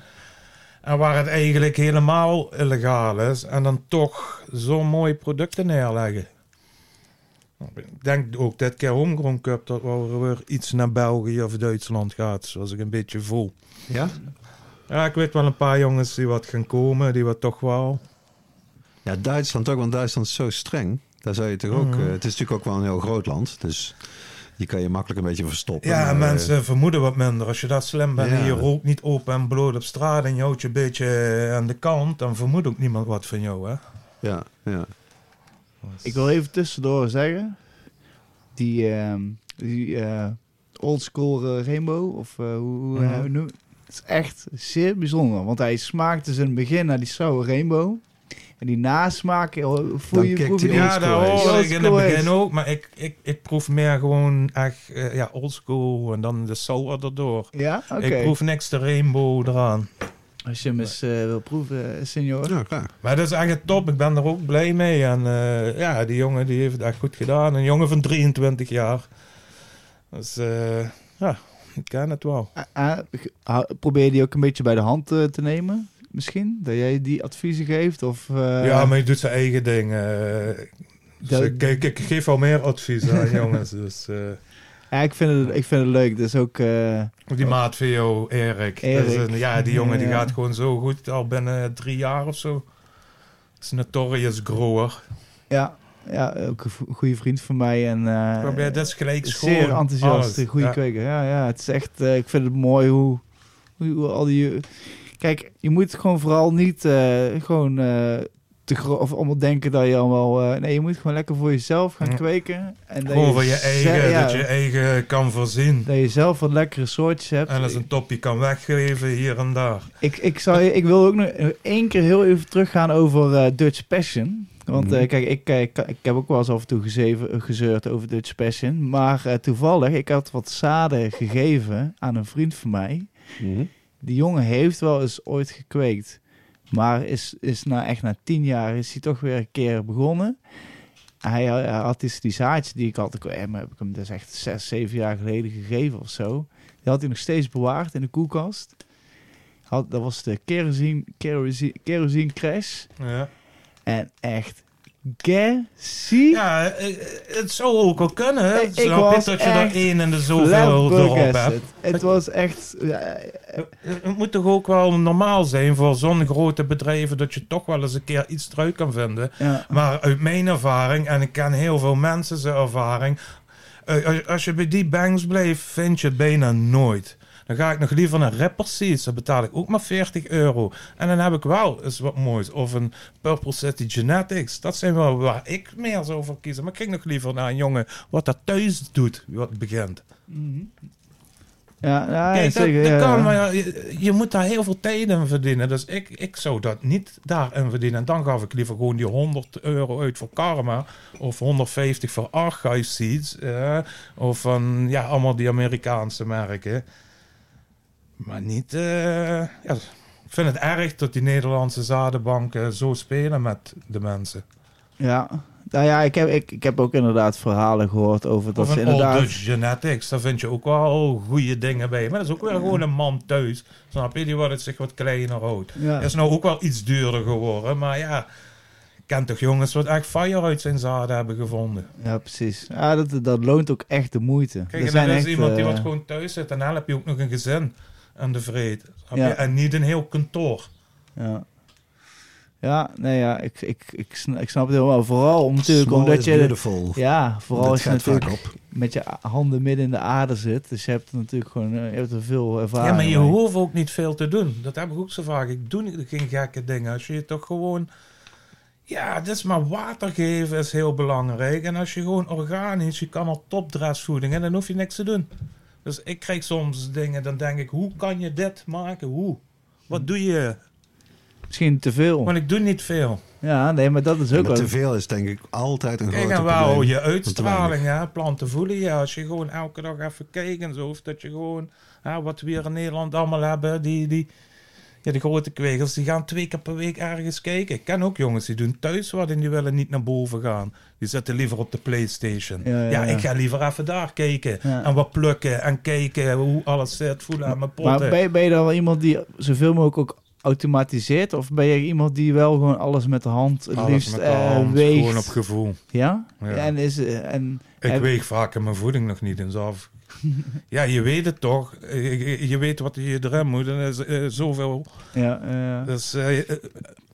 En waar het eigenlijk helemaal illegaal is. En dan toch zo'n mooie producten neerleggen. Ik denk ook dit keer Homegrown Cup... dat er weer iets naar België of Duitsland gaat. Zoals ik een beetje voel. Ja? Ja, ik weet wel een paar jongens die wat gaan komen, die wat toch wel. Ja, Duitsland ook, want Duitsland is zo streng. Daar zou je toch ook... Mhm. eh, het is natuurlijk ook wel een heel groot land, dus je kan je makkelijk een beetje verstoppen. Ja, maar, en eh, mensen vermoeden wat minder. Als je dat slim bent Ja. en je rookt niet open en bloot op straat en je houdt je een beetje aan de kant, dan vermoedt ook niemand wat van jou, hè? Ja, ja. Ik wil even tussendoor zeggen, die, ehm die eh old school eh, rainbow, of eh, hoe, het noemt, het is echt zeer bijzonder. Want hij smaakt dus in het begin naar die sour rainbow. En die nasmaak, eh, voel je, proef je Ja, dat Old ik in het begin ook, maar ik, ik, ik proef meer gewoon echt eh, ja, oldschool en dan de sour erdoor. Ja, oké. Ik proef niks de rainbow eraan. Als je hem eens eh, wil proeven, eh, senor. ja graag. Maar dat is echt top. Ik ben er ook blij mee. En eh, ja, die jongen die heeft het echt goed gedaan. Een jongen van 23 jaar. Dus eh, ja, ik ken het wel. Ah, ah, probeer je die ook een beetje bij de hand te nemen? Misschien? Dat jij die adviezen geeft? Of, eh, ja, maar je doet zijn eigen ding. eh. Dus Dat- ik, ik, ik geef al meer advies aan *laughs* jongens. Dus, eh, Ja, ik vind het, ik vind het leuk. Dus ook... die maat van jou, Erik. Erik. Dat is een- ja, die *laughs* jongen die gaat gewoon zo goed. Al binnen drie jaar of zo. Dat is een notorious grower. ja, ja, ook een goede vriend van mij. En, eh, Probeer dat is gelijk schoon. zeer enthousiast, een goede Ja. kweker. Ja, ja, het is echt... ik vind het mooi hoe, hoe, hoe al die... Kijk, je moet gewoon vooral niet eh, gewoon... eh, te gro- of allemaal denken dat je allemaal... eh, nee, je moet gewoon lekker voor jezelf gaan kweken. En dat Gewoon voor je ze- eigen, ja, dat je eigen kan voorzien. dat je zelf wat lekkere soortjes hebt. En als een topje kan weggeven hier en daar. Ik, ik, zou, ik wil ook nog één keer heel even teruggaan over eh, Dutch Passion. Want eh, Mhm. kijk, ik, ik, ik heb ook wel eens af en toe gezeven, gezeurd over Dutch Passion. Maar eh, toevallig, ik had wat zaden gegeven aan een vriend van mij. Mhm. Die jongen heeft wel eens ooit gekweekt. Maar is, is na, echt na tien jaar is hij toch weer een keer begonnen. Hij, hij had die zaadjes die ik had, ik, eh, heb ik hem dus echt zes, zeven jaar geleden gegeven of zo. Die had hij nog steeds bewaard in de koelkast. Had, dat was de kerosine, kerosine, kerosine crash. Ja, En echt, ja eh, eh, het zou ook wel kunnen. hè. Ik- Snap was dat je echt één en de zoveel erop hebt. Het was echt... ja, Het moet toch ook wel normaal zijn voor zo'n grote bedrijven dat je toch wel eens een keer iets eruit kan vinden. ja. Maar uit mijn ervaring, en ik ken heel veel mensen zijn ervaring, eh, als- als je bij die banks blijft, vind je het bijna nooit. Dan ga ik nog liever naar Ripper Seeds. Dan betaal ik ook maar 40 euro. En dan heb ik wel eens wat moois. Of een Purple City Genetics. Dat zijn wel waar ik meer zou voor kiezen. Maar ik kijk nog liever naar een jongen wat dat thuis doet. Wat begint. Ja, ja, Kijk, dat, zeker. dat ja, kan, ja. maar je moet daar heel veel tijd in verdienen. Dus ik, ik zou dat niet daarin verdienen. En dan gaf ik liever gewoon die 100 euro uit voor Karma. Of 150 voor Archive Seeds. eh, of van, ja, allemaal die Amerikaanse merken. Maar niet, eh, ja, ik vind het erg dat die Nederlandse zadenbanken zo spelen met de mensen. Ja. Nou ja, ik heb, ik, ik heb ook inderdaad verhalen gehoord over dat of ze Old inderdaad... Dutch Genetics, daar vind je ook wel goede dingen bij. Maar dat is ook weer gewoon een man thuis. Snap je? Die wordt het zich wat kleiner houdt. Ja. is nou ook wel iets duurder geworden. Maar ja, ik ken toch jongens wat echt fire uit zijn zaden hebben gevonden. Ja, precies. Ja, dat, dat loont ook echt de moeite. Kijk, Er en dan is echt, iemand die eh, wat gewoon thuis zit. En dan heb je ook nog een gezin aan de vrede. Ja. En niet een heel kantoor. Ja. Ja, nee, ja, ik, ik, ik, ik snap het helemaal. Vooral om natuurlijk Small omdat is je... beautiful. Ja, vooral als je natuurlijk op. met je handen midden in de aarde zit. Dus je hebt natuurlijk gewoon eh, je hebt er veel ervaring Ja, maar je mee. hoeft ook niet veel te doen. Dat heb ik ook zo vaak. Ik doe niet, geen gekke dingen. Als je je toch gewoon... Ja, het is maar water geven is heel belangrijk. En als je gewoon organisch, je kan al topdressvoeding en dan hoef je niks te doen. Dus ik krijg soms dingen, dan denk ik, hoe kan je dit maken? Hoe? Wat doe je? Misschien te veel. Want ik doe niet veel. Ja, nee, maar dat is ook wel... te veel is denk ik altijd een groot en wel probleem. je uitstraling, hè, planten voelen. Ja, als je gewoon elke dag even kijkt en zo. Of dat je gewoon, hè, wat we hier in Nederland allemaal hebben, die, die, ja, de grote kwekers, die gaan twee keer per week ergens kijken. Ik ken ook jongens die doen thuis wat en die willen niet naar boven gaan. Die zitten liever op de Playstation. Ja, Ja, ja, ja. ik ga liever even daar kijken. Ja. En wat plukken en kijken hoe alles zit, voelen aan mijn potten. Maar ben je, ben je dan wel iemand die zoveel mogelijk ook automatiseert? Of ben je iemand die wel gewoon alles met de hand het Alles liefst met de eh, hand, weegt? gewoon op gevoel. Ja? Ja. En is, eh, en, Ik heb- weeg vaak mijn voeding nog niet eens af. *laughs* ja, je weet het toch. Je, weet wat je erin moet. En is eh, zoveel. ja, eh, Dus eh, eh,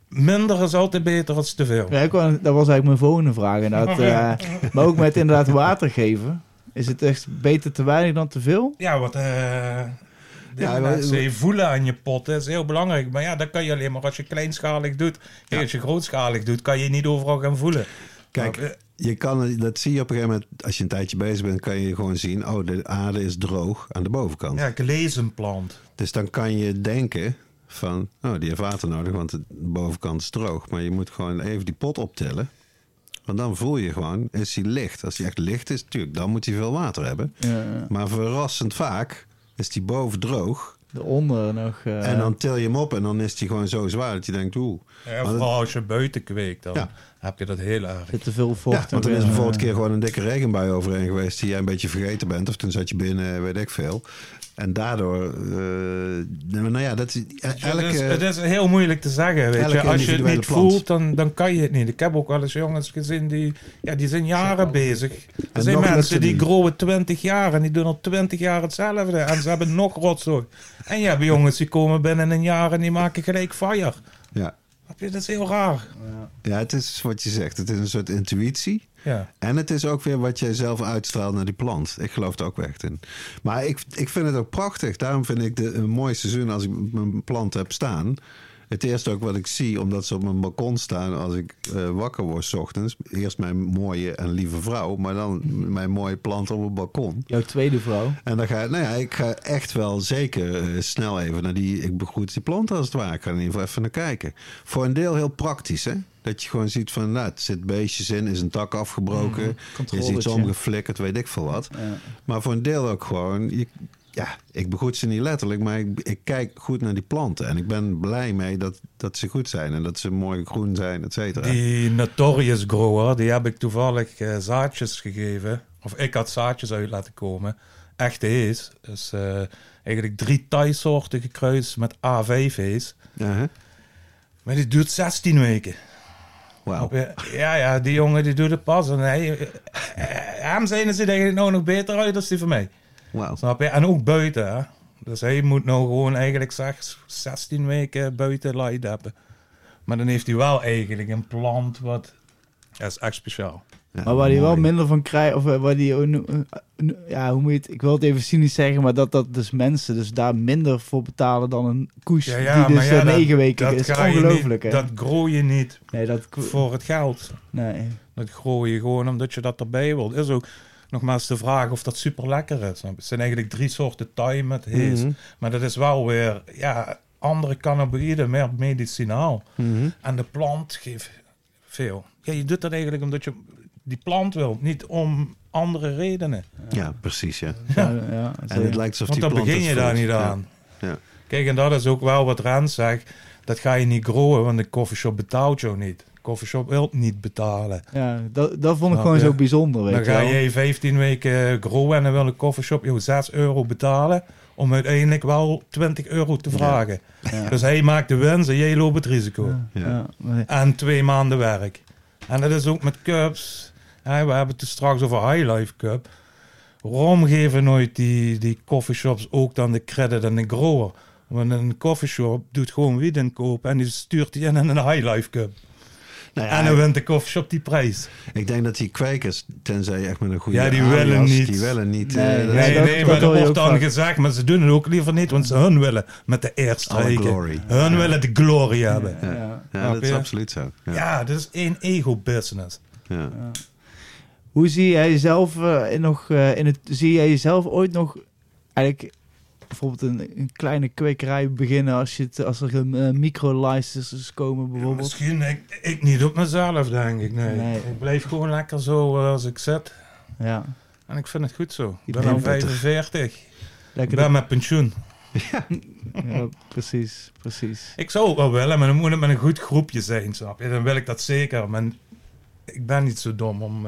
minder is altijd beter dan te veel. ja, dat was eigenlijk mijn volgende vraag. Inderdaad. Ja. *laughs* maar ook met inderdaad water geven. Is het echt beter te weinig dan te veel? Ja, wat Ja, mensen voelen aan je pot is heel belangrijk. Maar ja, dat kan je alleen maar als je kleinschalig doet. Kijk, Als je grootschalig doet, kan je niet overal gaan voelen. Kijk, je kan, dat zie je op een gegeven moment, als je een tijdje bezig bent, kan je gewoon zien, oh, de aarde is droog aan de bovenkant. ja, ik lees een plant. Dus dan kan je denken van, oh, die heeft water nodig, want de bovenkant is droog. Maar je moet gewoon even die pot optillen. Want dan voel je gewoon, is hij licht? Als hij echt licht is, natuurlijk, dan moet hij veel water hebben. Ja, Maar verrassend vaak is die boven droog. Eronder nog. eh, en dan til je hem op en dan is hij gewoon zo zwaar dat je denkt, oeh. Ja, dat- vooral als je buiten kweekt, dan Ja. heb je dat heel erg. zit te veel vocht. Ja, want er is bijvoorbeeld een keer gewoon een dikke regenbui overheen geweest die jij een beetje vergeten bent. Of toen zat je binnen, weet ik veel. En daardoor, eh, nou ja, dat is elke... het, is, het is heel moeilijk te zeggen, weet je. Als je het niet plant. voelt, dan, dan kan je het niet. Ik heb ook wel eens jongens gezien die, ja, die zijn jaren bezig. Er En zijn mensen die groeien 20 jaar en die doen al 20 jaar hetzelfde. En ze hebben nog rotzooi. En je hebt jongens die komen binnen een jaar en die maken gelijk fire. ja. Dat is heel raar. ja, het is wat je zegt. Het is een soort intuïtie. Ja. En het is ook weer wat jij zelf uitstraalt naar die plant. Ik geloof er ook echt in. Maar ik, ik vind het ook prachtig. Daarom vind ik de, een mooi seizoen als ik mijn plant heb staan. Het eerste ook wat ik zie, omdat ze op mijn balkon staan als ik eh, wakker word 's ochtends. Eerst mijn mooie en lieve vrouw, maar dan mijn mooie plant op het balkon. Jouw tweede vrouw. En dan ga ik, nou ja, ik ga echt wel zeker eh, snel even naar die, ik begroet die planten als het ware. Ik ga in ieder geval even naar kijken. Voor een deel heel praktisch, hè. Dat je gewoon ziet van, nou, het zit beestjes in, is een tak afgebroken, is iets omgeflikkerd, weet ik veel wat. Ja. Maar voor een deel ook gewoon, je, ja, ik begroet ze niet letterlijk, maar ik, ik kijk goed naar die planten. En ik ben blij mee dat, dat ze goed zijn en dat ze mooi groen zijn, et cetera. Die Notorious Grower, die heb ik toevallig eh, zaadjes gegeven. Of ik had zaadjes uit laten komen. Echte hees. Dus eh, eigenlijk drie Thai-soorten gekruist met A5-hees. Ja, hè? Maar die duurt 16 weken. Ja, ja, die jongen die doet het pas. En hij, eh, hem zijn ze eigenlijk nou nog beter uit dan die van mij. Wauw. Snap je? En ook buiten, hè. Dus hij moet nou gewoon eigenlijk zeg, 16 weken buiten light hebben. Maar dan heeft hij wel eigenlijk een plant wat Dat is echt speciaal. Ja, Maar waar die wel minder van krijgt, of eh, waar die, eh, eh, ja, hoe moet je het, ik wil het even cynisch zeggen, maar dat dat dus mensen dus daar minder voor betalen dan een koers Ja, ja, die dus ja, dat- negen weken Dat is. Ongelooflijk, niet, hè? dat groei je niet nee, dat, voor het geld. nee. Dat groei je gewoon omdat je dat erbij wilt. Is ook nogmaals de vraag of dat super lekker is. Het zijn eigenlijk drie soorten thai met hees. Mhm. Maar dat is wel weer, ja, andere cannabinoïden, meer medicinaal. Mhm. En de plant geeft veel. Ja, je doet dat eigenlijk omdat je die plant wilt, niet om andere redenen. Ja, precies, ja. Ja, ja, *laughs* En het lijkt alsof Want die dan begin je daar niet aan. Ja. Kijk, en dat is ook wel wat Rens zegt. Dat ga je niet groeien, want de coffeeshop betaalt jou niet. De coffeeshop wil niet betalen. Ja, dat, dat vond ik gewoon zo bijzonder, weet Dan je ga je 15 weken groeien en dan wil een coffeeshop jou 6 euro betalen. Om uiteindelijk wel 20 euro te vragen. Ja. Dus hij maakt de winst en jij loopt het risico. Ja, En twee maanden werk. En dat is ook met cups. We hebben het dus straks over High Life Cup. Waarom geven nooit die, die coffeeshops ook dan de credit en de grower? Want een coffeeshop doet gewoon wiet inkopen en die stuurt die in een High Life Cup. Nou ja, en dan wint de coffeeshop die prijs. Ik denk dat die kwekers, tenzij je echt met een goede Ja, die alias, willen niet. Die willen niet. Nee, eh, dat Nee, dat- nee, dat maar dat wordt dan vaak. gezegd, maar ze doen het ook liever niet, want ze hun willen met de eer strijken. glory. Hun willen de glory hebben. Ja, Ja. dat is absoluut zo. Ja. Ja, dat is één ego-business. Ja. Hoe zie jij jezelf eh, in nog eh, in het zie jij jezelf ooit nog eigenlijk bijvoorbeeld een, een kleine kwekerij beginnen als je het, als er een eh, micro-licenses komen bijvoorbeeld? Misschien ik, ik niet op mezelf, denk ik. Nee. Nee. Ik blijf gewoon lekker zo als ik zit. Ja, En ik vind het goed zo. Ik ben al prettig. 45. Ik lekker. ben met pensioen. ja, precies, precies. Ik zou het wel willen, maar dan moet het met een goed groepje zijn, snap je? Dan wil ik dat zeker. Maar ik ben niet zo dom om...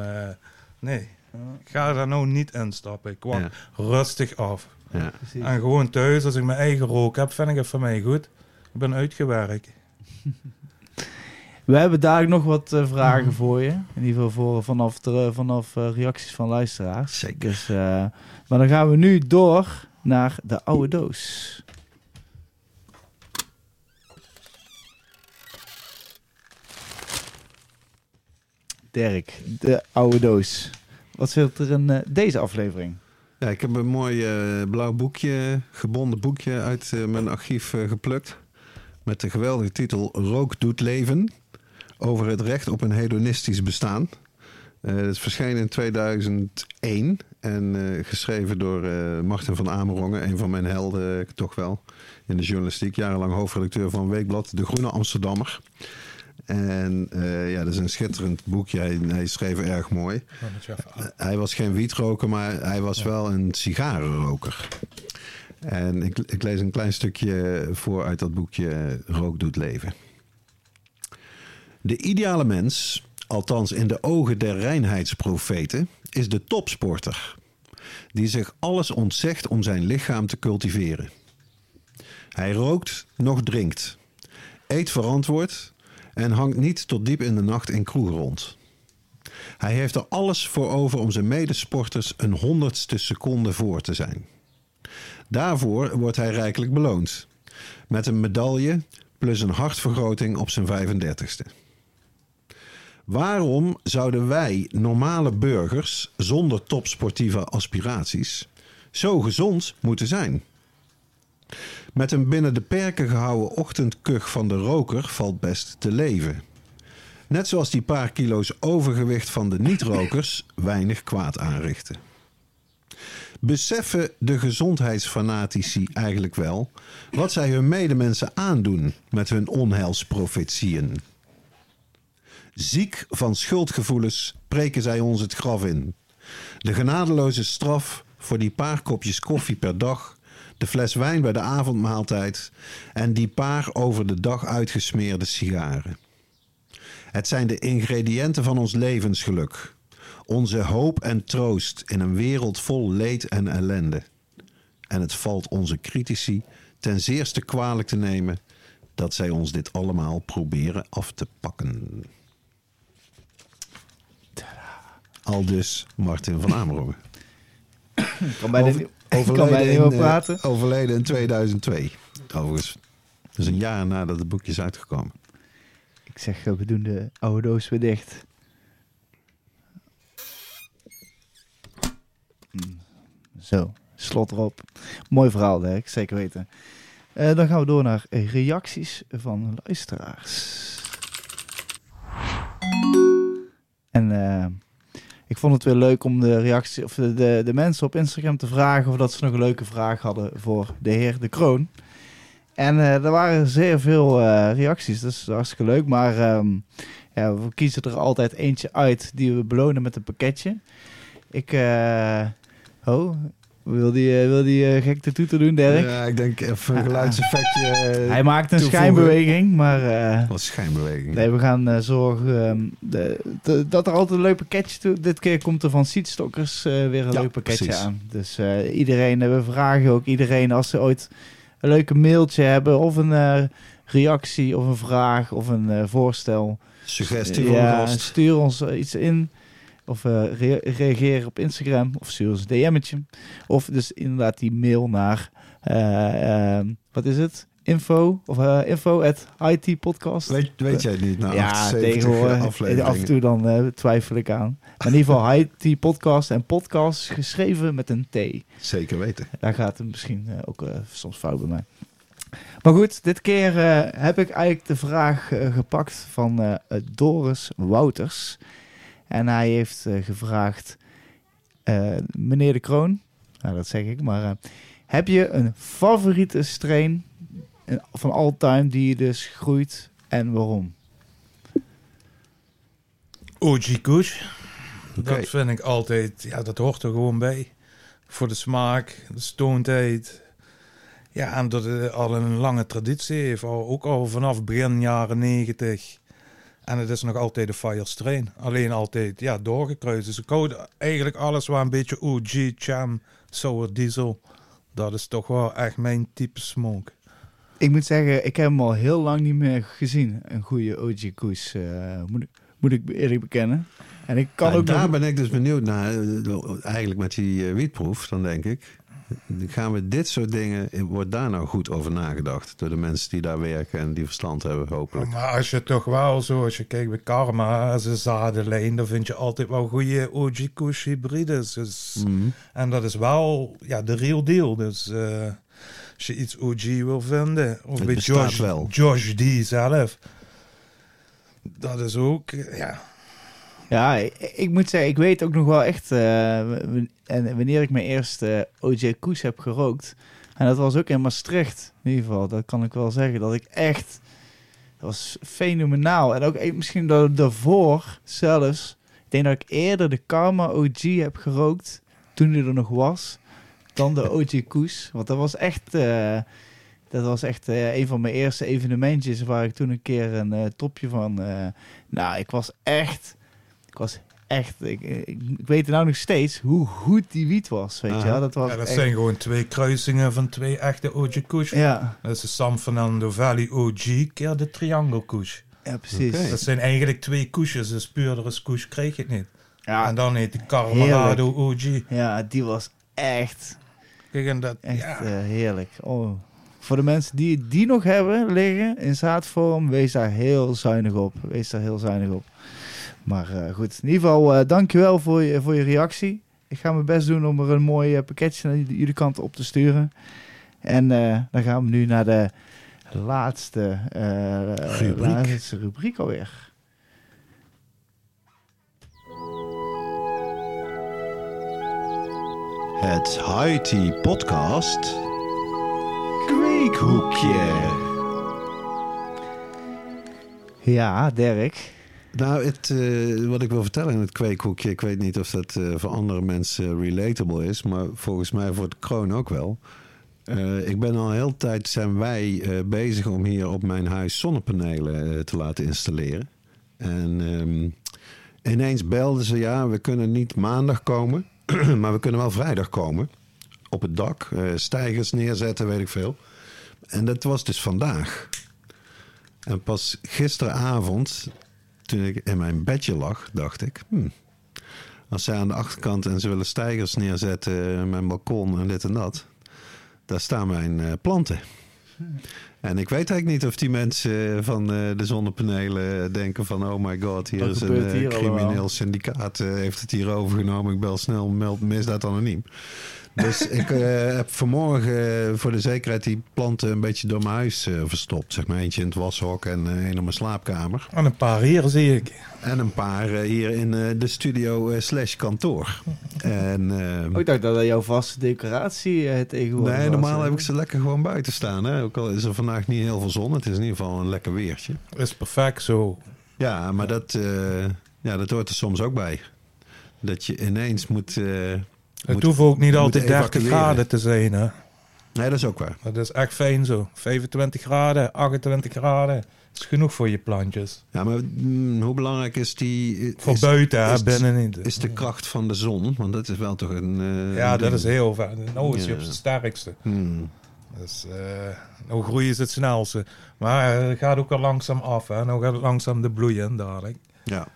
nee, ik ga daar nou niet in stappen. Ik wacht Ja. rustig af. En gewoon thuis, als ik mijn eigen rook heb, vind ik het voor mij goed. Ik ben uitgewerkt. *laughs* We hebben daar nog wat eh, vragen voor je. In ieder geval voor, vanaf, de, vanaf eh, reacties van luisteraars. Zeker. Dus, eh, maar dan gaan we nu door naar de oude doos. Dirk, de oude doos. Wat zit er in eh, deze aflevering? Ja, ik heb een mooi eh, blauw boekje, gebonden boekje uit eh, mijn archief geplukt. Met de geweldige titel Rook doet leven. Over het recht op een hedonistisch bestaan. Het verscheen in 2001 en geschreven door Martin van Amerongen, een van mijn helden toch wel in de journalistiek. Jarenlang hoofdredacteur van Weekblad De Groene Amsterdammer. En eh, ja, dat is een schitterend boekje. Hij, hij schreef erg mooi. Hij was geen wietroker, maar hij was wel een sigarenroker. En ik, ik lees een klein stukje voor uit dat boekje eh, Rook doet leven. De ideale mens, althans in de ogen der reinheidsprofeten, is de topsporter. Die zich alles ontzegt om zijn lichaam te cultiveren. Hij rookt, nog drinkt. Eet verantwoord en hangt niet tot diep in de nacht in kroegen rond. Hij heeft er alles voor over om zijn medesporters een honderdste seconde voor te zijn. Daarvoor wordt hij rijkelijk beloond. Met een medaille plus een hartvergroting op zijn 35ste. Waarom zouden wij, normale burgers zonder topsportieve aspiraties, zo gezond moeten zijn? Met een binnen de perken gehouden ochtendkuch van de roker valt best te leven. Net zoals die paar kilo's overgewicht van de niet-rokers *laughs* weinig kwaad aanrichten. Beseffen de gezondheidsfanatici eigenlijk wel wat zij hun medemensen aandoen met hun onheilsprofetieën? Ziek van schuldgevoelens preken zij ons het graf in. De genadeloze straf voor die paar kopjes koffie per dag, de fles wijn bij de avondmaaltijd en die paar over de dag uitgesmeerde sigaren. Het zijn de ingrediënten van ons levensgeluk. Onze hoop en troost in een wereld vol leed en ellende. En het valt onze critici ten zeerste kwalijk te nemen dat zij ons dit allemaal proberen af te pakken. Al dus Martin van Amerongen. Ik kan bijna Over- Overleden, in, eh, praten. overleden in 2002, overigens. Dus een jaar nadat het boekje is uitgekomen. Ik zeg, we doen de oude doos weer dicht. Mm. Zo, slot erop. Mooi verhaal, Dirk, zeker weten. Eh, dan gaan we door naar reacties van luisteraars. En uh, ik vond het weer leuk om de reactie of de, de, mensen op Instagram te vragen of dat ze nog een leuke vraag hadden voor de heer De Kroon. En eh, er waren zeer veel eh, reacties, is hartstikke leuk. Maar ehm, ja, we kiezen er altijd eentje uit die we belonen met een pakketje. Ik, oh, wil die, eh, wil die eh, gek de toeter doen, Dirk? Ja, ik denk even een geluidseffectje. eh, *laughs* Hij maakt een toevoegen. schijnbeweging, maar... Wat schijnbeweging. Nee, we gaan zorgen ehm, de, de- dat er altijd een leuk pakketje toe. Dit keer komt er van Seedstockers eh, weer een Ja, leuk pakketje precies. aan. Dus iedereen, we vragen ook iedereen als ze ooit een leuke mailtje hebben of een reactie of een vraag of een voorstel. Suggestie voor ja, stuur ons iets in. Of eh, rea- reageer op Instagram of stuur ons een DM'tje. Of dus inderdaad die mail naar, eh, ehm, wat is het? Info of eh, info at IT podcast. Weet, weet jij het niet? Nou, ja, 78 tegenwoordig. Af en toe dan twijfel ik aan. Maar in ieder geval IT podcast en podcast geschreven met een T. Zeker weten. Daar gaat het misschien ook soms fout bij mij. Maar goed, dit keer heb ik eigenlijk de vraag gepakt van Doris Wouters. En hij heeft eh, gevraagd, eh, meneer de Kroon, nou dat zeg ik, maar eh, heb je een favoriete strain van all time die je dus groeit en waarom? OG Kush. Dat vind ik altijd, ja, dat hoort er gewoon bij. Voor de smaak, de stoondheid. Ja, en dat het al een lange traditie heeft. Al, ook al vanaf begin jaren negentig. En het is nog altijd de fire strain. Alleen altijd, ja, doorgekruist. Dus ik hou eigenlijk alles waar een beetje OG, Cham, Sour Diesel. Dat is toch wel echt mijn type smoke. Ik moet zeggen, ik heb hem al heel lang niet meer gezien. Een goede OG Koes, eh, moet, ik, moet ik eerlijk bekennen. En ik kan ook daar nog... ben ik dus benieuwd naar. eh, Eigenlijk met die eh, wietproef, dan denk ik. Gaan we dit soort dingen, wordt daar nou goed over nagedacht? Door de mensen die daar werken en die verstand hebben, hopelijk. Maar als je toch wel zo, als je kijkt bij Karma, zijn zadenlijn, dan vind je altijd wel goede OG Kush hybrides. Dus, Mhm. En dat is wel ja, de real deal. Dus eh, als je iets OG wil vinden, of Het bij Josh, wel. Josh D zelf, dat is ook, ja. Ja, ik, ik moet zeggen, ik weet ook nog wel echt... eh, en wanneer ik mijn eerste OJ Koes heb gerookt... En dat was ook in Maastricht, in ieder geval. Dat kan ik wel zeggen. Dat ik echt... Dat was fenomenaal. En ook eh, misschien da- daarvoor zelfs... Ik denk dat ik eerder de Karma OG heb gerookt... Toen die er nog was... Dan de OG Koes. Want dat was echt... eh, dat was echt eh, een van mijn eerste evenementjes... Waar ik toen een keer een eh, topje van... eh, nou, ik was echt... Ik was echt... Ik, ik, ik weet nou nog steeds hoe goed die wiet was, weet je wel. Dat was ja dat echt- zijn gewoon twee kruisingen van twee echte OG Kush. Ja, Dat is de San Fernando Valley OG keer de Triangle Kush. ja, precies. Dat zijn eigenlijk twee koesjes, dus puurdere Kush krijg je het niet. Ja, En dan heet de Carmarado OG. ja, die was echt, Kijk, en dat, echt ja. eh, heerlijk. Oh. Voor de mensen die die nog hebben liggen in zaadvorm, wees daar heel zuinig op. Wees daar heel zuinig op. Maar eh, goed, in ieder geval, eh dankjewel voor je, voor je reactie. Ik ga mijn best doen om er een mooi eh, pakketje naar jullie, kant op te sturen. En dan gaan we nu naar de laatste, Rubriek. laatste rubriek alweer. Het Haiti Podcast. Kweekhoekje. Ja, Dirk. Nou, het, eh, wat ik wil vertellen in het kweekhoekje, ik weet niet of dat eh, voor andere mensen relatable is, maar volgens mij voor de kroon ook wel. Eh, ik ben al een hele tijd zijn wij bezig om hier op mijn huis zonnepanelen te laten installeren. En ehm, ineens belden ze, ja, we kunnen niet maandag komen, *clears throat* maar we kunnen wel vrijdag komen. Op het dak, stijgers neerzetten, weet ik veel. En dat was dus vandaag. En pas gisteravond, toen ik in mijn bedje lag, dacht ik... hmm, als zij aan de achterkant en ze willen stijgers neerzetten... in mijn balkon en dit en dat... daar staan mijn eh, planten. En ik weet eigenlijk niet of die mensen van eh, de zonnepanelen denken van... oh my god, hier is een eh, hier crimineel allemaal? syndicaat... eh, heeft het hier overgenomen, ik bel snel, meld misdaad anoniem. Dus ik eh, heb vanmorgen eh, voor de zekerheid die planten een beetje door mijn huis eh, verstopt. Zeg maar eentje in het washok en één in mijn slaapkamer. En een paar hier zie ik. En een paar hier in de studio slash kantoor. En, Oh, ik dacht dat dat jouw vaste decoratie tegenwoordig nee, was, normaal heb ik ze lekker gewoon buiten staan. Hè? Ook al is er vandaag niet heel veel zon. Het is in ieder geval een lekker weertje. Is perfect zo. Ja, maar dat, eh, ja, dat hoort er soms ook bij. Dat je ineens moet... Het hoeft ook niet altijd 30 evacueren. graden te zijn. Hè? Nee, dat is ook waar. Dat is echt fijn zo. 25 graden, 28 graden. is genoeg voor je plantjes. Ja, maar mm, hoe belangrijk is die... Voor is, buiten, hè, is- binnen niet. is de kracht van de zon? Want dat is wel toch een... eh, ja, een dat ding. is heel fijn. Nou is Ja. op zijn sterkste. Hmm. Dus eh nou groeien ze het snelste. Maar het gaat ook al langzaam af. Hè. Nou gaat het langzaam de bloeien dadelijk. Ja.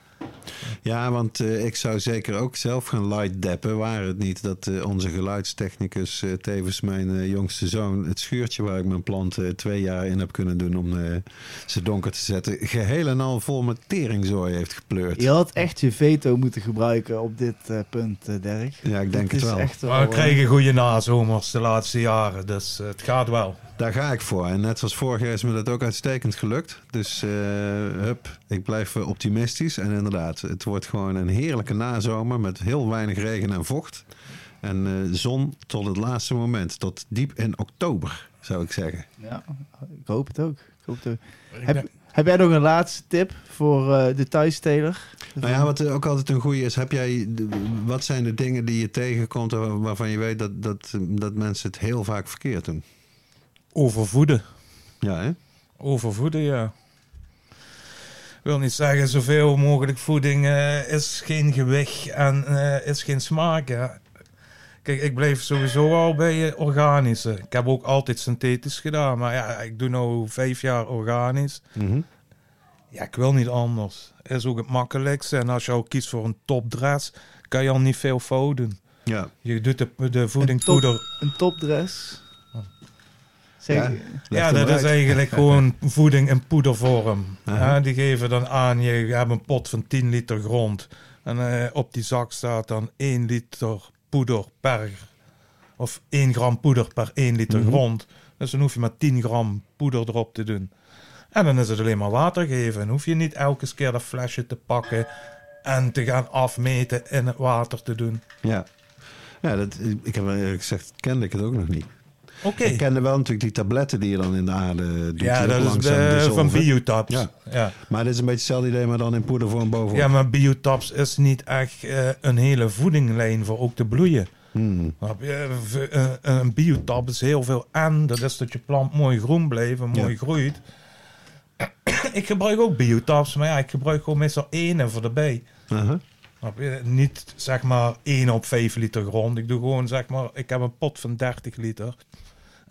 Ja, want eh, ik zou zeker ook zelf gaan light deppen. Waar het niet dat eh, onze geluidstechnicus, eh, tevens mijn jongste zoon, het schuurtje waar ik mijn planten twee jaar in heb kunnen doen om eh, ze donker te zetten, geheel en al vol met teringzooi heeft gepleurd. Je had echt je veto moeten gebruiken op dit eh, punt, eh, Dirk. Ja, ik denk Dit het wel. Echt Maar we krijgen goede nazomers de laatste jaren. Dus het gaat wel. Daar ga ik voor. En net zoals vorig jaar is me dat ook uitstekend gelukt. Dus eh, hup, ik blijf eh, optimistisch. En inderdaad, het wordt gewoon een heerlijke nazomer met heel weinig regen en vocht. En eh, zon tot het laatste moment, tot diep in oktober, zou ik zeggen. Ja, ik hoop het ook. Ik hoop het ook. Ik Heb, heb jij nog een laatste tip voor eh, de thuisteler? Nou ja, wat ook altijd een goede is, heb jij, wat zijn de dingen die je tegenkomt waar- waarvan je weet dat, dat, dat mensen het heel vaak verkeerd doen? Overvoeden. Ja, hè? Overvoeden, ja. Ik wil niet zeggen zoveel mogelijk voeding eh, is geen gewicht en eh, is geen smaak. hè. Kijk, ik blijf sowieso al bij eh, organische. Ik heb ook altijd synthetisch gedaan, maar ja, ik doe nu vijf jaar organisch. Mhm. Ja, ik wil niet anders. Is ook het makkelijkste. En als je al kiest voor een topdress, kan je al niet veel fout doen. Ja. Je doet de, de Een voedingpoeder. Een topdress? Ja. dat is eigenlijk *laughs* gewoon voeding in poedervorm. Ja, die geven dan aan, je hebt een pot van 10 liter grond. En eh, op die zak staat dan 1 liter poeder per... Of 1 gram poeder per 1 liter Mhm. grond. Dus dan hoef je maar 10 gram poeder erop te doen. En dan is het alleen maar water geven. En hoef je niet elke keer dat flesje te pakken... en te gaan afmeten in het water te doen. Ja. Ja, dat, ik heb eerlijk gezegd, kende ik het ook nog niet. Ik kende wel natuurlijk die tabletten die je dan in de aarde doet. Ja, dat is eh, van dissolven. Biotaps. Ja. ja. Maar dit is een beetje hetzelfde idee, maar dan in poedervorm bovenop. Ja, maar biotaps is niet echt eh, een hele voedinglijn voor ook te bloeien. Hmm. Eh, Een biotap is heel veel aan. Dat is dat je plant mooi groen blijft en mooi Ja. groeit. *clears throat* ik gebruik ook biotaps, maar ja, ik gebruik gewoon meestal één voor de bij. Je? Niet zeg maar 1 op 5 liter grond. Ik doe gewoon zeg maar, ik heb een pot van 30 liter.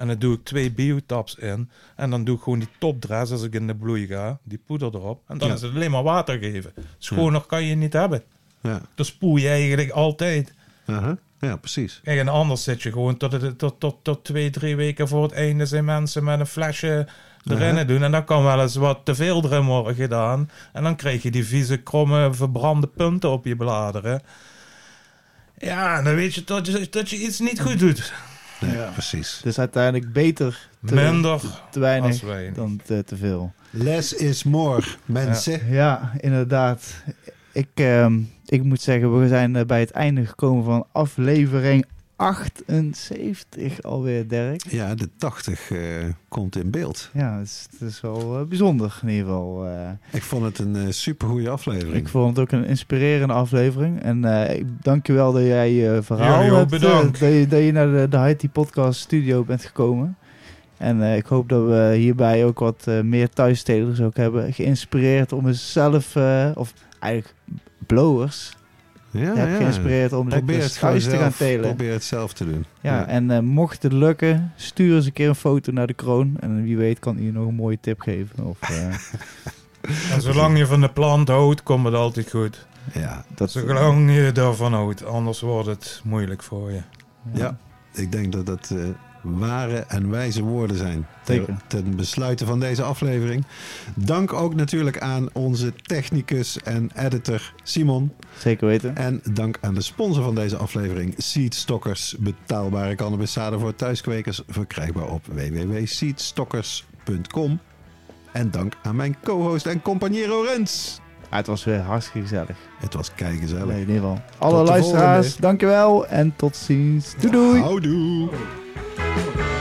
En dan doe ik twee biotaps in. En dan doe ik gewoon die topdress als ik in de bloei ga. Die poeder erop. En dan Ja. is het alleen maar water geven. Schoner kan je niet hebben. Ja. Dan spoel je eigenlijk altijd. Ja, precies. Kijk, en anders zit je gewoon tot, het, tot, tot, tot twee, drie weken voor het einde zijn mensen met een flesje erin Aha. doen. En dan kan wel eens wat te veel erin worden gedaan. En dan krijg je die vieze, kromme, verbrande punten op je bladeren. Ja, dan weet je dat je, dat je iets niet goed doet. Nee, Ja. precies. Dus uiteindelijk beter te, Minder te weinig als weinig. dan te, te veel. Less is more, mensen. Ja, inderdaad. Ik, ehm, ik moet zeggen, we zijn eh, bij het einde gekomen van aflevering 78 alweer, Dirk. Ja, de 80 eh, komt in beeld. Ja, het is, het is wel eh, bijzonder in ieder geval. eh. Ik vond het een super supergoeie aflevering. ik vond het ook een inspirerende aflevering. En eh, ik dank je wel dat jij je verhaal hebt, eh, bedankt. dat, je, dat je naar de, de IT Podcast Studio bent gekomen. En eh, ik hoop dat we hierbij ook wat meer thuistelers ook hebben geïnspireerd om eens zelf, eh, of eigenlijk blowers, ja, heb geïnspireerd om Probeer lekker het thuis te gaan telen. probeer het zelf te doen. Ja, en eh, mocht het lukken, stuur eens een keer een foto naar de kroon. En wie weet kan hij nog een mooie tip geven. Of, *laughs* eh, En zolang je van de plant houdt, komt het altijd goed. ja, dat, Zolang je ervan houdt, anders wordt het moeilijk voor je. ja, ik denk dat dat eh, ware en wijze woorden zijn. Ten, Zeker. ten besluiten van deze aflevering. Dank ook natuurlijk aan onze technicus en editor Simon. Zeker weten. En dank aan de sponsor van deze aflevering, Seedstockers. Betaalbare cannabiszaden voor thuiskwekers. Verkrijgbaar op www.seedstockers.com. En dank aan mijn co-host en compagniero Rens. Ah, het was weer hartstikke gezellig. Het was keigezellig. Nee, in ieder geval. Alle luisteraars, volgende. dankjewel en tot ziens. Doei doei. Houdoe. Música